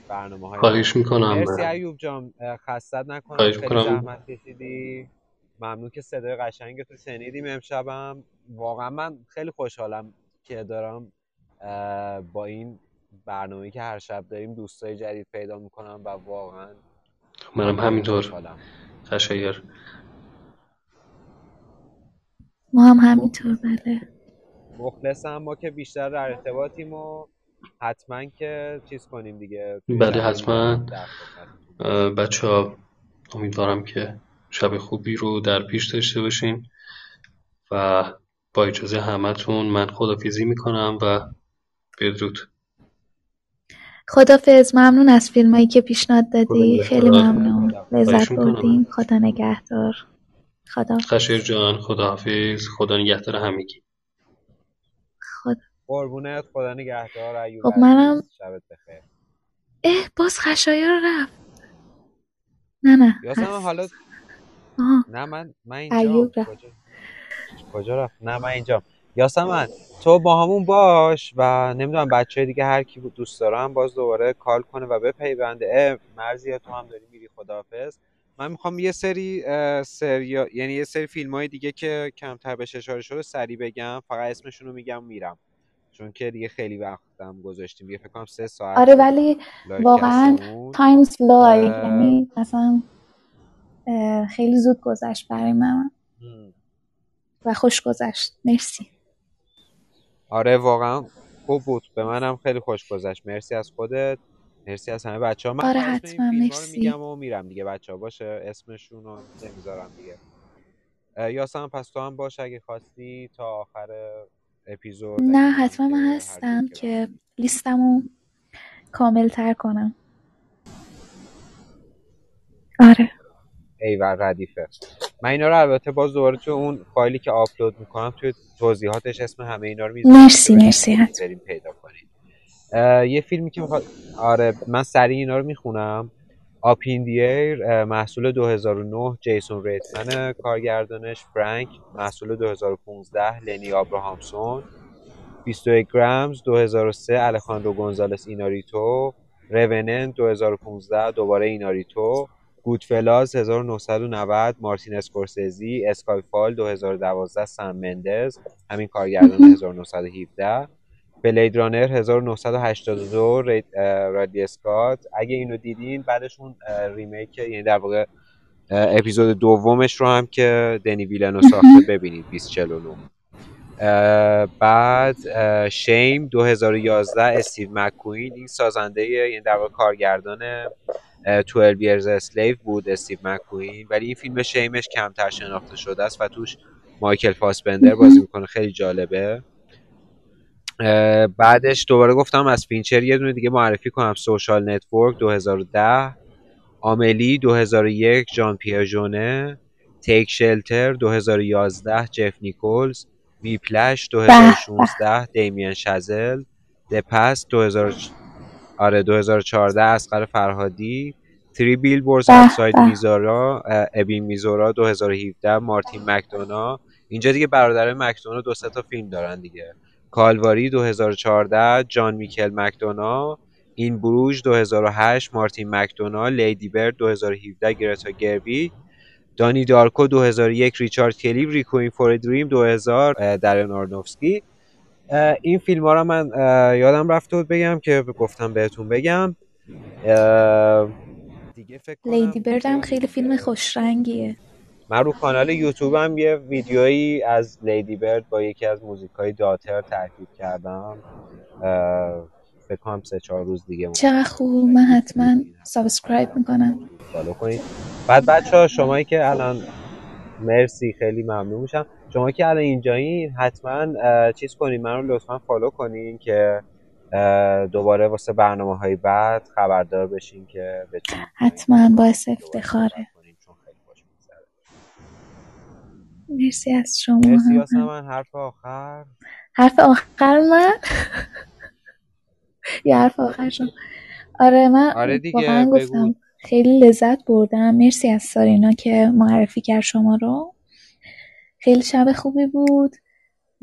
برنامه های خواهش می‌کنم. مرسی ایوب جان. خستت نکنم. خواهش خیلی می‌کنم. زحمت کشیدی. ممنون که صدای قشنگ تو شنیدیم امشبم. واقعا من خیلی خوشحالم که دارم با این برنامه که هر شب داریم دوستای جدید پیدا می‌کنم و واقعا منم همینطور. خشایر ما هم همینطور بله. مخلصم ما که بیشتر در ارتباطیم و حتما که چیز کنیم دیگه. بله حتما. بچه ها امیدوارم که شب خوبی رو در پیش داشته باشین و با اجازه همتون من خدافیزی می‌کنم و بدرود. خدافظ ممنون از فیلمایی که پیشنهاد خدا دادی. خیلی ممنون. خدا لذت بردیم. خدا نگهدار. خدافظ خشایر جان خداحافظ خدا نگهدار همگی. خدا قربونت خدا نگهدار ایوب خب منم شبت بخیر. اه باز خشایار رفت. نه نه یاسم حالا آها. نه من من رفت. کجا کجا رفت؟ نه من اینجام. یاسمن تو با همون باش و نمی‌دونم بچه دیگه هر کی بود دوست دارم باز دوباره call کنه و بپیونده. اه مرزی تو هم داری میری خداحافظ. من می‌خوام یه سری اه، سریا یعنی یه سری فیلم های دیگه که کمتر بهش اشاره شده سریع بگم فقط اسمشون رو میگم میرم. چون که دیگه خیلی وقتم گذاشتیم. دیگه فکر کنم سه ساعت آره ولی واقعا time fly اه، یعنی اصلا خیلی زود گذشت برای من. و خوش گذشت. مرسی. آره واقعا خوب بود. به منم خیلی خوش گذشت. مرسی از خودت. مرسی از همه بچه ها من آره حتما مرسی. میگم و میرم دیگه. بچه ها باشه. اسمشون رو نمی‌ذارم دیگه. یاسم پس تو هم باش. اگه خواستی تا آخر اپیزود نه حتما من هستم که لیستمو کامل تر کنم. آره. ایول ردیفه. من اینا رو البته باز دوباره تو اون فایلی که آپلود می‌کنم توی توضیحاتش اسم همه اینا رو می‌ذارم. مرسی مرسی پیدا کنید یه فیلمی که می‌خواد آره من سریع اینا رو می‌خونم. آپیندیر محصول 2009 جیسون ریتمن کارگردانش فرانک محصول 2015 لنی آبراهامسون. 21 گرمز 2003 الخاندرو گونزالس ایناریتو. Revenant 2015 دوباره ایناریتو. Goodfellas 1990 مارتین اسکورسزی Skyfall 2012 سم مندز. همین کارگردان 1917 Blade Runner 1982 ری- اه، ریدلی اسکات اگه اینو دیدین بعدشون اه، remake یعنی در واقع اپیزود دومش رو هم که دنی ویلنوو ساخته ببینید 2049 اه، بعد اه، Shame 2011 استیو مکوین این سازنده یعنی در واقع کارگردان اه، 12 Years a Slave بود استیو مکوین ولی این فیلم شیمش کمتر شناخته شده است و توش مایکل فاسبندر بازی می‌کنه. خیلی جالبه. بعدش دوباره گفتم از فینچر یه دونه دیگه معرفی کنم. Social Network 2010 Amélie 2001 ژان پیر ژونه Take Shelter 2011 جف نیکولز Whiplash 2016 دیمین شزل دپس 2000 آره 2014 اسقر فرهادی تری بیل بورز به. میزورا ابین میزورا 2017 مارتین مکدونا. اینجا دیگه برادرای مکدونا دو سه تا فیلم دارن دیگه. کالواری 2014 جان میکل مکدونا این بروژ 2008 مارتین مکدونا لیدی برد 2017 گرتا گربی دانی دارکو 2001 ریچارد کلی ریکوین فور دریم 2000 اه، درن آرنوفسکی. این فیلم ها رو من یادم رفته بود بگم که گفتم بهتون بگم. دیگه فکر کنم Lady Bird م خیلی فیلم خوشرنگیه. من رو کانال یوتیوبم یه ویدیویی از Lady Bird با یکی از موزیکای Daughter ترکیب کردم. فکر کنم سه چهار روز دیگه چقدر خوب من حتما subscribe می‌کنم. follow کنید. بعد بچه ها شمایی که الان مرسی خیلی ممنون میشم. شما که الان اینجایین حتما چیز کنین من رو لطفا فالو کنین که دوباره واسه برنامه های بعد خبردار بشین که بتونین حتما باعث افتخاره صحبت کنیم چون خیلی خوش می‌گذره. مرسی از شما مرسی هم. یاسمن حرف آخر. حرف آخر من؟ یا حرف آخر شما؟ آره من آره دیگه گفتم خیلی لذت بردم. مرسی از سارینا که معرفی کرد شما رو. خیلی شب خوبی بود.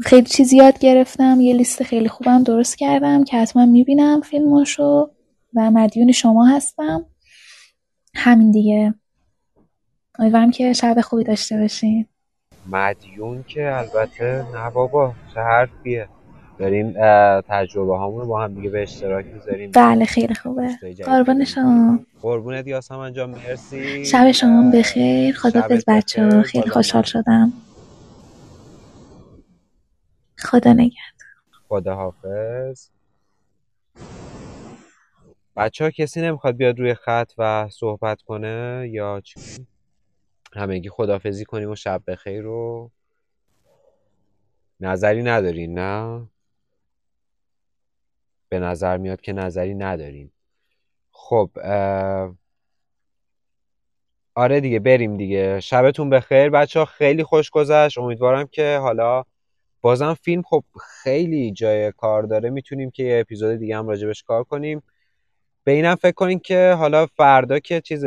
خیلی چیز یاد گرفتم. یه لیست خیلی خوبم درست کردم که حتما می‌بینم فیلماشو و مدیون شما هستم. همین دیگه. امیدوارم که شب خوبی داشته باشین. مدیون که البته نه بابا چه حرفیه. داریم تجربه هامون رو با هم دیگه به اشتراک می‌ذاریم. بله خیلی خوبه. پیدا شما. قربونت یاسمن جان مرسی. شب شما بخیر. خدافظ شبت بچه ها خیلی خوشحال شدم. خدا نگهدار. خداحافظ بچه ها کسی نمی‌خواد بیاد روی خط و صحبت کنه یا چی؟ همگی خداحافظی کنیم و شب بخیر رو نظری ندارین نه؟ به نظر میاد که نظری ندارین. خب آره دیگه بریم دیگه. شبتون بخیر. بچه ها خیلی خوش گذشت. امیدوارم که حالا بازم فیلم خب خیلی جای کار داره. می‌تونیم که یه اپیزود دیگه هم راجبش کار کنیم. به اینم فکر کنین که حالا فردا که چیز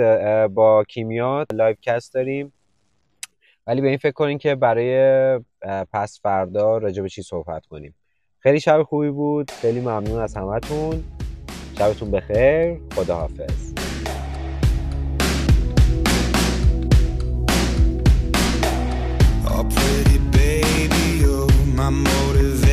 با کیمیا live cast داریم. ولی به این فکر کنین که برای پس فردا راجع به چی صحبت کنیم. خیلی شب خوبی بود. خیلی ممنون از همتون. شبتون بخیر. خداحافظ. Oh, my motivator.